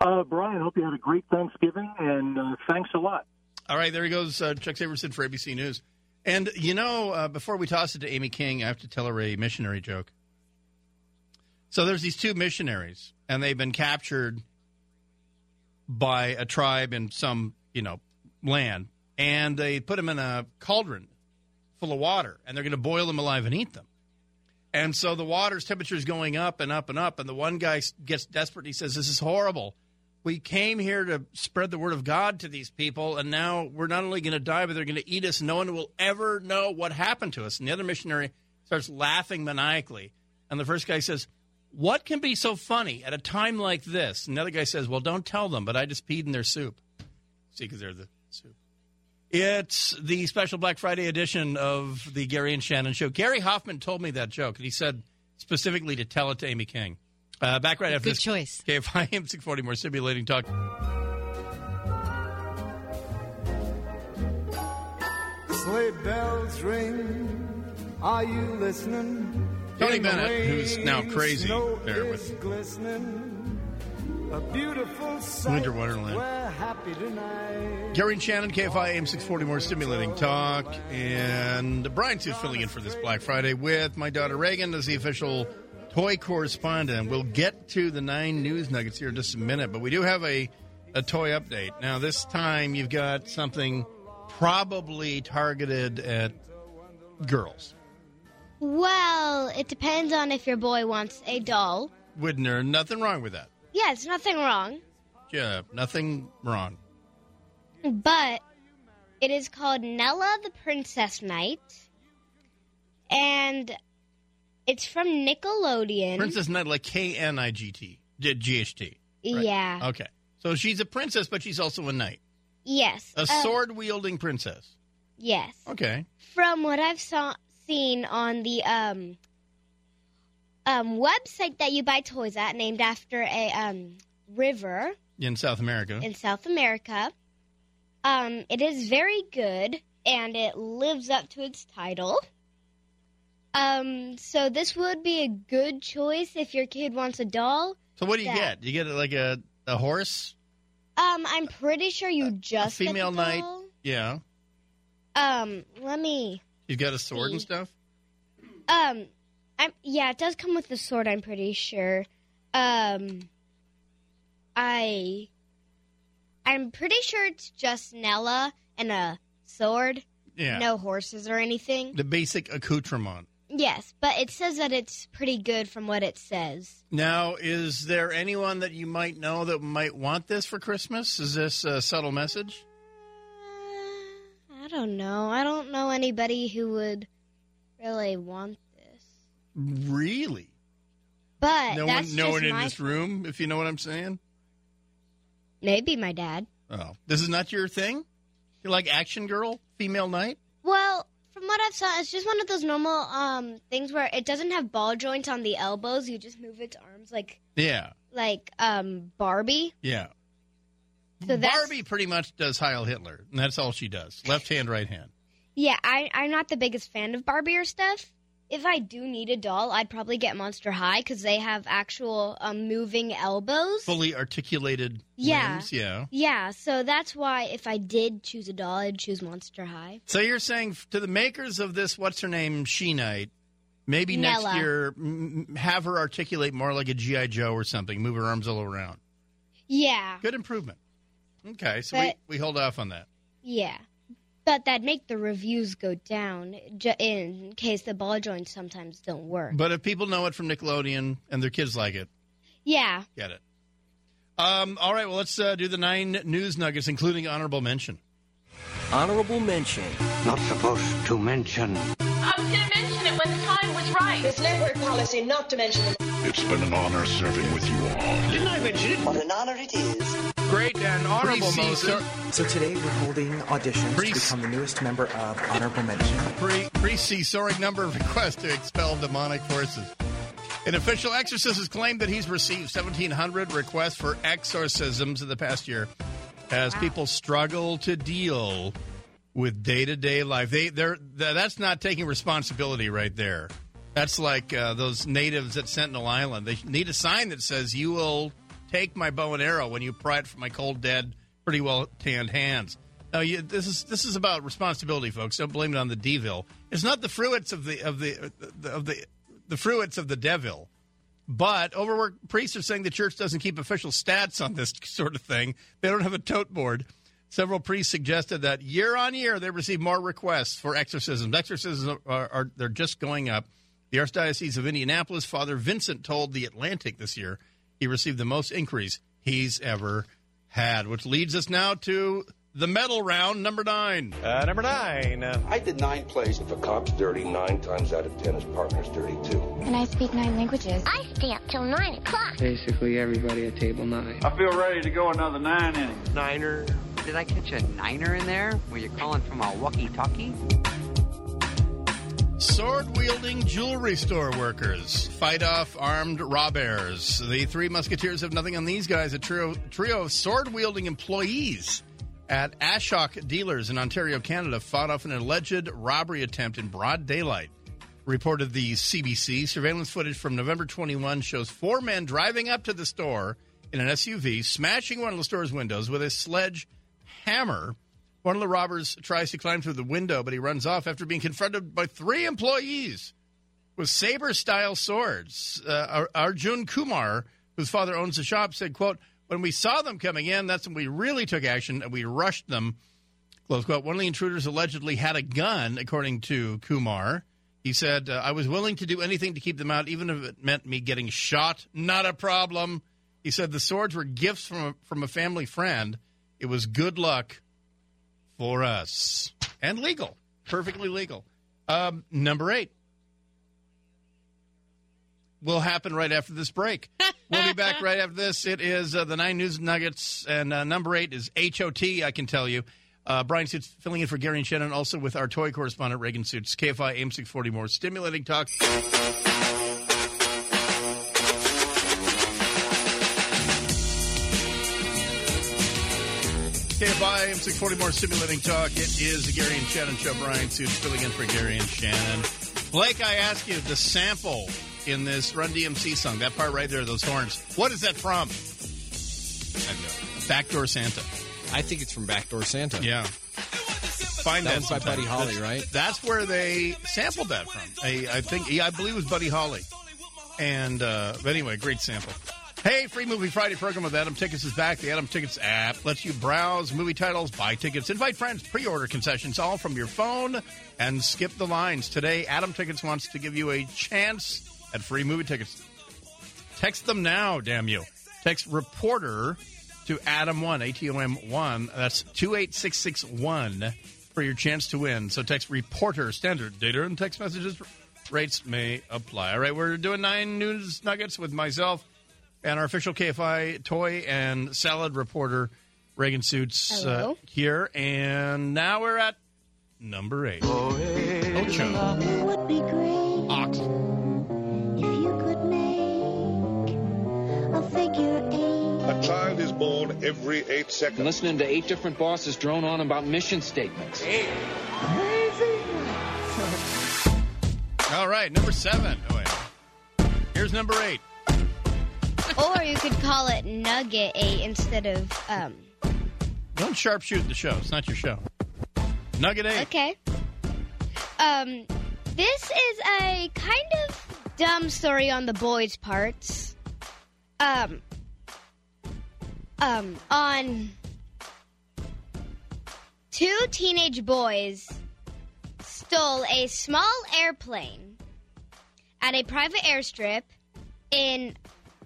Uh, Bryan, hope you had a great Thanksgiving, and uh, thanks a lot. All right, there he goes, uh, Chuck Sivertsen for ABC News. And you know, uh, before we toss it to Amy King, I have to tell her a missionary joke. So there's these two missionaries, and they've been captured by a tribe in some, you know, land, and they put them in a cauldron full of water, and they're going to boil them alive and eat them. And so the water's temperature is going up and up and up. And the one guy gets desperate. And He says, This is horrible. We came here to spread the word of God to these people, and now we're not only going to die, but they're going to eat us. No one will ever know what happened to us. And the other missionary starts laughing maniacally. And the first guy says, What can be so funny at a time like this? The other guy says, Well, don't tell them, but I just peed in their soup. See, because they're the soup. It's the special Black Friday edition of the Gary and Shannon show. Gary Hoffmann told me that joke, and he said specifically to tell it to Amy King. Uh, back right after Good this. choice. KFI AM 640, more simulating talk. Sleigh bells ring. Are you listening? Tony In the Bennett, who's now crazy there with glistening. A beautiful sight. Winter Wonderland. We're happy tonight. Gary and Shannon, KFI AM 640, more stimulating talk. And Bryan Suits filling in for this Black Friday with my daughter Reagan as the official toy correspondent. We'll get to the nine news nuggets here in just a minute, but we do have a, a toy update. Now, this time you've got something probably targeted at girls. Well, it depends on if your boy wants a doll. Wouldn't there nothing wrong with that? Yeah, it's nothing wrong. Yeah, nothing wrong. But it is called Nella the Princess Knight. And it's from Nickelodeon. Princess Knight, like K N I G T, G- G H T. Right. Yeah. Okay. So she's a princess, but she's also a knight. Yes. A Uh, sword wielding princess. Yes. Okay. From what I've saw, seen on the um, um, website that you buy toys at, named after a um, river In South America. in South America, um, it is very good and it lives up to its title. Um, so this would be a good choice if your kid wants a doll. so what do you that- get? You get like a, a horse? Um, I'm pretty sure you just get the female knight? doll. Yeah. Um, let me. She's got a sword and See. stuff? Um, I'm yeah, it does come with the sword. I'm pretty sure. Um, I, I'm pretty sure it's just Nella and a sword. Yeah. No horses or anything. The basic accoutrement. Yes, but it says that it's pretty good from what it says. Now, is there anyone that you might know that might want this for Christmas? Is this a subtle message? Uh, I don't know. I don't know anybody who would really want this. Really? But no one, no one in this room, if you know what I'm saying? maybe my dad. Oh. This is not your thing? You like action girl, female knight? Well, what I've saw, it's just one of those normal um things where it doesn't have ball joints on the elbows. You just move its arms like Yeah. like um Barbie. Yeah. So Barbie pretty much does Heil Hitler, and that's all she does. Left hand, right hand. yeah. I I'm not the biggest fan of Barbie or stuff. If I do need a doll, I'd probably get Monster High because they have actual um, moving elbows. Fully articulated Yeah. limbs, yeah. Yeah, so that's why if I did choose a doll, I'd choose Monster High. So you're saying to the makers of this, what's her name, She Knight, maybe next year m- have her articulate more like a GI Joe or something, move her arms all around. Yeah, Good improvement. Okay, so But- we, we hold off on that. yeah. But that'd make the reviews go down in case the ball joints sometimes don't work. But if people know it from Nickelodeon and their kids like it, Yeah. get it. Um, all right, well, let's uh, do the nine news nuggets, including honorable mention. Honorable mention. Not supposed to mention. I was going to mention it when the time was right. It's network policy not to mention it. It's been an honor serving with you all. Didn't I mention it? What an honor it is. Great and honorable Moses. So today we're holding auditions to become the newest member of Honorable Mention. Pre pre soaring number of requests to expel demonic forces. An official exorcist has claimed that he's received 1,700 requests for exorcisms in the past year as people struggle to deal with day to day life. They, they're, that's not taking responsibility right there. That's like uh, those natives at Sentinel Island. They need a sign that says, You will take my bow and arrow when you pry it from my cold, dead, pretty well tanned hands. Now, you, this is this is about responsibility, folks. Don't blame it on the devil. It's not the fruits of the of the of the the fruits of the devil. But overworked priests are saying the church doesn't keep official stats on this sort of thing. They don't have a tote board. Several priests suggested that year on year they receive more requests for exorcisms. Exorcisms are, are they're just going up. The Archdiocese of Indianapolis, Father Vincent told The Atlantic this year he received the most inquiries he's ever had, which leads us now to the medal round, number nine. Uh, number nine. I did nine plays. If a cop's dirty, nine times out of ten his partner's dirty too. And I speak nine languages. I stay up till nine o'clock. Basically, everybody at table nine. I feel ready to go another nine innings. Niner. Did I catch a niner in there? Were you calling from a walkie-talkie? Sword wielding jewelry store workers fight off armed robbers. The three musketeers have nothing on these guys. A trio, trio of sword wielding employees at Ashok Jewellers in Ontario, Canada, fought off an alleged robbery attempt in broad daylight. Reported the CBC. Surveillance footage from November 21 shows four men driving up to the store in an SUV, smashing one of the store's windows with a sledgehammer. One of the robbers tries to climb through the window, but he runs off after being confronted by three employees with saber style swords. Uh, Arjun Kumar, whose father owns the shop, said, quote, when we saw them coming in, that's when we really took action and we rushed them. Close quote. One of the intruders allegedly had a gun, according to Kumar. He said, uh, I was willing to do anything to keep them out, even if it meant me getting shot. Not a problem. He said the swords were gifts from a, from a family friend. It was good luck for us. And legal. Perfectly legal. Um, number eight will happen right after this break. we'll be back right after this. It is uh, the Nine News Nuggets, and uh, number eight is HOT, I can tell you. Uh, Bryan Suits filling in for Gary and Shannon, also with our toy correspondent, Reagan Suits. KFI AM 640 more stimulating talk. KFI AM 640 more stimulating talk. It is the Gary and Shannon show. Bryan Suits filling in for Gary and Shannon. Blake, I ask you the sample in this Run DMC song, that part right there, those horns. What is that from? Backdoor Santa. I think it's from Backdoor Santa. Yeah. Find that, that, was by. Buddy Holly, That's- right? That's where they sampled that from. I, I think, yeah, I believe it was Buddy Holly. And, uh, but anyway, great sample. Hey, Free Movie Friday program with Atom Tickets is back. The Atom Tickets app lets you browse movie titles, buy tickets, invite friends, pre order concessions, all from your phone, and skip the lines. Today, Atom Tickets wants to give you a chance at free movie tickets. Text them now, damn you. Text reporter to Adam1, A T O M 1. That's 28661 for your chance to win. So text reporter, standard data and text messages. Rates may apply. All right, we're doing nine news nuggets with myself and our official KFI toy and salad reporter, Reagan Suits, uh, here. And now we're at number eight. Ocho. It would be great Ox. if you could make a figure eight. A child is born every eight seconds. Listening to eight different bosses drone on about mission statements. All right, number seven. Oh, wait. Here's number eight. Or you could call it Nugget 8 instead of. um. Don't sharpshoot the show. It's not your show. Nugget eight. Okay. Um, this is a kind of dumb story on the boys' parts. Um, um, on two teenage boys stole a small airplane at a private airstrip in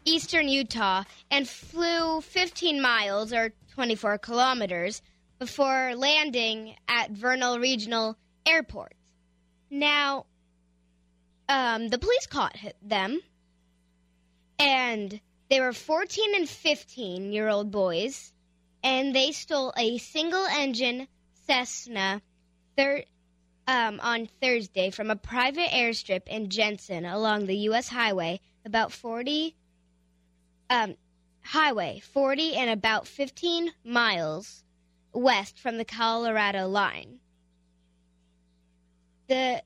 eastern Utah and flew 15 miles or 24 kilometers before landing at Vernal Regional Airport. Now, um, the police caught them, and they were 14 and 15 year old boys, and they stole a single engine Cessna thir- um, on Thursday from a private airstrip in Jensen along the U.S. highway, about 40 um, highway 40 and about 15 miles west from the Colorado line. The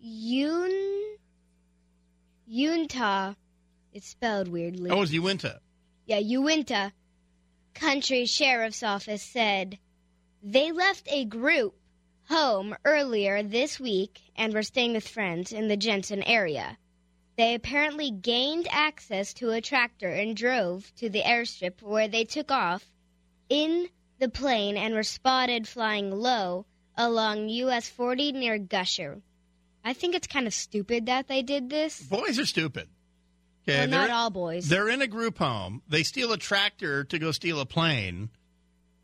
Yun Uintah, it's spelled weirdly. Oh, it's Uintah. Yeah, Uintah Country Sheriff's Office said they left a group home earlier this week and were staying with friends in the Jensen area. They apparently gained access to a tractor and drove to the airstrip where they took off in the plane and were spotted flying low along US 40 near Gusher. I think it's kind of stupid that they did this. Boys are stupid. Okay, Well, not all boys. They're in a group home. They steal a tractor to go steal a plane,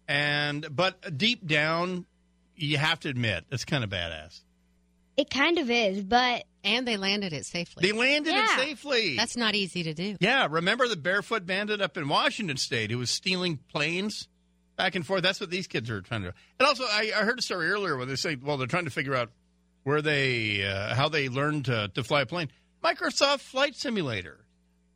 and but deep down, you have to admit it's kind of badass. It kind of is, but and they landed it safely. They landed Yeah. it safely. That's not easy to do. Yeah, remember the barefoot bandit up in Washington State who was stealing planes back and forth? That's what these kids are trying to do. And also, I, I heard a story earlier where they say, well, they're trying to figure out where they, uh, how they learned to, to fly a plane. Microsoft Flight Simulator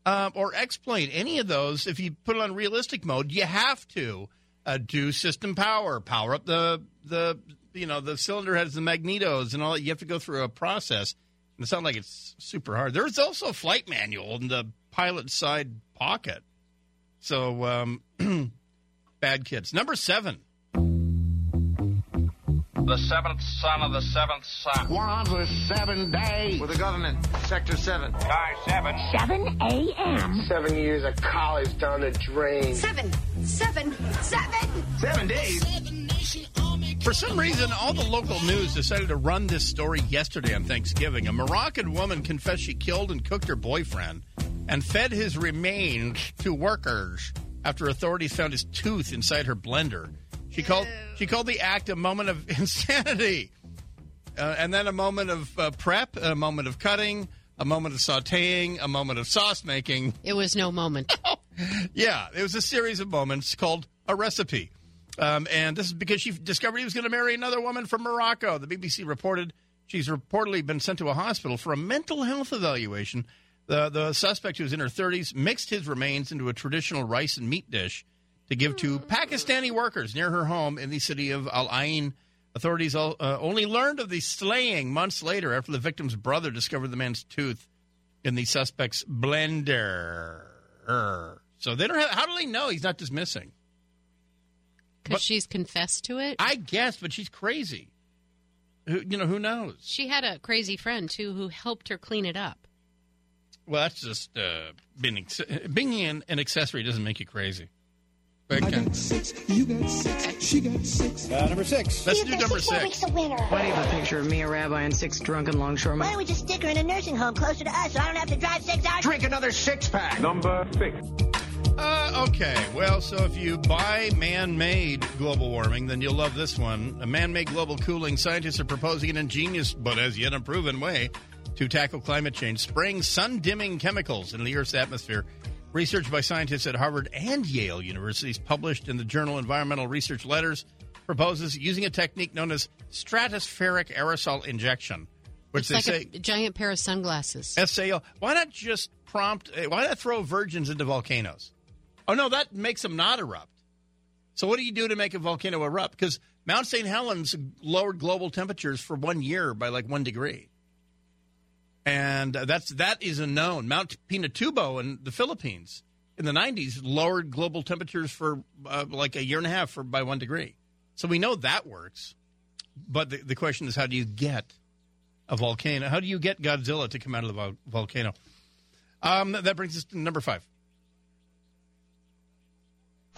um, or X Plane, any of those, if you put it on realistic mode, you have to uh, do system power, power up the the you know the cylinder heads, the magnetos, and all that. You have to go through a process. And it's not like it's super hard. There's also a flight manual in the pilot side pocket. So um, bad kids. Number seven. The seventh son of the seventh son. One for seven days. With the government. Sector 7. Guy 7. 7 a.m. Seven years of college down the drain. Seven, seven, seven. Seven days. For some reason, all the local news decided to run this story yesterday on Thanksgiving. A Moroccan woman confessed she killed and cooked her boyfriend and fed his remains to workers after authorities found his tooth inside her blender. She called she called the act a moment of insanity, uh, and then a moment of uh, prep, a moment of cutting, a moment of sautéing, a moment of sauce making. It was no moment. Yeah, it was a series of moments called a recipe. Um, and this is because she discovered he was going to marry another woman from Morocco. The BBC reported she's reportedly been sent to a hospital for a mental health evaluation. The, the suspect, who was in her 30s, mixed his remains into a traditional rice and meat dish to give to Pakistani workers near her home in the city of Al Ain. Authorities uh, only learned of the slaying months later after the victim's brother discovered the man's tooth in the suspect's blender. So they don't have. How do they know he's not just missing? Because she's confessed to it. I guess, but she's crazy. Who, you know, who knows? She had a crazy friend too who helped her clean it up. Well, that's just uh, being being an, an accessory doesn't make you crazy. But I got six, you got six, she got six. Uh, number six. Let's do number six. the winner. Why do you have a picture of me, a rabbi, and six drunken longshoremen? Why don't we just stick her in a nursing home closer to us so I don't have to drive six hours? Drink another six pack. Number 6. Uh, okay, well, so if you buy man-made global warming, then you'll love this one. A man-made global cooling. Scientists are proposing an ingenious but as yet unproven way to tackle climate change, spraying sun-dimming chemicals in the Earth's atmosphere. Research by scientists at Harvard and Yale universities, published in the journal Environmental Research Letters, proposes using a technique known as stratospheric aerosol injection, which it's they like say a giant pair of sunglasses. SAO. Why not just prompt? eh, Why not throw virgins into volcanoes? Oh no, that makes them not erupt. So what do you do to make a volcano erupt? Because Mount St. Helens lowered global temperatures for one year by like one degree, and that's that is a known. Mount Pinatubo in the Philippines in the '90s lowered global temperatures for uh, like a year and a half for by one degree. So we know that works. But the, the question is, how do you get a volcano? How do you get Godzilla to come out of the vol- volcano? Um, that brings us to number five.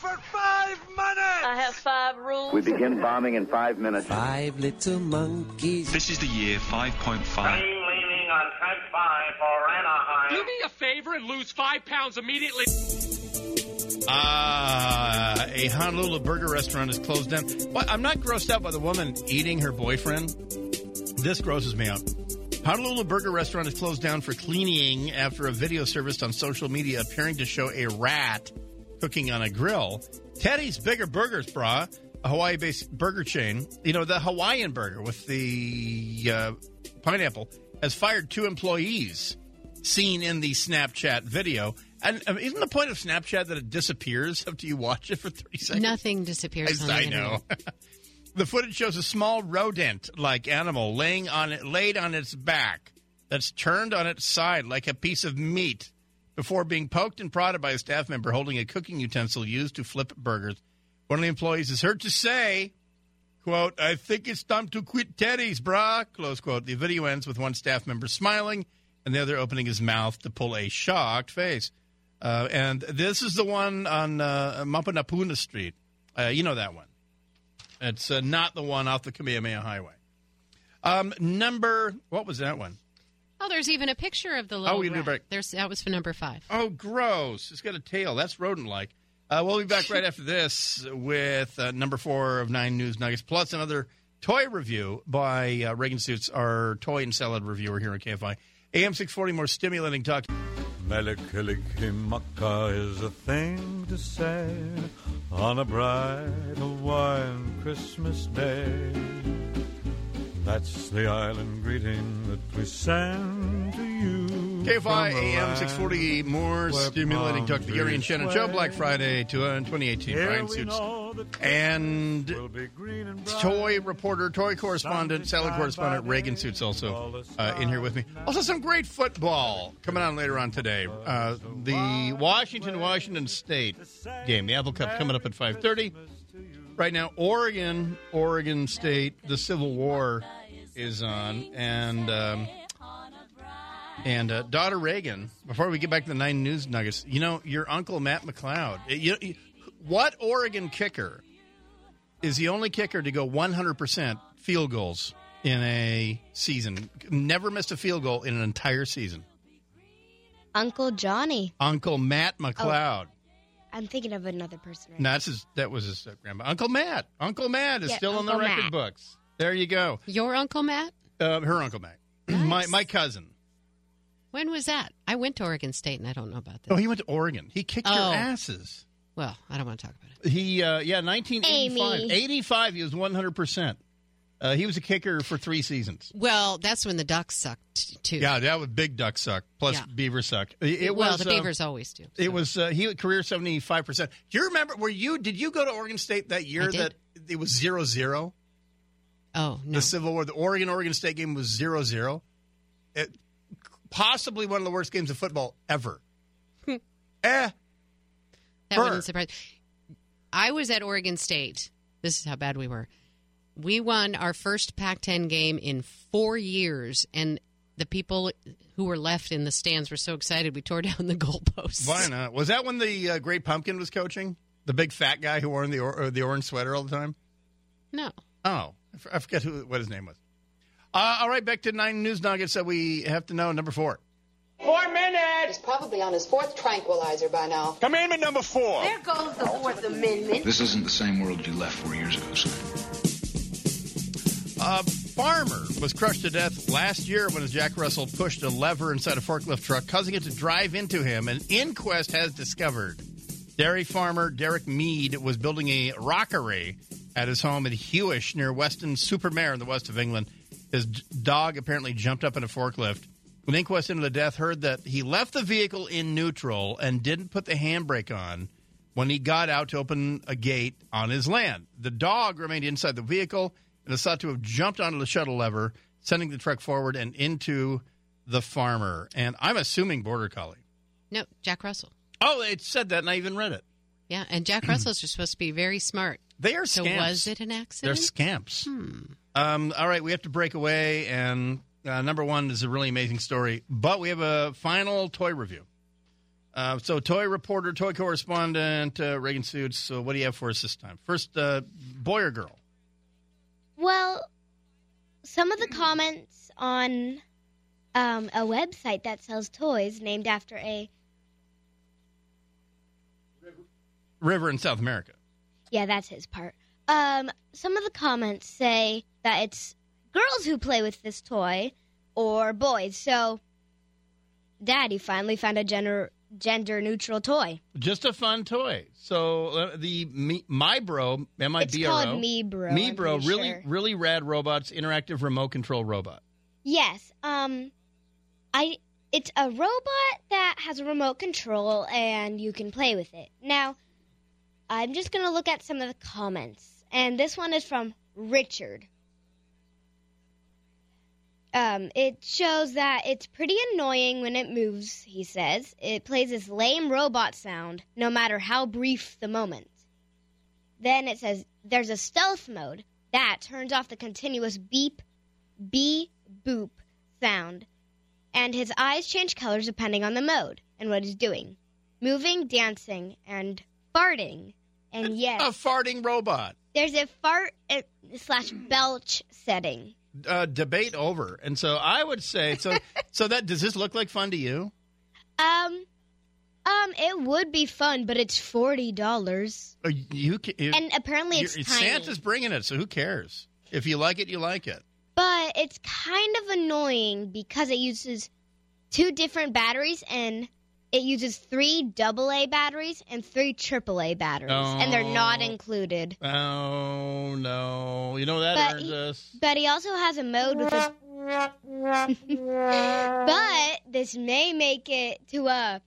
For five minutes. I have five rules. We begin bombing in five minutes. Five little monkeys. This is the year 5.5. I'm leaning on type 5 for Anaheim. Do me a favor and lose five pounds immediately. Ah, a Honolulu burger restaurant is closed down. Well, I'm not grossed out by the woman eating her boyfriend. This grosses me out. Honolulu burger restaurant is closed down for cleaning after a video surfaced on social media appearing to show a rat cooking on a grill. Teddy's Bigger Burgers, brah, a Hawaii-based burger chain. You know the Hawaiian burger with the uh, pineapple has fired two employees seen in the Snapchat video. And um, isn't the point of Snapchat that it disappears after you watch it for 30 seconds? Nothing disappears. on I know. the footage shows a small rodent-like animal laying on it, laid on its back, that's turned on its side like a piece of meat, before being poked and prodded by a staff member holding a cooking utensil used to flip burgers. One of the employees is heard to say, "quote I think it's time to quit Teddy's, brah." Close quote. The video ends with one staff member smiling and the other opening his mouth to pull a shocked face. Uh, and this is the one on uh, Mapunapuna Street. Uh, you know that one. It's uh, not the one off the Kamehameha Highway. Um, number what was that one? Oh, there's even a picture of the little. Oh, we did rat. break. There's that was for number five. Oh, gross! It's got a tail. That's rodent-like. Uh, we'll be back right after this with uh, number four of nine news nuggets, plus another toy review by uh, Reagan Suits, our toy and salad reviewer here on KFI. AM six forty, more stimulating talk. Mele Kalikimaka is a thing to say on a bright Hawaiian Christmas day. That's the island greeting that we send to you. KFI AM land 640, more stimulating talk. The Gary and Shannon Show. Black Friday to, uh, 2018. Here Bryan Suits. And toy reporter, toy correspondent, salad correspondent, Reagan Suits also uh, in here with me. Also, some great football coming on later on today. Uh, the Washington Washington State game, the Apple Cup, coming up at five thirty. Right now, Oregon, Oregon State, the Civil War is on, and um, and uh, daughter Reagan. Before we get back to the nine news nuggets, you know your uncle Matt McLeod. You, you- what Oregon kicker is the only kicker to go 100% field goals in a season. Never missed a field goal in an entire season. Uncle Johnny. Uncle Matt McLeod. I'm thinking of another person. Right No, that's his, that was his uh, grandma. Uncle Matt. Uncle Matt is Yeah, still on the Uncle record books. There you go. Your uncle Matt? Uh, her Uncle Matt. my my cousin. When was that? I went to Oregon State, and I don't know about that. Oh, he went to Oregon. He kicked Oh. your asses. Well, I don't want to talk about it. He uh, yeah, 1985. Amy. 85 he was 100%. Uh, he was a kicker for 3 seasons. Well, that's when the Ducks sucked too. Yeah, that was big duck suck plus Yeah. beaver suck. It, it well, was the uh, Beavers always do. It was uh, he career seventy five percent. Do you remember? Were you? Did you go to Oregon State that year that it was zero zero? Oh no. The Civil War, the Oregon Oregon State game was zero zero. It possibly one of the worst games of football ever. eh, That wouldn't surprise. I was at Oregon State. This is how bad we were. We won our first Pac-10 game in four years, and the people who were left in the stands were so excited we tore down the goalposts. why not? Was that when the uh, Great Pumpkin was coaching? The big fat guy who wore the or, uh, the orange sweater all the time. No. Oh, I f- I forget who what his name was. Uh, all right, back to nine news nuggets that we have to know. Number four. Four minutes! He's probably on his fourth tranquilizer by now. Commandment number four. There goes the Fourth Amendment. This isn't the same world you left four years ago, son. A farmer was crushed to death last year when his Jack Russell pushed a lever inside a forklift truck, causing it to drive into him. An inquest has discovered dairy farmer Derek Mead was building a rockery at his home in Hewish near Weston-super-Mare in the west of England. His dog apparently jumped up in a forklift. An inquest into the death heard that he left the vehicle in neutral and didn't put the handbrake on when he got out to open a gate on his land. The dog remained inside the vehicle and is thought to have jumped onto the shuttle lever, sending the truck forward and into the farmer. And I'm assuming Border Collie. No, Jack Russell. Oh, it said that, and I even read it. Yeah, and Jack Russell's are supposed to be very smart. They are So was it an accident? They're scamps. Hmm. Um, all right, we have to break away, and uh, number one is a really amazing story, but we have a final toy review. Uh, so, toy reporter, toy correspondent, uh, Reagan Suits. So, what do you have for us this time? First, uh, boy or girl? Well, some of the comments on um, a website that sells toys named after a River in South America. yeah, that's his part. Um, some of the comments say that it's girls who play with this toy or boys. So, Daddy finally found a gender gender neutral toy. Just a fun toy. So, uh, the Mi- My Bro, M I It's B R O. called Mibro, I'm Bro, really, sure. really rad robots, interactive remote control robot. Yes. Um, I it's a robot that has a remote control and you can play with it. Now, I'm just gonna look at some of the comments, and this one is from Richard. Um, it shows that it's pretty annoying when it moves. He says it plays this lame robot sound, no matter how brief the moment. Then it says there's a stealth mode that turns off the continuous beep, beep, boop sound, and his eyes change colors depending on the mode and what he's doing moving, dancing, and farting. And yes, A farting robot. there's a fart uh, slash belch setting. Uh, debate over, and so I would say so. so that does this look like fun to you? Um, um, it would be fun, but it's forty dollars, Or you, you and apparently it's tiny. Santa's bringing it, so who cares? If you like it, you like it. But it's kind of annoying because it uses two different batteries and it uses three AA batteries and three AAA batteries, and they're not Oh. included. Oh no! You know that But earns he- us. But he also has a mode with but this may make it to a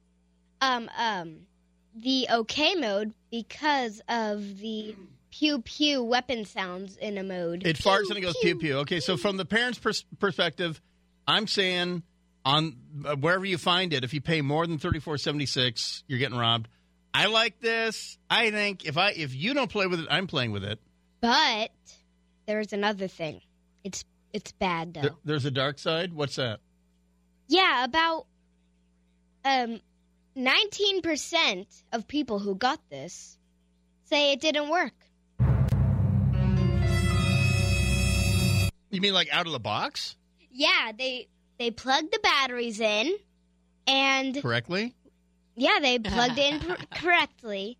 um um the okay mode because of the pew pew weapon sounds in a mode. It farts and it goes pew pew. Okay, so from the parents' pers- perspective, I'm saying on uh, wherever you find it, if you pay more than thirty four seventy six, you're getting robbed. I like this. I think if I if you don't play with it, I'm playing with it. But there's another thing. It's it's bad though. There, there's a dark side. What's that? Yeah, about um 19% of people who got this say it didn't work. You mean like out of the box Yeah, they they plugged the batteries in and correctly? yeah, they plugged in pr- correctly.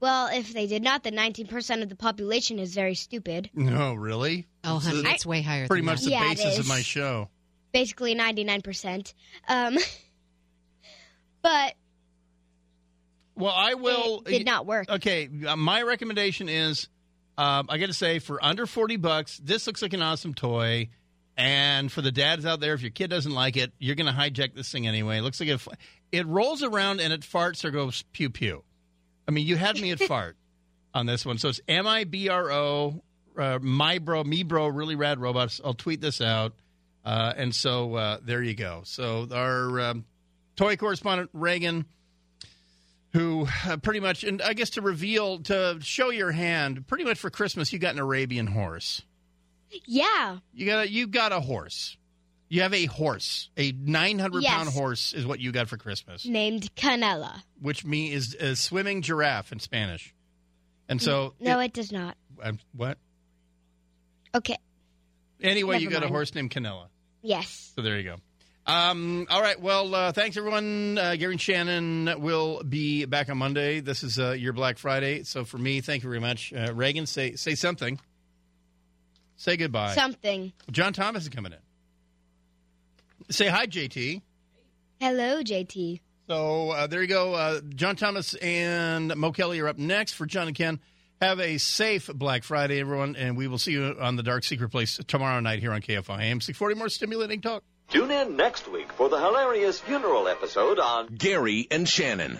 Well, if they did not, then 19% of the population is very stupid. No, really. Oh, This honey, is it's way higher. Pretty than much that. the Yeah, it basis of my show. Basically 99%. Um but Well, I will. it did not work. Okay, uh, my recommendation is, um, I got to say, for under forty bucks, this looks like an awesome toy. And for the dads out there, if your kid doesn't like it, you're going to hijack this thing anyway. It looks like it, f- it rolls around and it farts or goes pew pew. I mean, you had me at fart on this one, so it's M I B R O, uh, my bro, me bro, really rad robots. I'll tweet this out, uh, and so uh, there you go. So our um, toy correspondent Reagan who uh, pretty much, and I guess to reveal, to show your hand, pretty much for Christmas, you got an Arabian horse. Yeah. You got a, you got a horse. You have a horse, a nine hundred pound Yes. horse is what you got for Christmas, Named Canela. which me is a swimming giraffe in Spanish. And so, No, it does not. um, what? Okay. Anyway, you Never got a horse named Canella. Yes. So there you go. Um, all right. Well, uh, thanks everyone. Uh, Gary and Shannon will be back on Monday. This is uh, your Black Friday. So for me, thank you very much. Uh, Reagan, say say something. Say goodbye. Something. John Thomas is coming in. Say hi, JT. Hello, JT. So uh, there you go. Uh, John Thomas and Mo Kelly are up next for John and Ken. Have a safe Black Friday, everyone, and we will see you on the Dark Secret Place tomorrow night here on KFI AM 640. More stimulating talk. Tune in next week for the hilarious funeral episode on Gary and Shannon.